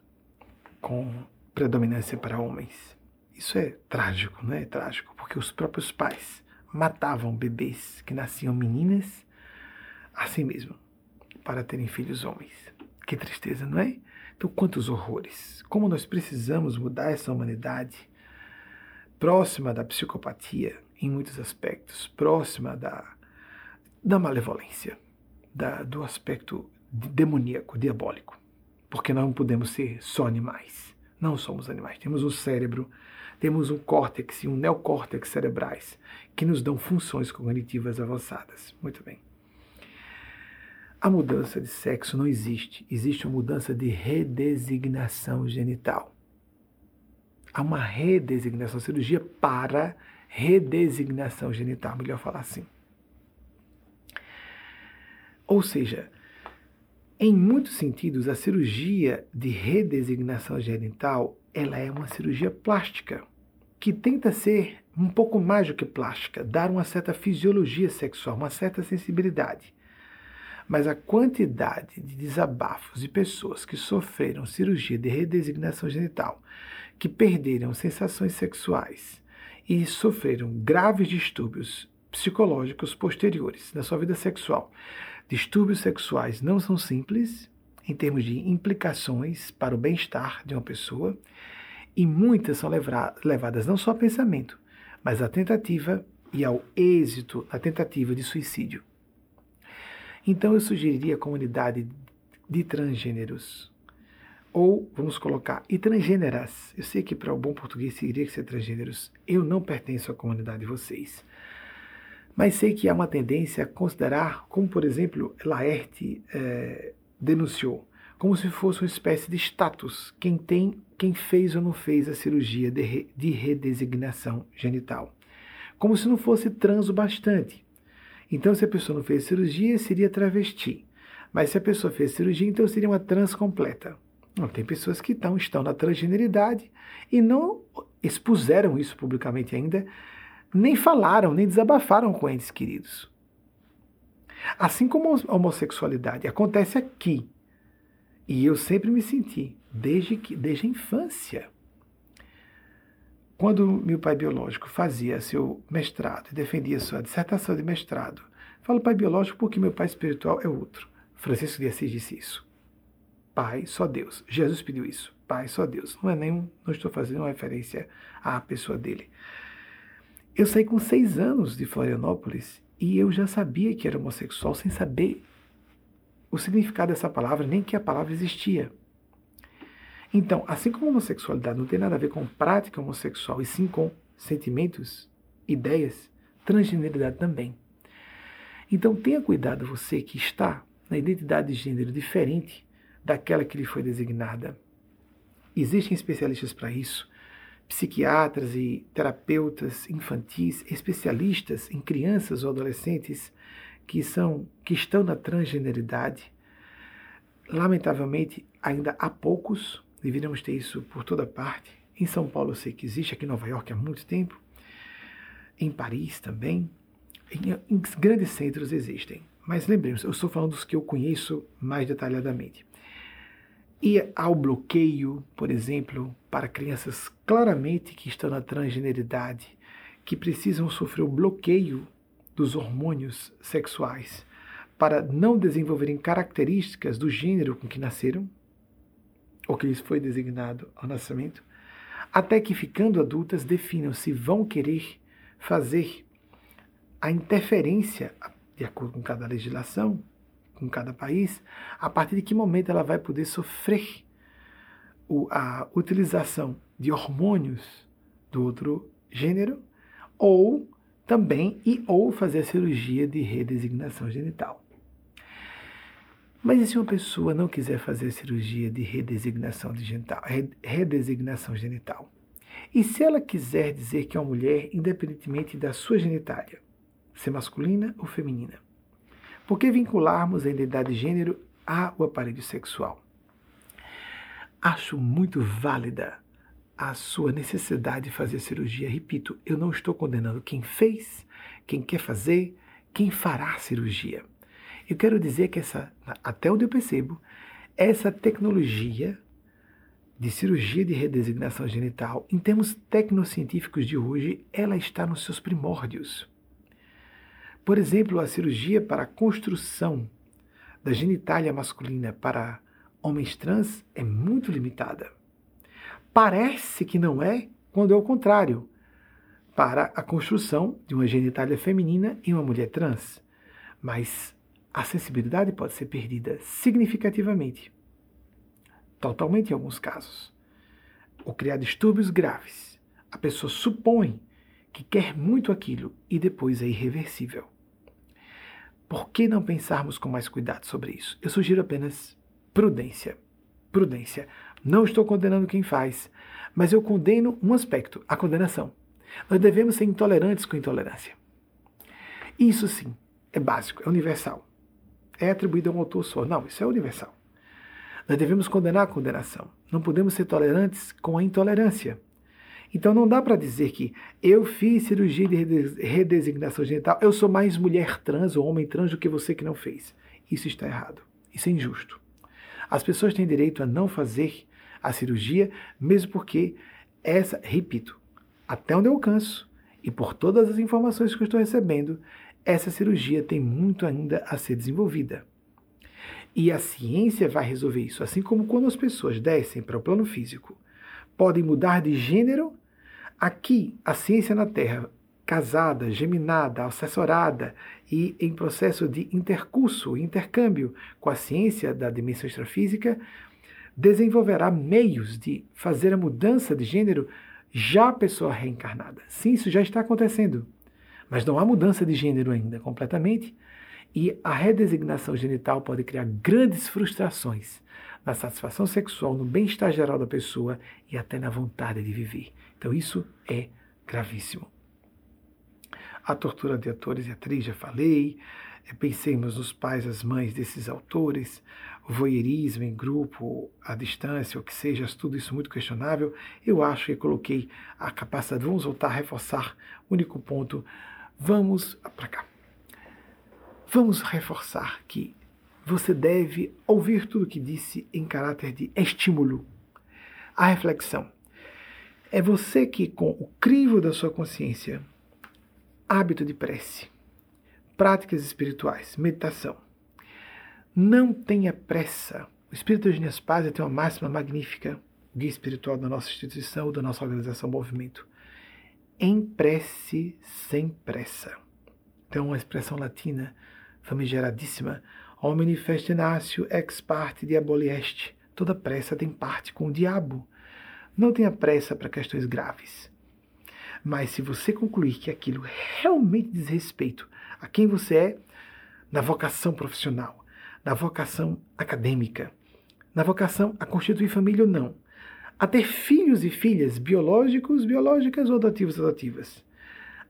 com predominância para homens. Isso é trágico, não é? Trágico, porque os próprios pais matavam bebês que nasciam meninas assim mesmo, para terem filhos homens. Que tristeza, não é? Então, quantos horrores! Como nós precisamos mudar essa humanidade próxima da psicopatia em muitos aspectos, próxima da, da malevolência, da, do aspecto demoníaco, diabólico. Porque nós não podemos ser só animais. Não somos animais. Temos um cérebro temos um córtex e um neocórtex cerebrais que nos dão funções cognitivas avançadas. Muito bem. A mudança de sexo não existe, existe uma mudança de redesignação genital. Há uma redesignação, cirurgia para redesignação genital, melhor falar assim. Ou seja, em muitos sentidos, a cirurgia de redesignação genital ela é uma cirurgia plástica que tenta ser um pouco mais do que plástica, dar uma certa fisiologia sexual, uma certa sensibilidade. Mas a quantidade de desabafos de pessoas que sofreram cirurgia de redesignação genital, que perderam sensações sexuais e sofreram graves distúrbios psicológicos posteriores na sua vida sexual. Distúrbios sexuais não são simples em termos de implicações para o bem-estar de uma pessoa e muitas são levadas não só ao pensamento, mas à tentativa e ao êxito na tentativa de suicídio. Então eu sugeriria a comunidade de transgêneros, ou vamos colocar, e transgêneras. Eu sei que para o bom português seria que ser transgêneros. Eu não pertenço à comunidade de vocês. Mas sei que há uma tendência a considerar, como por exemplo Laerte eh, denunciou, como se fosse uma espécie de status, quem tem, quem fez ou não fez a cirurgia de, re, de redesignação genital. Como se não fosse trans o bastante. Então, se a pessoa não fez cirurgia, seria travesti. Mas se a pessoa fez cirurgia, então seria uma trans completa. Não, tem pessoas que estão, estão na transgeneridade e não expuseram isso publicamente ainda, nem falaram, nem desabafaram com entes queridos. Assim como a homossexualidade acontece aqui, E eu sempre me senti, desde, que, desde a infância. Quando meu pai biológico fazia seu mestrado e defendia sua dissertação de mestrado, falo pai biológico porque meu pai espiritual é outro. Francisco de Assis disse isso. Pai, só Deus. Jesus pediu isso. Pai, só Deus. Não é nenhum, não estou fazendo uma referência à pessoa dele. Eu saí com seis anos de Florianópolis e eu já sabia que era homossexual sem saber o significado dessa palavra, nem que a palavra existia. Então, assim como a homossexualidade não tem nada a ver com prática homossexual, e sim com sentimentos, ideias, transgeneridade também. Então, tenha cuidado você que está na identidade de gênero diferente daquela que lhe foi designada. Existem especialistas para isso, psiquiatras e terapeutas infantis, especialistas em crianças ou adolescentes que são que estão na transgeneridade. Lamentavelmente, ainda há poucos, deveríamos ter isso por toda parte. Em São Paulo eu sei que existe, aqui em Nova York há muito tempo, em Paris também, em, em grandes centros existem. Mas lembremos, eu estou falando dos que eu conheço mais detalhadamente. E há o bloqueio, por exemplo, para crianças claramente que estão na transgeneridade, que precisam sofrer o bloqueio dos hormônios sexuais para não desenvolverem características do gênero com que nasceram, ou que lhes foi designado ao nascimento, até que ficando adultas definam se vão querer fazer a interferência, de acordo com cada legislação, com cada país, a partir de que momento ela vai poder sofrer o, a utilização de hormônios do outro gênero, ou também e ou fazer a cirurgia de redesignação genital. Mas e se uma pessoa não quiser fazer cirurgia de redesignação de genital, redesignação genital? E se ela quiser dizer que é uma mulher, independentemente da sua genitália, ser masculina ou feminina? Por que vincularmos a identidade de gênero ao aparelho sexual? Acho muito válida a sua necessidade de fazer cirurgia. Repito, eu não estou condenando quem fez, quem quer fazer, quem fará cirurgia. Eu quero dizer que essa, até onde eu percebo, essa tecnologia de cirurgia de redesignação genital, em termos tecnocientíficos de hoje, ela está nos seus primórdios. Por exemplo, a cirurgia para a construção da genitália masculina para homens trans é muito limitada. Parece que não é, quando é o contrário, para a construção de uma genitália feminina em uma mulher trans. Mas a sensibilidade pode ser perdida significativamente, totalmente em alguns casos, ou criar distúrbios graves. A pessoa supõe que quer muito aquilo e depois é irreversível. Por que não pensarmos com mais cuidado sobre isso? Eu sugiro apenas prudência. Prudência. Não estou condenando quem faz, mas eu condeno um aspecto, a condenação. Nós devemos ser intolerantes com intolerância. Isso sim é básico, é universal. É atribuído a um autor só. Não, isso é universal. Nós devemos condenar a condenação. Não podemos ser tolerantes com a intolerância. Então não dá para dizer que eu fiz cirurgia de redesignação genital, eu sou mais mulher trans ou homem trans do que você que não fez. Isso está errado. Isso é injusto. As pessoas têm direito a não fazer a cirurgia, mesmo porque essa, repito, até onde eu alcanço e por todas as informações que eu estou recebendo, essa cirurgia tem muito ainda a ser desenvolvida. E a ciência vai resolver isso, assim como quando as pessoas descem para o plano físico, podem mudar de gênero Aqui, a ciência na Terra, casada, geminada, assessorada e em processo de intercurso, intercâmbio com a ciência da dimensão extrafísica, desenvolverá meios de fazer a mudança de gênero já a pessoa reencarnada. Sim, isso já está acontecendo. Mas não há mudança de gênero ainda completamente. E a redesignação genital pode criar grandes frustrações na satisfação sexual, no bem-estar geral da pessoa e até na vontade de viver. Então isso é gravíssimo. A tortura de atores e atrizes, já falei. É, pensemos nos pais, as mães desses autores, o voyeurismo em grupo, a distância, o que seja, tudo isso muito questionável. Eu acho que coloquei a capacidade. Vamos voltar a reforçar único ponto. Vamos para cá. Vamos reforçar que você deve ouvir tudo que disse em caráter de estímulo à reflexão. É você que, com o crivo da sua consciência, hábito de prece, práticas espirituais, meditação, não tenha pressa. O Espírito Eugênio Spazia tem uma máxima magnífica, guia espiritual da nossa instituição, da nossa organização Movimento. Em prece sem pressa. Então, uma expressão latina famigeradíssima, homini festinatio ex parte diaboli est. Toda pressa tem parte com o diabo. Não tenha pressa para questões graves. Mas se você concluir que aquilo realmente diz respeito a quem você é, na vocação profissional, na vocação acadêmica, na vocação a constituir família ou não, a ter filhos e filhas biológicos, biológicas ou adotivos, adotivas,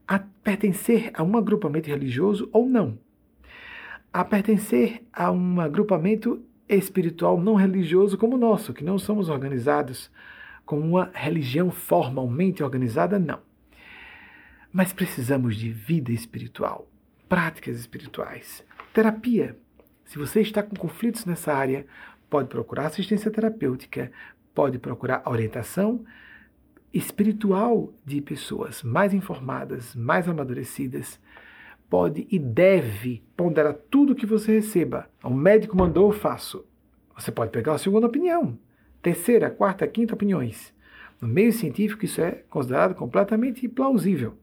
a pertencer a um agrupamento religioso ou não, a pertencer a um agrupamento espiritual não religioso como o nosso, que não somos organizados como uma religião formalmente organizada, não. Mas precisamos de vida espiritual, práticas espirituais, terapia. Se você está com conflitos nessa área, pode procurar assistência terapêutica, pode procurar orientação espiritual de pessoas mais informadas, mais amadurecidas, pode e deve ponderar tudo que você receba. O médico mandou, eu faço. Você pode pegar a segunda opinião, terceira, quarta, quinta opiniões. No meio científico, isso é considerado completamente plausível.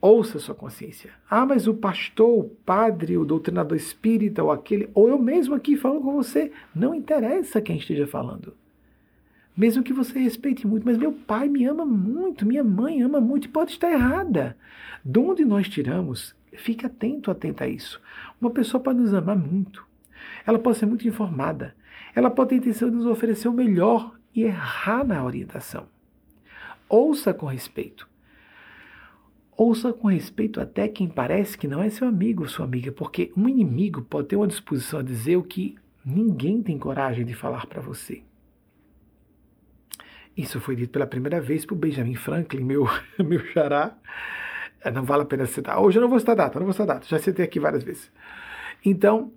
Ouça sua consciência. Ah, mas o pastor, o padre, o doutrinador espírita, ou aquele, ou eu mesmo aqui falando com você, não interessa quem esteja falando mesmo que você respeite muito, mas meu pai me ama muito, minha mãe ama muito e pode estar errada. De onde nós tiramos? Fique atento, atenta a isso. Uma pessoa pode nos amar muito, ela pode ser muito informada, ela pode ter a intenção de nos oferecer o melhor e errar na orientação. Ouça com respeito. Ouça com respeito até quem parece que não é seu amigo ou sua amiga, porque um inimigo pode ter uma disposição a dizer o que ninguém tem coragem de falar para você. Isso foi dito pela primeira vez por Benjamin Franklin, meu, meu xará. É, não vale a pena citar. Hoje eu não vou citar data, não vou citar data. Já citei aqui várias vezes. Então,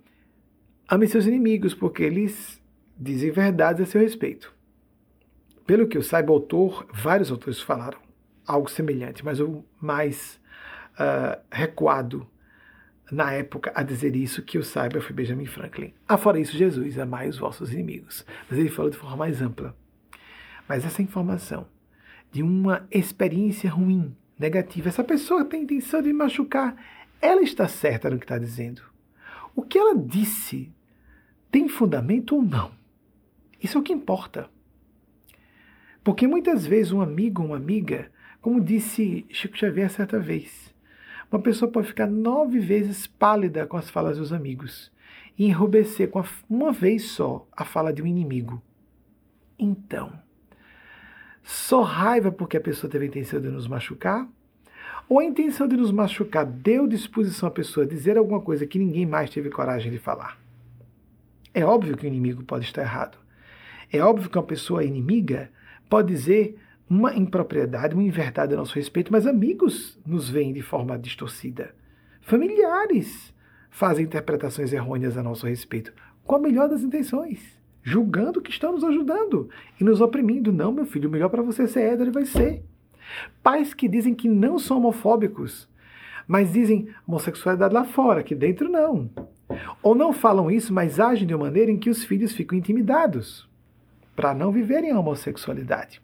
ame seus inimigos, porque eles dizem verdades a seu respeito. Pelo que eu saiba, autor, vários autores falaram algo semelhante, mas o mais uh, recuado na época a dizer isso que eu saiba foi Benjamin Franklin. Afora isso, Jesus, amai os vossos inimigos. Mas ele falou de forma mais ampla. Mas essa informação de uma experiência ruim, negativa, essa pessoa tem intenção de me machucar, ela está certa no que está dizendo. O que ela disse tem fundamento ou não? Isso é o que importa. Porque muitas vezes um amigo, uma amiga, como disse Chico Xavier certa vez, uma pessoa pode ficar nove vezes pálida com as falas dos amigos e enrubescer com uma vez só a fala de um inimigo. Então, só raiva porque a pessoa teve a intenção de nos machucar? Ou a intenção de nos machucar deu disposição à pessoa a dizer alguma coisa que ninguém mais teve coragem de falar? É óbvio que o inimigo pode estar errado. É óbvio que uma pessoa inimiga pode dizer uma impropriedade, uma inverdade a nosso respeito, mas amigos nos veem de forma distorcida. Familiares fazem interpretações errôneas a nosso respeito, com a melhor das intenções julgando que estão nos ajudando e nos oprimindo. Não, meu filho, o melhor para você ser hétero vai ser. Pais que dizem que não são homofóbicos, mas dizem homossexualidade lá fora, que dentro não. Ou não falam isso, mas agem de uma maneira em que os filhos ficam intimidados para não viverem a homossexualidade.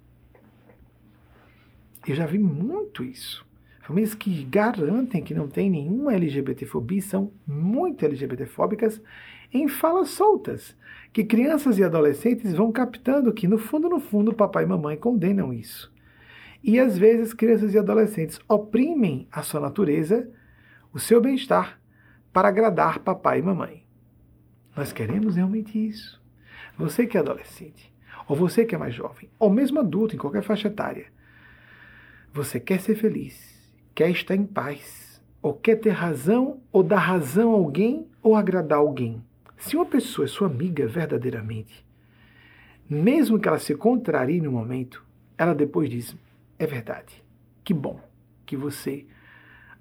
Eu já vi muito isso. Famílias que garantem que não tem nenhuma LGBTfobia são muito LGBTfóbicas em falas soltas, que crianças e adolescentes vão captando que, no fundo, no fundo, papai e mamãe condenam isso. E às vezes crianças e adolescentes oprimem a sua natureza, o seu bem-estar, para agradar papai e mamãe. Nós queremos realmente isso. Você que é adolescente, ou você que é mais jovem, ou mesmo adulto em qualquer faixa etária, você quer ser feliz, quer estar em paz, ou quer ter razão, ou dar razão a alguém, ou agradar alguém. Se uma pessoa é sua amiga verdadeiramente, mesmo que ela se contrarie no momento, ela depois diz: é verdade. Que bom que você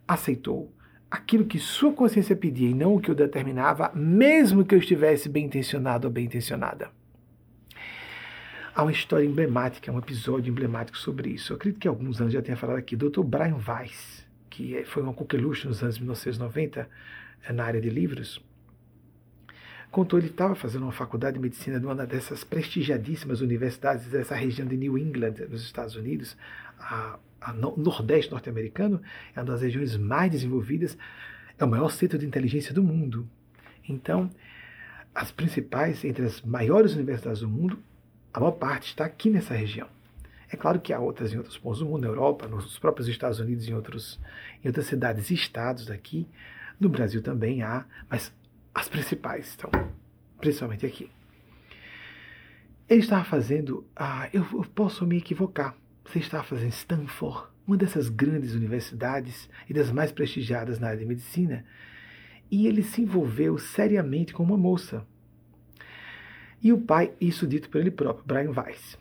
aceitou aquilo que sua consciência pedia e não o que o determinava, mesmo que eu estivesse bem intencionado ou bem intencionada. Há uma história emblemática, um episódio emblemático sobre isso. Eu acredito que alguns anos já tenha falado aqui. Dr. Brian Weiss, que foi uma coqueluche nos anos 1990 eh, na área de livros, contou ele estava fazendo uma faculdade de medicina de uma dessas prestigiadíssimas universidades dessa região de New England, nos Estados Unidos, a, a no, Nordeste norte-americano, é uma das regiões mais desenvolvidas, é o maior centro de inteligência do mundo. Então, as principais, entre as maiores universidades do mundo, a maior parte está aqui nessa região. É claro que há outras em outros pontos do mundo, na Europa, nos próprios Estados Unidos, em, outros, em outras cidades e estados daqui. No Brasil também há, mas as principais estão, principalmente aqui. Ele estava fazendo, ah, eu, eu posso me equivocar, você estava fazendo Stanford, uma dessas grandes universidades e das mais prestigiadas na área de medicina, e ele se envolveu seriamente com uma moça, e o pai, isso dito por ele próprio, Brian Weiss.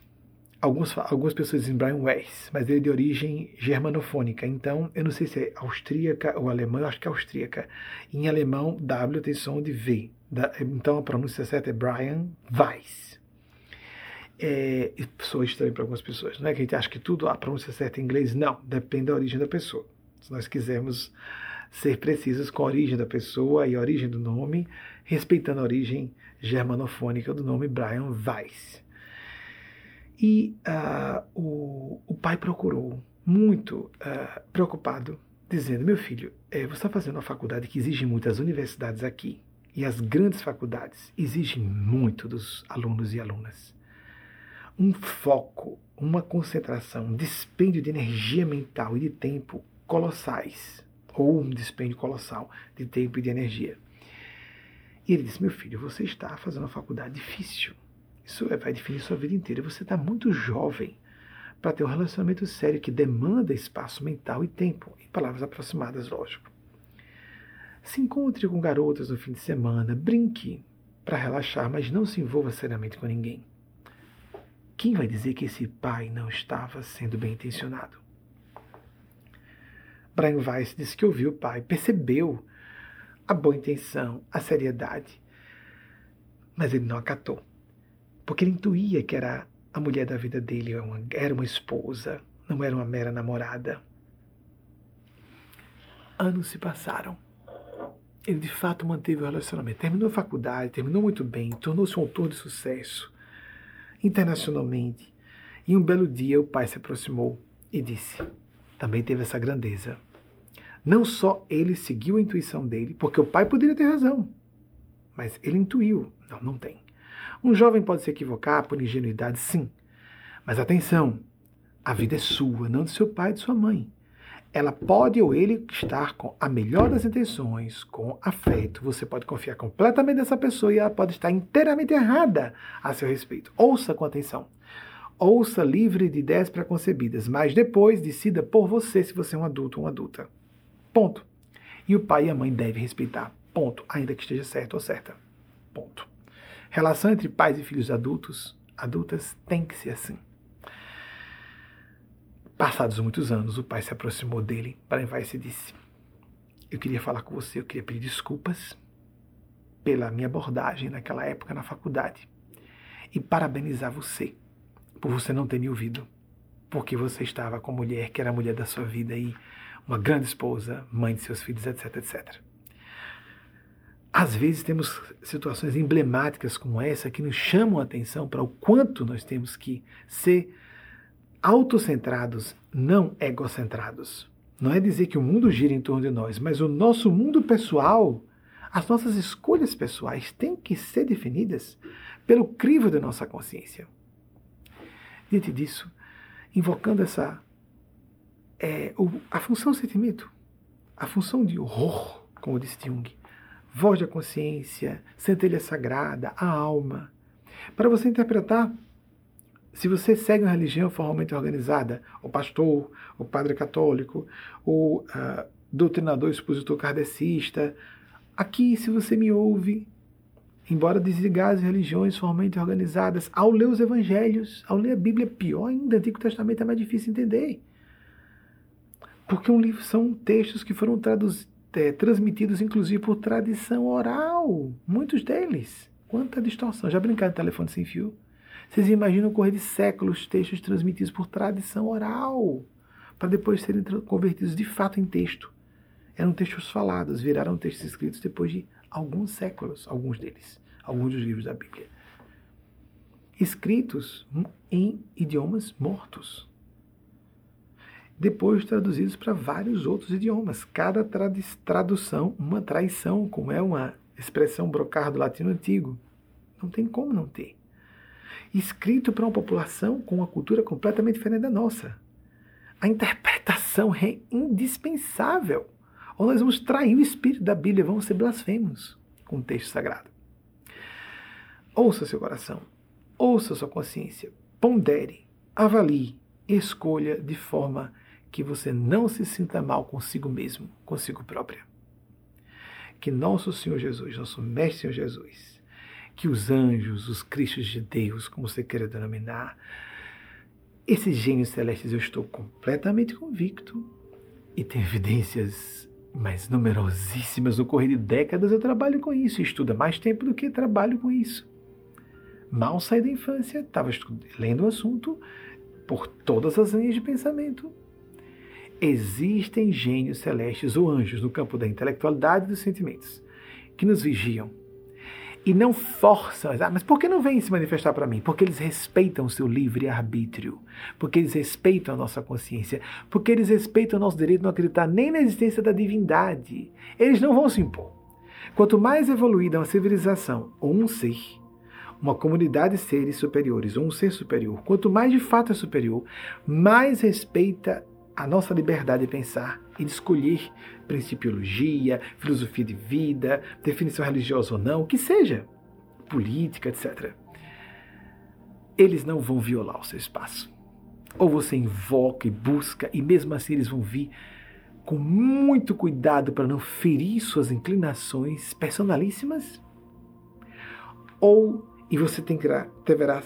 Alguns, algumas pessoas dizem Brian Weiss, mas ele é de origem germanofônica. Então, eu não sei se é austríaca ou alemã, eu acho que é austríaca. Em alemão, W tem som de V. Então, a pronúncia certa é Brian Weiss. É, sou estranho para algumas pessoas. Não é que a gente acha que tudo a pronúncia certa em inglês. Não, depende da origem da pessoa. Se nós quisermos ser precisos com a origem da pessoa e a origem do nome, respeitando a origem germanofônica do nome Brian Weiss. E uh, o, o, pai procurou, muito uh, preocupado, dizendo: Meu filho, é, você está fazendo uma faculdade que exige muitas universidades aqui, e as grandes faculdades exigem muito dos alunos e alunas. Um foco, uma concentração, um dispêndio de energia mental e de tempo colossais, ou um dispêndio colossal de tempo e de energia. E ele disse: Meu filho, você está fazendo uma faculdade difícil. Isso vai definir sua vida inteira. Você está muito jovem para ter um relacionamento sério que demanda espaço mental e tempo. Em palavras aproximadas, lógico. Se encontre com garotas no fim de semana, brinque para relaxar, mas não se envolva seriamente com ninguém. Quem vai dizer que esse pai não estava sendo bem intencionado? Brian Weiss disse que ouviu o pai, percebeu a boa intenção, a seriedade. Mas ele não acatou. Porque ele intuía que era a mulher da vida dele, era uma esposa, não era uma mera namorada. Anos se passaram. Ele de fato manteve o relacionamento. Terminou a faculdade, terminou muito bem, tornou-se um autor de sucesso internacionalmente. E um belo dia o pai se aproximou e disse: também teve essa grandeza. Não só ele seguiu a intuição dele, porque o pai poderia ter razão, mas ele intuiu. Não, não tem. Um jovem pode se equivocar por ingenuidade, sim. Mas atenção, a vida é sua, não de seu pai e de sua mãe. Ela pode ou ele estar com a melhor das intenções, com afeto. Você pode confiar completamente nessa pessoa e ela pode estar inteiramente errada a seu respeito. Ouça com atenção. Ouça livre de ideias preconcebidas, mas depois decida por você se você é um adulto ou uma adulta. Ponto. E o pai e a mãe devem respeitar. Ponto. Ainda que esteja certo ou certa. Ponto. Relação entre pais e filhos adultos, adultas, tem que ser assim. Passados muitos anos, o pai se aproximou dele para Weiss e disse: Eu queria falar com você, eu queria pedir desculpas pela minha abordagem naquela época na faculdade e parabenizar você por você não ter me ouvido, porque você estava com a mulher que era a mulher da sua vida e uma grande esposa, mãe de seus filhos, etc, etc. Às vezes temos situações emblemáticas como essa que nos chamam a atenção para o quanto nós temos que ser autocentrados, não egocentrados. Não é dizer que o mundo gira em torno de nós, mas o nosso mundo pessoal, as nossas escolhas pessoais têm que ser definidas pelo crivo da nossa consciência. Diante disso, invocando essa é, a função sentimento, a função de horror, como disse Jung, voz da consciência, centelha sagrada, a alma. Para você interpretar, se você segue uma religião formalmente organizada, o pastor, o padre católico, o uh, doutrinador expositor kardecista, aqui, se você me ouve, embora desligar as religiões formalmente organizadas, ao ler os evangelhos, ao ler a Bíblia, pior ainda, o Antigo Testamento é mais difícil entender. Porque um livro são textos que foram é, transmitidos inclusive por tradição oral, muitos deles. Quanta distorção. Já brincaram de telefone sem fio? Vocês imaginam correr de séculos textos transmitidos por tradição oral, para depois serem convertidos de fato em texto. Eram textos falados, viraram textos escritos depois de alguns séculos, alguns deles, alguns dos livros da Bíblia. Escritos em idiomas mortos. Depois traduzidos para vários outros idiomas. Cada tradução, uma traição, como é uma expressão brocar do latino antigo. Não tem como não ter. Escrito para uma população com uma cultura completamente diferente da nossa. A interpretação é indispensável. Ou nós vamos trair o espírito da Bíblia, vamos ser blasfemos com o texto sagrado. Ouça seu coração, ouça sua consciência, pondere, avalie, escolha de forma que você não se sinta mal consigo mesmo, consigo própria. Que nosso Senhor Jesus, nosso Mestre Senhor Jesus, que os anjos, os cristos de Deus, como você queira denominar, esses gênios celestes, eu estou completamente convicto e tenho evidências mais numerosíssimas no correr de décadas. Eu trabalho com isso, estudo há mais tempo do que trabalho com isso. Mal saí da infância, estava lendo o assunto por todas as linhas de pensamento. Existem gênios celestes ou anjos no campo da intelectualidade e dos sentimentos que nos vigiam e não forçam. Ah, mas por que não vêm se manifestar para mim? Porque eles respeitam o seu livre arbítrio, porque eles respeitam a nossa consciência, porque eles respeitam o nosso direito de não acreditar nem na existência da divindade. Eles não vão se impor. Quanto mais evoluída uma civilização ou um ser, uma comunidade de seres superiores ou um ser superior, quanto mais de fato é superior, mais respeita a nossa liberdade de pensar e de escolher principiologia, filosofia de vida, definição religiosa ou não, que seja, política, etc. Eles não vão violar o seu espaço. Ou você invoca e busca, e mesmo assim eles vão vir com muito cuidado para não ferir suas inclinações personalíssimas, ou e você que deverá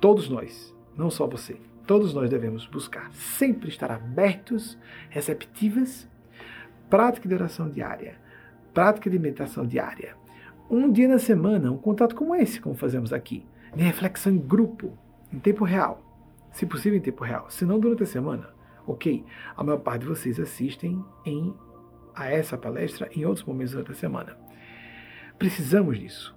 todos nós, não só você, todos nós devemos buscar sempre estar abertos, receptivas, prática de oração diária, prática de meditação diária. Um dia na semana, um contato como esse, como fazemos aqui, de reflexão em grupo, em tempo real, se possível em tempo real, se não durante a semana. Ok, a maior parte de vocês assistem em, a essa palestra em outros momentos durante a semana. Precisamos disso.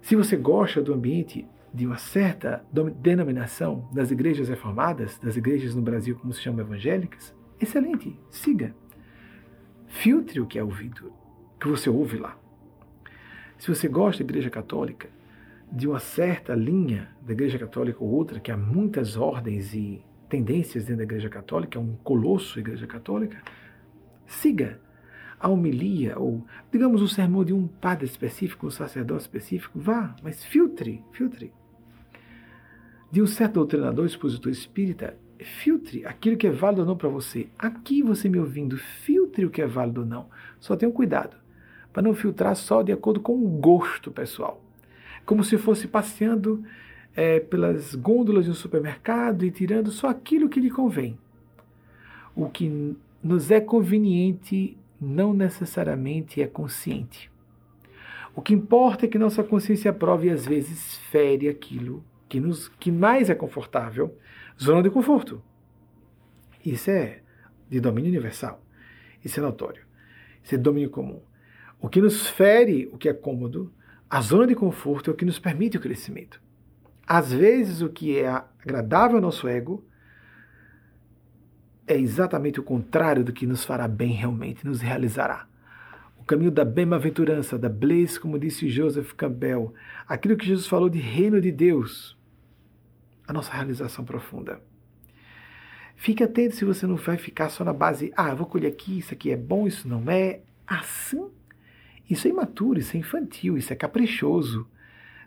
Se você gosta do ambiente de uma certa denominação das igrejas reformadas, das igrejas no Brasil como se chamam evangélicas, excelente, siga. Filtre o que é ouvido, que você ouve lá. Se você gosta da igreja católica, de uma certa linha da igreja católica ou outra, que há muitas ordens e tendências dentro da igreja católica, é um colosso a igreja católica, siga a homilia, ou digamos o sermão de um padre específico, um sacerdote específico, vá, mas filtre, filtre de um certo doutrinador, expositor espírita, filtre aquilo que é válido ou não para você. Aqui você me ouvindo, filtre o que é válido ou não. Só tenha cuidado para não filtrar só de acordo com o gosto pessoal. Como se fosse passeando é, pelas gôndolas de um supermercado e tirando só aquilo que lhe convém. O que nos é conveniente não necessariamente é consciente. O que importa é que nossa consciência aprove e às vezes fere aquilo que, nos, que mais é confortável, zona de conforto. Isso é de domínio universal. Isso é notório. Isso é domínio comum. O que nos fere, o que é cômodo, a zona de conforto é o que nos permite o crescimento. Às vezes, o que é agradável ao nosso ego é exatamente o contrário do que nos fará bem realmente, nos realizará. O caminho da bem-aventurança, da bliss, como disse Joseph Campbell, aquilo que Jesus falou de reino de Deus, a nossa realização profunda. Fique atento se você não vai ficar só na base, ah, vou colher aqui, isso aqui é bom, isso não é. Assim, isso é imaturo, isso é infantil, isso é caprichoso.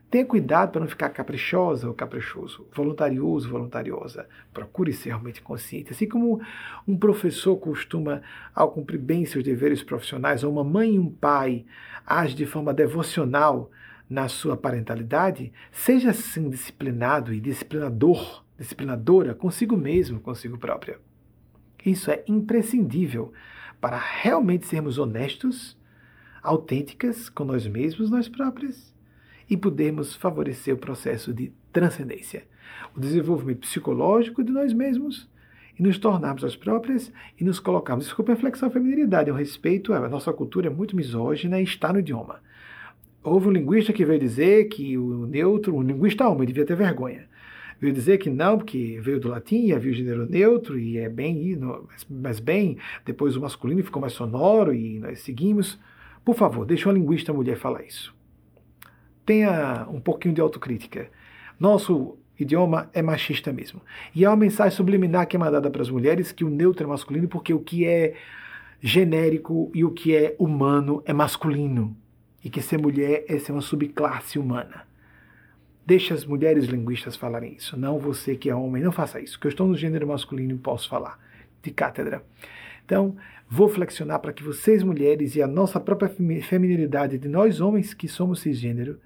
Tenha cuidado para não ficar caprichosa ou caprichoso, voluntarioso, voluntariosa. Procure ser realmente consciente. Assim como um professor costuma, ao cumprir bem seus deveres profissionais, ou uma mãe e um pai agem de forma devocional na sua parentalidade, seja assim disciplinado e disciplinador, disciplinadora consigo mesmo, consigo própria. Isso é imprescindível para realmente sermos honestos, autênticas com nós mesmos, nós próprias, e podermos favorecer o processo de transcendência, o desenvolvimento psicológico de nós mesmos e nos tornarmos as próprias e nos colocarmos. Desculpa a flexão feminilidade, é um respeito, a nossa cultura é muito misógina e está no idioma. Houve um linguista que veio dizer que o neutro, um linguista homem, devia ter vergonha. Veio dizer que não, porque veio do latim e havia o gênero neutro, e é bem, mas bem, depois o masculino ficou mais sonoro e nós seguimos. Por favor, deixe uma linguista mulher falar isso. Tenha um pouquinho de autocrítica. Nosso idioma é machista mesmo. E é uma mensagem subliminar que é mandada para as mulheres que o neutro é masculino, porque o que é genérico e o que é humano é masculino e que ser mulher é ser uma subclasse humana. Deixe as mulheres linguistas falarem isso, não você que é homem, não faça isso, que eu estou no gênero masculino e posso falar de cátedra. Então, vou flexionar para que vocês mulheres e a nossa própria feminilidade de nós homens que somos cisgênero,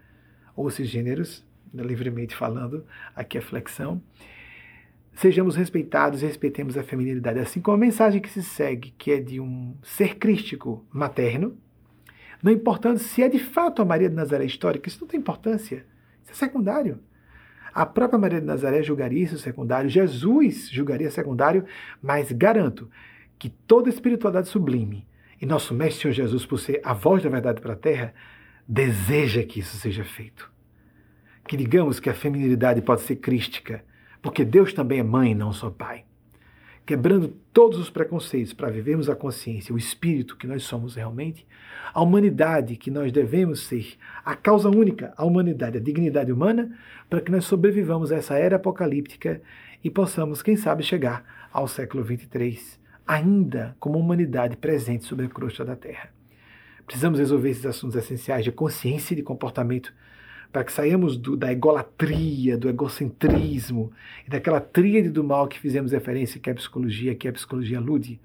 ou cisgêneros, livremente falando, aqui é flexão, sejamos respeitados e respeitemos a feminilidade. Assim como a mensagem que se segue, que é de um ser crístico materno, não importando se é de fato a Maria de Nazaré histórica, isso não tem importância. Isso é secundário. A própria Maria de Nazaré julgaria isso secundário, Jesus julgaria secundário, mas garanto que toda espiritualidade sublime e nosso Mestre Senhor Jesus, por ser a voz da verdade para a terra, deseja que isso seja feito. Que digamos que a feminilidade pode ser crística, porque Deus também é mãe, não só pai quebrando todos os preconceitos para vivermos a consciência, o espírito que nós somos realmente, a humanidade que nós devemos ser, a causa única, a humanidade, a dignidade humana, para que nós sobrevivamos a essa era apocalíptica e possamos, quem sabe, chegar ao século 23, ainda como humanidade presente sobre a crosta da Terra. Precisamos resolver esses assuntos essenciais de consciência e de comportamento para que saiamos do, da egolatria, do egocentrismo e daquela tríade do mal que fizemos referência, que é a psicologia, que é a psicologia lude,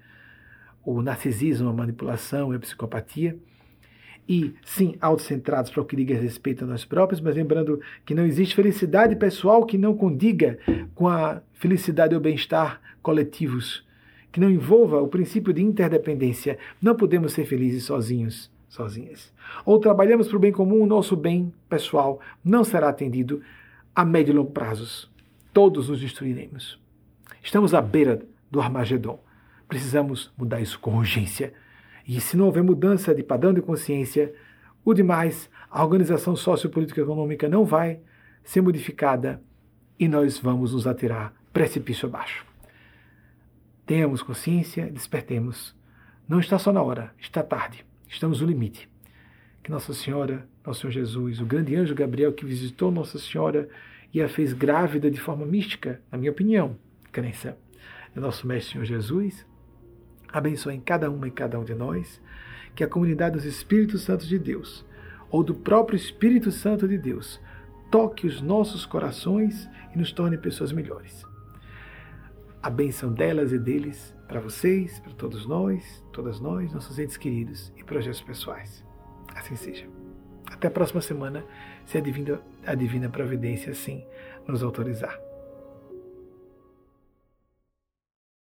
o narcisismo, a manipulação e a psicopatia. E, sim, autocentrados para o que diga respeito a nós próprios, mas lembrando que não existe felicidade pessoal que não condiga com a felicidade ou bem-estar coletivos, que não envolva o princípio de interdependência. Não podemos ser felizes sozinhos sozinhas. Ou trabalhamos para o bem comum, o nosso bem pessoal não será atendido a médio e longo prazos. Todos nos destruiremos. Estamos à beira do Armagedon. Precisamos mudar isso com urgência. E se não houver mudança de padrão de consciência, o demais, a organização sociopolítica econômica não vai ser modificada e nós vamos nos atirar precipício abaixo. Tenhamos consciência, despertemos. Não está só na hora, está tarde. Estamos no limite. Que Nossa Senhora, Nosso Senhor Jesus, o grande anjo Gabriel que visitou Nossa Senhora e a fez grávida de forma mística, na minha opinião, crença, é nosso Mestre Senhor Jesus, abençoe em cada uma e cada um de nós, que a comunidade dos Espíritos Santos de Deus, ou do próprio Espírito Santo de Deus, toque os nossos corações e nos torne pessoas melhores. A bênção delas e deles para vocês, para todos nós, todas nós, nossos entes queridos e projetos pessoais. Assim seja. Até a próxima semana, se a divina, a divina providência assim nos autorizar.